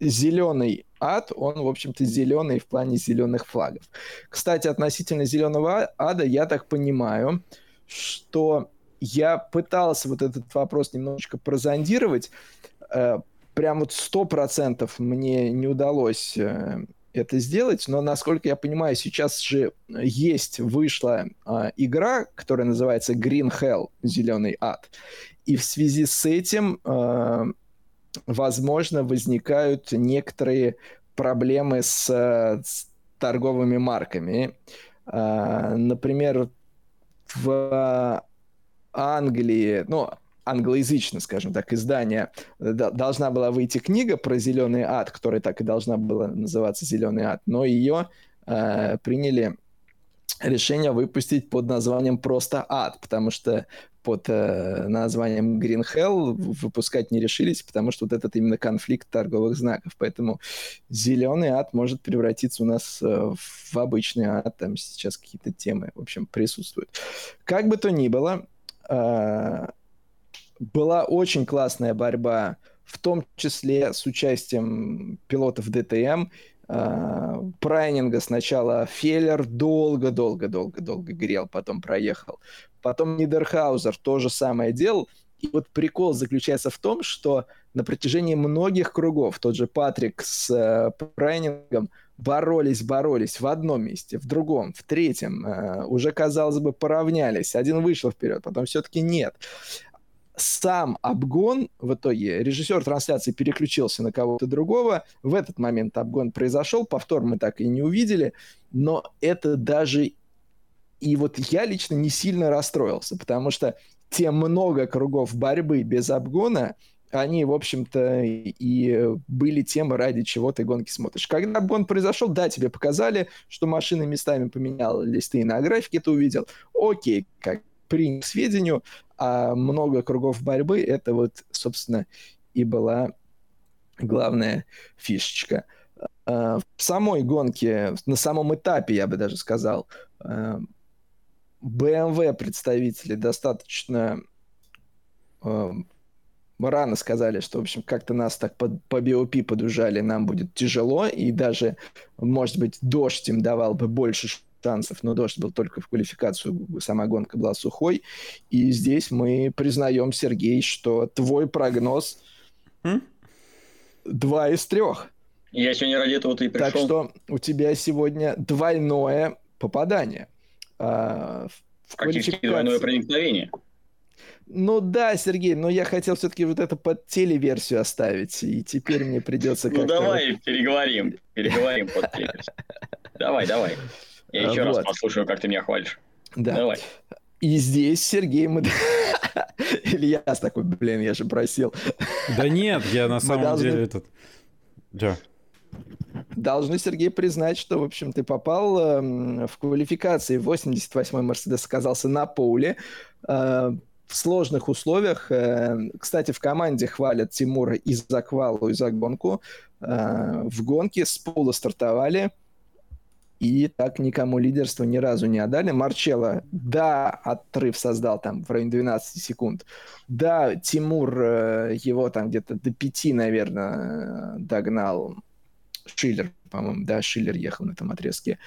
зеленый ад, он, в общем-то, зеленый в плане зеленых флагов. Кстати, относительно зеленого ада, я так понимаю, что я пытался вот этот вопрос немножечко прозондировать. Э, прям вот сто процентов мне не удалось э, это сделать, но, насколько я понимаю, сейчас же есть, вышла э, игра, которая называется Green Hell, Зеленый ад. И в связи с этим, э, возможно, возникают некоторые проблемы с, с торговыми марками. Э, например, в Англии, ну, англоязычно, скажем так, издание, должна была выйти книга про зеленый ад, которая так и должна была называться Зеленый ад, но ее э, приняли решение выпустить под названием просто ад, потому что под э, названием Green Hell выпускать не решились, потому что вот этот именно конфликт торговых знаков. Поэтому зеленый ад может превратиться у нас э, в обычный ад. Там сейчас какие-то темы, в общем, присутствуют. Как бы то ни было, э, была очень классная борьба, в том числе с участием пилотов ДТМ. Uh, Прайнинга сначала Феллер долго-долго-долго-долго грел, потом проехал. Потом Нидерхаузер то же самое делал. И вот прикол заключается в том, что на протяжении многих кругов тот же Патрик с э, Прайнингом боролись, боролись в одном месте, в другом, в третьем. Э, уже, казалось бы, поравнялись. Один вышел вперед, потом все-таки нет сам обгон в итоге, режиссер трансляции переключился на кого-то другого, в этот момент обгон произошел, повтор мы так и не увидели, но это даже... И вот я лично не сильно расстроился, потому что те много кругов борьбы без обгона, они, в общем-то, и были тем, ради чего ты гонки смотришь. Когда обгон произошел, да, тебе показали, что машины местами поменялись, ты и на графике это увидел. Окей, как принял к сведению, а много кругов борьбы, это вот, собственно, и была главная фишечка. А, в самой гонке, на самом этапе, я бы даже сказал, BMW представители достаточно рано сказали, что, в общем, как-то нас так по, по BOP подужали, нам будет тяжело, и даже, может быть, дождь им давал бы больше шансов, но дождь был только в квалификацию, сама гонка была сухой. И здесь мы признаем, Сергей, что твой прогноз два из трех. Я сегодня ради этого и пришел. Так что у тебя сегодня двойное попадание. А, в Практически двойное проникновение. Ну да, Сергей, но я хотел все-таки вот это под телеверсию оставить, и теперь мне придется Ну давай переговорим, переговорим под телеверсию. Давай, давай. Я еще вот. раз послушаю, как ты меня хвалишь. Да. Давай. И здесь Сергей мы... *laughs* Илья такой, блин, я же просил. Да нет, я на самом должны... деле этот... Да. Должны, Сергей, признать, что, в общем, ты попал э, в квалификации. 88-й Мерседес оказался на поле. Э, в сложных условиях. Э, кстати, в команде хвалят Тимура и за квалу, и за гонку. Э, в гонке с пола стартовали и так никому лидерство ни разу не отдали. Марчелло, да, отрыв создал там в районе 12 секунд. Да, Тимур э, его там где-то до 5, наверное, догнал. Шиллер, по-моему, да, Шиллер ехал на этом отрезке.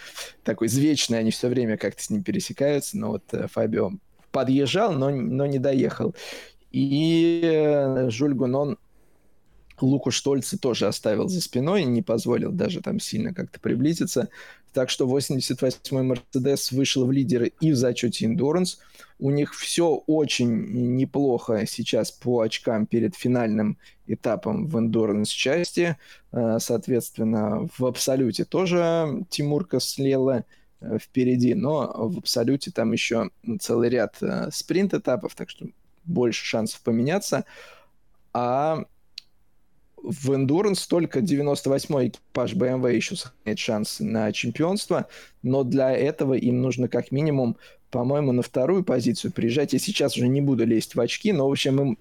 Такой извечный, они все время как-то с ним пересекаются, но вот э, Фабио подъезжал, но, но не доехал. И э, Жюль Гунон Луку Штольца тоже оставил за спиной, не позволил даже там сильно как-то приблизиться. Так что 88-й Мерседес вышел в лидеры и в зачете Endurance. У них все очень неплохо сейчас по очкам перед финальным этапом в Endurance части. Э, соответственно, в Абсолюте тоже Тимурка слела э, впереди, но в Абсолюте там еще целый ряд э, спринт-этапов, так что больше шансов поменяться. А в Endurance только 98-й экипаж BMW еще сохраняет шанс на чемпионство, но для этого им нужно как минимум, по-моему, на вторую позицию приезжать. Я сейчас уже не буду лезть в очки, но, в общем, им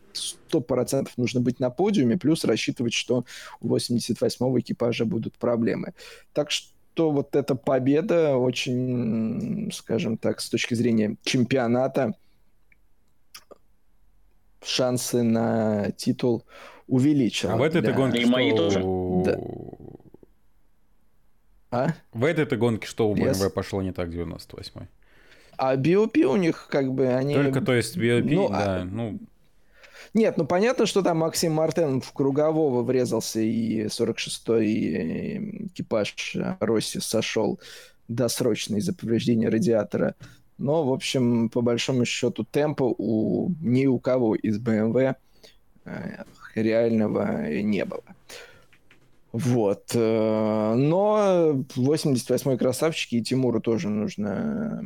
100% нужно быть на подиуме, плюс рассчитывать, что у 88-го экипажа будут проблемы. Так что вот эта победа очень, скажем так, с точки зрения чемпионата, шансы на титул увеличила. А в этой для... гонке И что... мои тоже. Да. А? В этой гонке что у BMW yes. пошло не так 98-й? А BOP у них как бы они... Только, то есть, BOP, ну, да, а... ну... Нет, ну понятно, что там Максим Мартен в кругового врезался, и 46-й экипаж Росси сошел досрочно из-за повреждения радиатора. Но, в общем, по большому счету, темпа у ни у кого из BMW э, реального не было. Вот. Э, но 88-й красавчики и Тимуру тоже нужно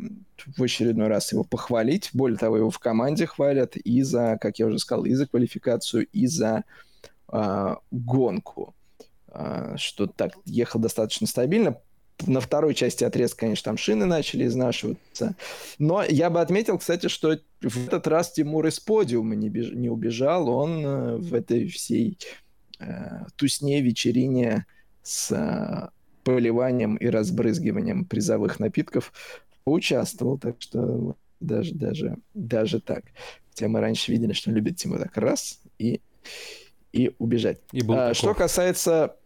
в очередной раз его похвалить. Более того, его в команде хвалят и за, как я уже сказал, и за квалификацию, и за э, гонку. Э, что так, ехал достаточно стабильно. На второй части отрезка, конечно, там шины начали изнашиваться. Но я бы отметил, кстати, что в этот раз Тимур из подиума не, беж... не убежал. Он э, в этой всей э, тусне, вечерине с э, поливанием и разбрызгиванием призовых напитков поучаствовал, так что даже, даже, даже так. Хотя мы раньше видели, что он любит Тимур так раз и, и убежать. И а, что касается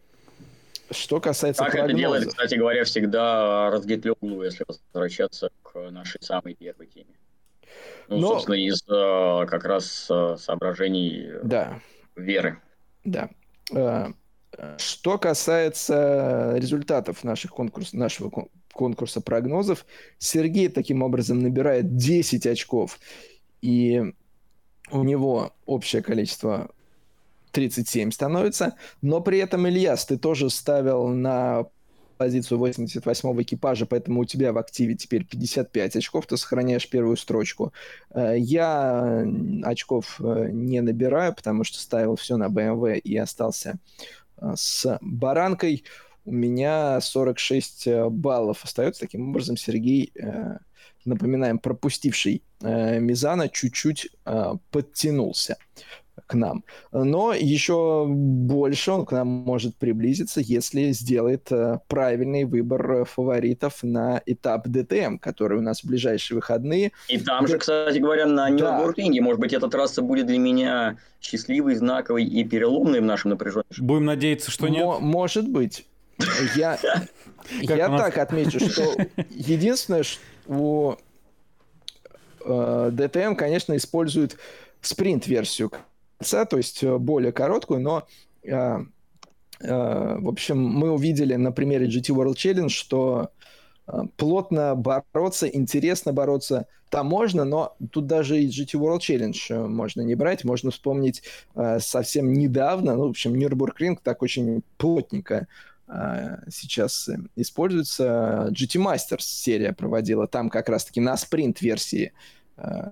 что касается Как прогнозов... это делает, кстати говоря, всегда Разгитлёглу, если возвращаться к нашей самой первой теме. Ну, Но... собственно, из э, как раз э, соображений да. веры. Да. Э, что касается результатов наших конкурс, нашего конкурса прогнозов, Сергей таким образом набирает 10 очков, и у него общее количество 37 становится, но при этом, Ильяс, ты тоже ставил на позицию 88-го экипажа, поэтому у тебя в активе теперь 55 очков, ты сохраняешь первую строчку. Э, я очков э, не набираю, потому что ставил все на BMW и остался э, с баранкой. У меня 46 баллов остается. Таким образом, Сергей, напоминаем, пропустивший Мизана, чуть-чуть подтянулся к нам. Но еще больше он к нам может приблизиться, если сделает э, правильный выбор фаворитов на этап ДТМ, который у нас в ближайшие выходные. И там же, кстати говоря, на Нюрнбургринге, да. может быть, эта трасса будет для меня счастливой, знаковой и переломной в нашем напряжении. Будем надеяться, что нет. М- может быть. Я, *laughs* я так отмечу, что единственное, что у э, ДТМ, конечно, использует спринт-версию то есть э, более короткую, но э, э, в общем, мы увидели на примере GT World Challenge, что плотно бороться, интересно бороться там можно, но тут даже и GT World Challenge можно не брать. Можно вспомнить совсем недавно, ну, в общем, Нюрнбургринг так очень плотненько сейчас используется. GT Masters серия проводила там как раз-таки на спринт-версии Э,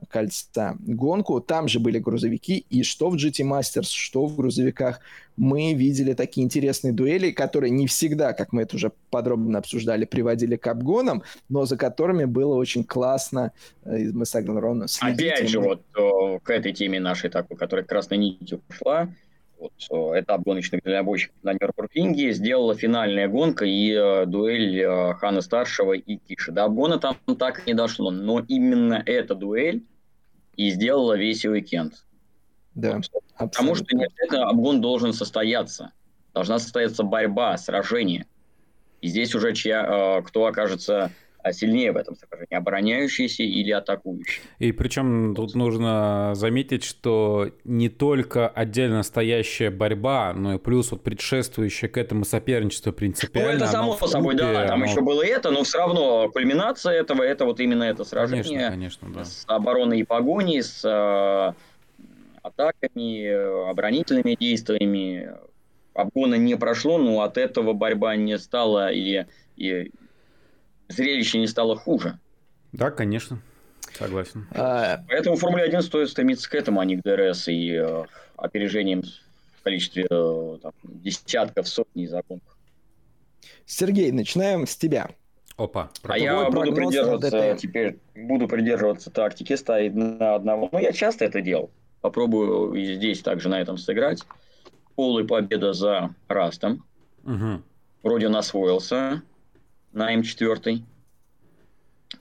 кольца. Гонку. Там же были грузовики, и что в GT Masters, что в грузовиках. Мы видели такие интересные дуэли, которые не всегда, как мы это уже подробно обсуждали, приводили к обгонам, но за которыми было очень классно, э, мы с Аглен Опять же, вот к этой теме нашей такой, которая красной нитью пошла, вот, этап гоночных дальнобойщиков на Нюрнбургринге сделала финальная гонка и э, дуэль э, Хана Старшего и Киши. До обгона там так и не дошло, но именно эта дуэль и сделала весь уикенд. Да, вот. Потому что не обязательно обгон должен состояться. Должна состояться борьба, сражение. И здесь уже чья, э, кто окажется сильнее в этом сражении, обороняющиеся или атакующие. И причем тут нужно заметить, что не только отдельно стоящая борьба, но и плюс вот предшествующее к этому соперничество принципиально. Ну, это само по собой, да, там оно... еще было это, но все равно кульминация этого, это вот именно это сражение. Конечно, конечно, да. С обороной и погоней, с э, атаками, оборонительными действиями. Обгона не прошло, но от этого борьба не стала и, и зрелище не стало хуже. Да, конечно. Согласен. А... Поэтому в Формуле 1 стоит стремиться к этому, а не к ДРС и э, опережениям в количестве э, там, десятков, сотней обгонов. Сергей, начинаем с тебя. Опа. А я буду придерживаться, теперь буду придерживаться тактики, ставить на одного. Ну, я часто это делал. Попробую и здесь также на этом сыграть. Полная победа за Растом. Угу. Вроде он освоился на М4.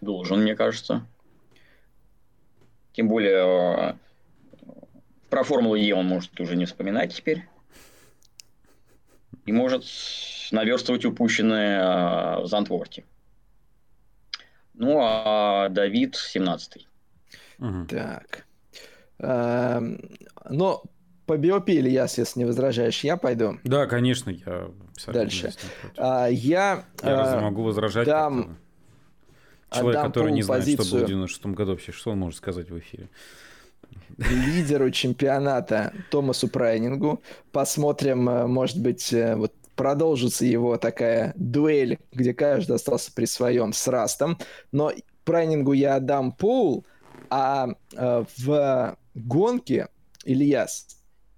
Должен, мне кажется. Тем более, э, про Формулу Е он может уже не вспоминать теперь. И может наверстывать упущенное э, в Зантворте. Ну, а Давид 17 Угу. Так. Эм, но по биопи, Ильяс, если не возражаешь, я пойду. Да, конечно, я Дальше. А, я я разве могу возражать? Дам, Человек, который не знает, что было в 96 году вообще, что он может сказать в эфире? Лидеру чемпионата Томасу Прайнингу. Посмотрим, э, может быть, э, вот продолжится его такая дуэль, где каждый остался при своем с Растом. Но Прайнингу я отдам пол, а э, в гонке Ильяс,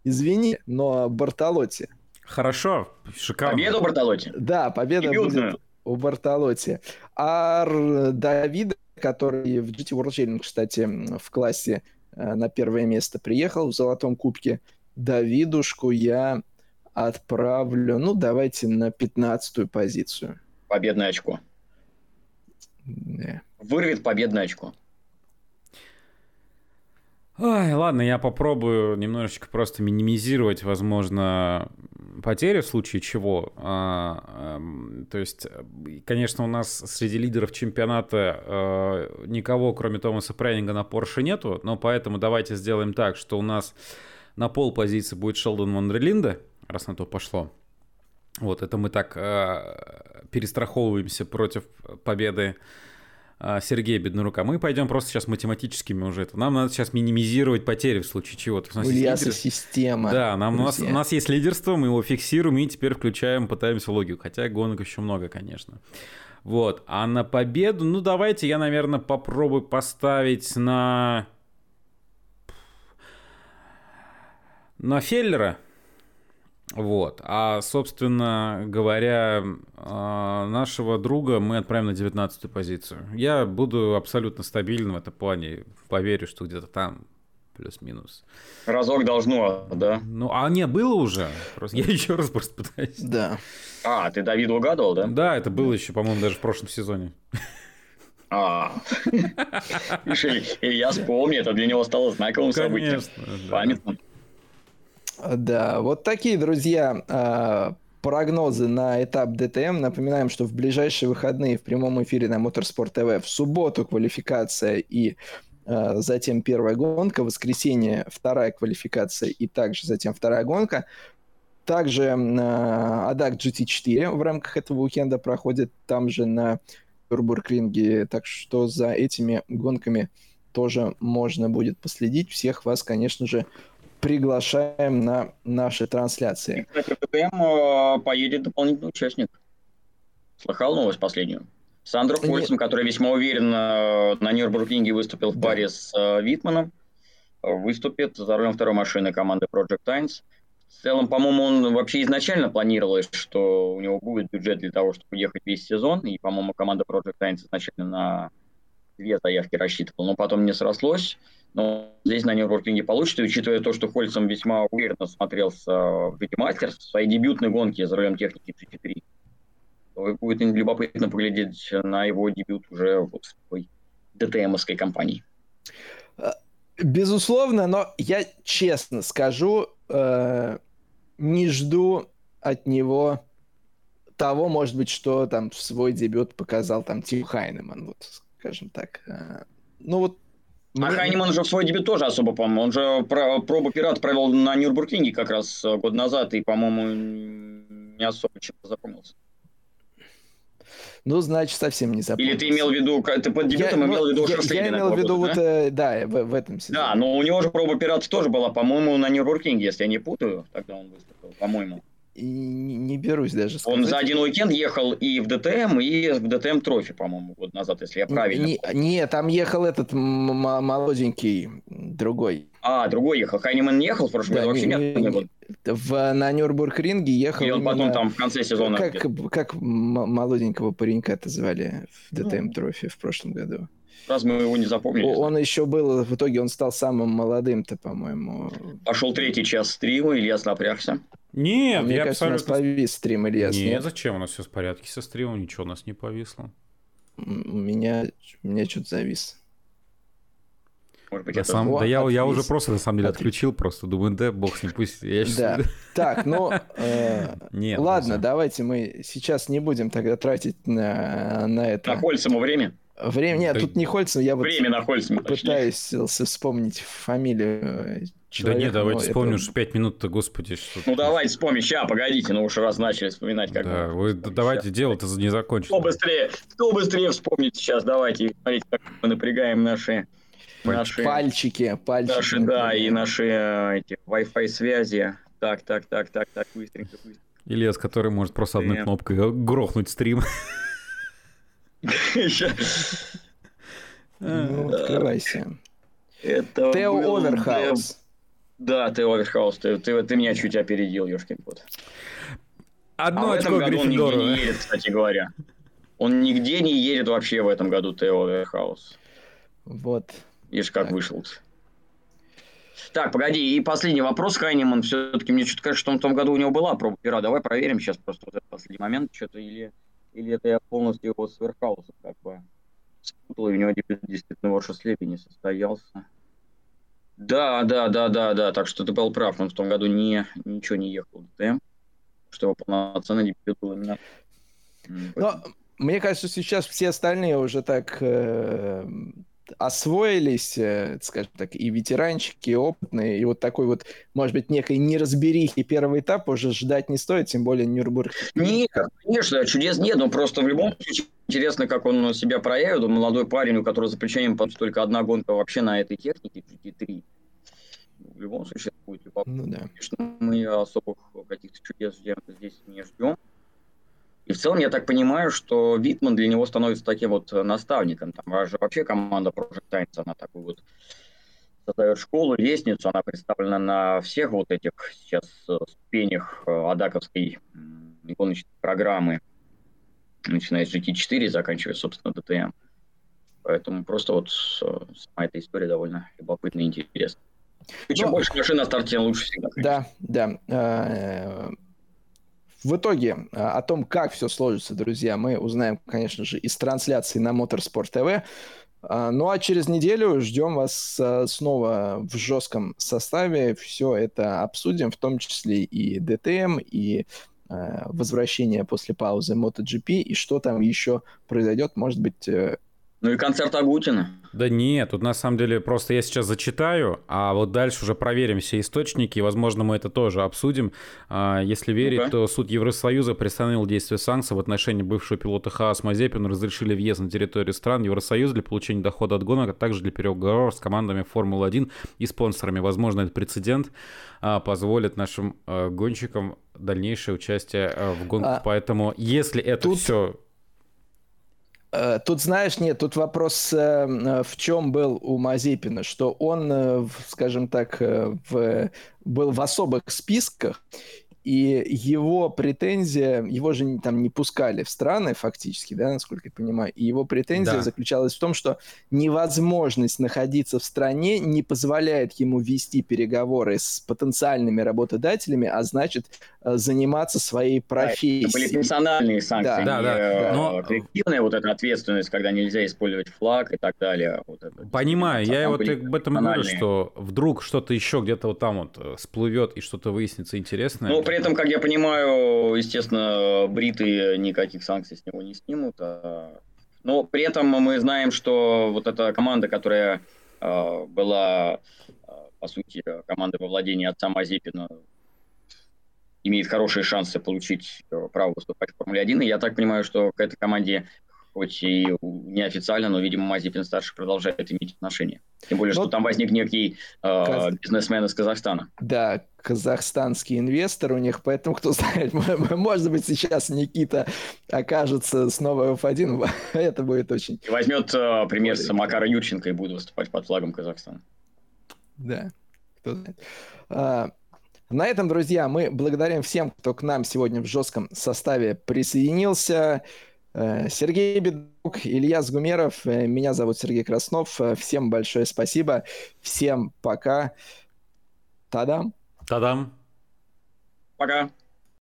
извини, но Бартолотти. Хорошо, шикарно. Победа Бартолотти? Да, победа Дебютную. будет у Бартолотти. А Давида, который в GT World Challenge, кстати, в классе э, на первое место приехал в Золотом Кубке, Давидушку я отправлю, ну, давайте на 15 позицию. Победное очко. Не. Вырвет победное очко. Ой, ладно, я попробую немножечко просто минимизировать, возможно, потери в случае чего. А, э, то есть, конечно, у нас среди лидеров чемпионата э, никого, кроме Томаса Прейнинга, на Порше нету, но поэтому давайте сделаем так, что у нас на пол позиции будет Шелдон Мондрелинда, раз на то пошло. Вот, это мы так э, перестраховываемся против победы а, Сергея Беднорука. Мы пойдем просто сейчас математическими уже. Это. Нам надо сейчас минимизировать потери в случае чего. То есть у нас есть система. Да, нам, у, нас, у нас есть лидерство, мы его фиксируем и теперь включаем, пытаемся логику. Хотя гонок еще много, конечно. Вот. А на победу, ну давайте я, наверное, попробую поставить на... На Феллера. Вот. А, собственно говоря, а, нашего друга мы отправим на 19 позицию. Я буду абсолютно стабильным в этом плане. Поверю, что где-то там плюс-минус. Разок должно, да? Ну, а не, было уже. Просто, я *laughs* еще раз просто пытаюсь. Да. А, ты Давид угадывал, да? Да, это было еще, по-моему, даже в прошлом сезоне. А, *laughs* я вспомнил, это для него стало знаковым событием. Памятным. Да, вот такие, друзья, а, прогнозы на этап ДТМ. Напоминаем, что в ближайшие выходные в прямом эфире на Моторспорт ТВ в субботу квалификация и а, затем первая гонка, в воскресенье вторая квалификация и также затем вторая гонка. Также ADAC GT4 в рамках этого уикенда проходит там же на Турбурклинге, так что за этими гонками тоже можно будет последить. Всех вас, конечно же, приглашаем на наши трансляции. В ТТМ э, поедет дополнительный участник. Слыхал новость последнюю? Сандро Фольцем, который весьма уверенно на Нюрнбургинге выступил в паре с э, Витманом, выступит за рулем второй машины команды Project Times. В целом, по-моему, он вообще изначально планировал, что у него будет бюджет для того, чтобы ехать весь сезон. И, по-моему, команда Project Times изначально на две заявки рассчитывала, но потом не срослось. Но здесь на нью-йоркинге получится, учитывая то, что Хольцем весьма уверенно смотрелся в GT Masters в своей дебютной гонке за рулем техники GT3. То будет любопытно поглядеть на его дебют уже в своей ДТМовской компании. Э, безусловно, но я честно скажу, э, не жду от него того, может быть, что там в свой дебют показал там Тим Хайнеман, вот, скажем так. Э, ну вот а Хайнеман же в свой дебют тоже особо, по-моему. Он же про, пробу пират провел на Нюрбургинге как раз э, год назад, и, по-моему, не особо чем-то запомнился. Ну, значит, совсем не запомнился. Или ты имел в виду, ты под дебютом я, имел в виду я, я имел в виду года, вот, да, э, да в, в этом сезоне. Да, но у него же проба пирата тоже была, по-моему, на Нюрбургинге, если я не путаю, тогда он выступил, по-моему и не берусь даже сказать. Он за один уикенд ехал и в ДТМ, и в ДТМ Трофи, по-моему, год назад, если я правильно не, Не, там ехал этот молоденький другой. А, другой ехал. Хайнеман не ехал в прошлом да, году? Вообще не, не, был. В, на Нюрнбург-ринге ехал И он именно, потом там в конце сезона... Как, как молоденького паренька-то звали в ДТМ ну. Трофи в прошлом году? Раз мы его не запомнили. Он еще был, в итоге он стал самым молодым-то, по-моему. Пошел третий час стрима, Илья напрягся. Нет, Мне я кажется, абсолютно... у нас повис стрим, Ильяс. Нет, нет, зачем? У нас все в порядке со стримом, ничего у нас не повисло. У меня, у меня что-то завис. Может быть, это... сам... Да я, я уже просто, на самом деле, отключил просто. Думаю, да, бог с ним, пусть... Я сейчас... Да. *laughs* Так, ну... Э, Нет, ладно, давайте мы сейчас не будем тогда тратить на, на это... На Хольцему время? Время, нет, тут не Хольцин, я Время вот на пытаюсь вспомнить фамилию человека. Да нет, давайте вспомним, это... что 5 минут-то, господи. Что ну давайте вспомним, сейчас, погодите, ну уж раз начали вспоминать. Как да, вы давайте, дело-то не закончится. Кто быстрее, кто быстрее вспомнит сейчас, давайте, смотрите, как мы напрягаем наши... Наши, пальчики, пальчики. Наши, да, и наши э, эти Wi-Fi связи. Так, так, так, так, так, быстренько, быстренько. Ильяс, который может просто одной кнопкой грохнуть стрим. *laughs* Ну, открывайся. Это Тео Оверхаус. Да, Тео Оверхаус, ты, ты, ты меня чуть опередил, Ёшкин кот. Одно а очко в этом году он нигде не едет, кстати говоря. Он нигде не едет вообще в этом году, Тео Оверхаус. Вот. Видишь, как вышел. Так, погоди, и последний вопрос, Хайнеман. Все-таки мне что-то кажется, что он в том году у него была проба пера. Давай проверим сейчас просто вот этот последний момент, что-то или, или это я полностью его с Верхаусом как бы и у него действительно ваш слепи не состоялся. Да, да, да, да, да, так что ты был прав, он в том году не, ничего не ехал в ДТМ, что его полноценный дебют был именно... Но, мне кажется, сейчас все остальные уже так э, освоились, э, скажем так, и ветеранчики, и опытные, и вот такой вот, может быть, некой неразберихи первый этап уже ждать не стоит, тем более Нюрнбург. Нет, конечно, чудес нет, но просто в любом случае интересно, как он себя проявит. Молодой парень, у которого за плечами только одна гонка вообще на этой технике, GT3. В любом случае, это будет любопытно. Ну, да. Конечно, мы особых каких-то чудес здесь не ждем. И в целом я так понимаю, что Витман для него становится таким вот наставником. Там же вообще команда Project Science, она такой вот создает школу, лестницу, она представлена на всех вот этих сейчас э, ступенях э, адаковской гоночной программы, начиная с GT4 и заканчивая, собственно, DTM. Поэтому просто вот э, сама эта история довольно любопытная и интересная. И чем ну, больше машин на старте, тем лучше всегда. Конечно. Да, да. В итоге а, о том, как все сложится, друзья, мы узнаем, конечно же, из трансляции на Motorsport TV. А, ну а через неделю ждем вас а, снова в жестком составе. Все это обсудим, в том числе и DTM, и возвращение после паузы MotoGP, и что там еще произойдет, может быть, э, ну и концерт Агутина. Да нет, тут на самом деле просто я сейчас зачитаю, а вот дальше уже проверим все источники, и, возможно, мы это тоже обсудим. А, если верить, ну то суд Евросоюза приостановил действие санкций в отношении бывшего пилота Хаас Мазепина, разрешили въезд на территорию стран Евросоюза для получения дохода от гонок, а также для переговоров с командами Формулы-1 и спонсорами. Возможно, этот прецедент а, позволит нашим а, гонщикам дальнейшее участие в гонках. А, Поэтому, если это тут... все тут, знаешь, нет, тут вопрос э, в чем был у Мазепина, что он, э, скажем так, в, был в особых списках, и его претензия, его же там не пускали в страны фактически, да, насколько я понимаю, и его претензия да. заключалась в том, что невозможность находиться в стране не позволяет ему вести переговоры с потенциальными работодателями, а значит э, заниматься своей профессией. Да, это были персональные санкции, да, да, да. Но... коллективная вот эта ответственность, когда нельзя использовать флаг и так далее. Вот это, Понимаю, я вот об этом и говорю, что вдруг что-то еще где-то вот там вот э, всплывет и что-то выяснится интересное. Ну, при этом, как я понимаю, естественно, бриты никаких санкций с него не снимут. А... Но при этом мы знаем, что вот эта команда, которая э, была, э, по сути, командой во владении отца Мазепина, имеет хорошие шансы получить э, право выступать в Формуле-1. И я так понимаю, что к этой команде хоть и неофициально, но, видимо, Мазепин-старший продолжает иметь отношение. Тем более, но... что там возник некий э, Каз... бизнесмен из Казахстана. Да, казахстанский инвестор у них, поэтому, кто знает, *laughs* может быть, сейчас Никита окажется снова в F1, это будет очень... И возьмет э, пример с Макара Юрченко и будет выступать под флагом Казахстана. Да, кто знает. А, на этом, друзья, мы благодарим всем, кто к нам сегодня в жестком составе присоединился. Э, Сергей Бедук, Илья Сгумеров, э, меня зовут Сергей Краснов. Э, всем большое спасибо. Всем пока. Тадам. Тадам. Пока.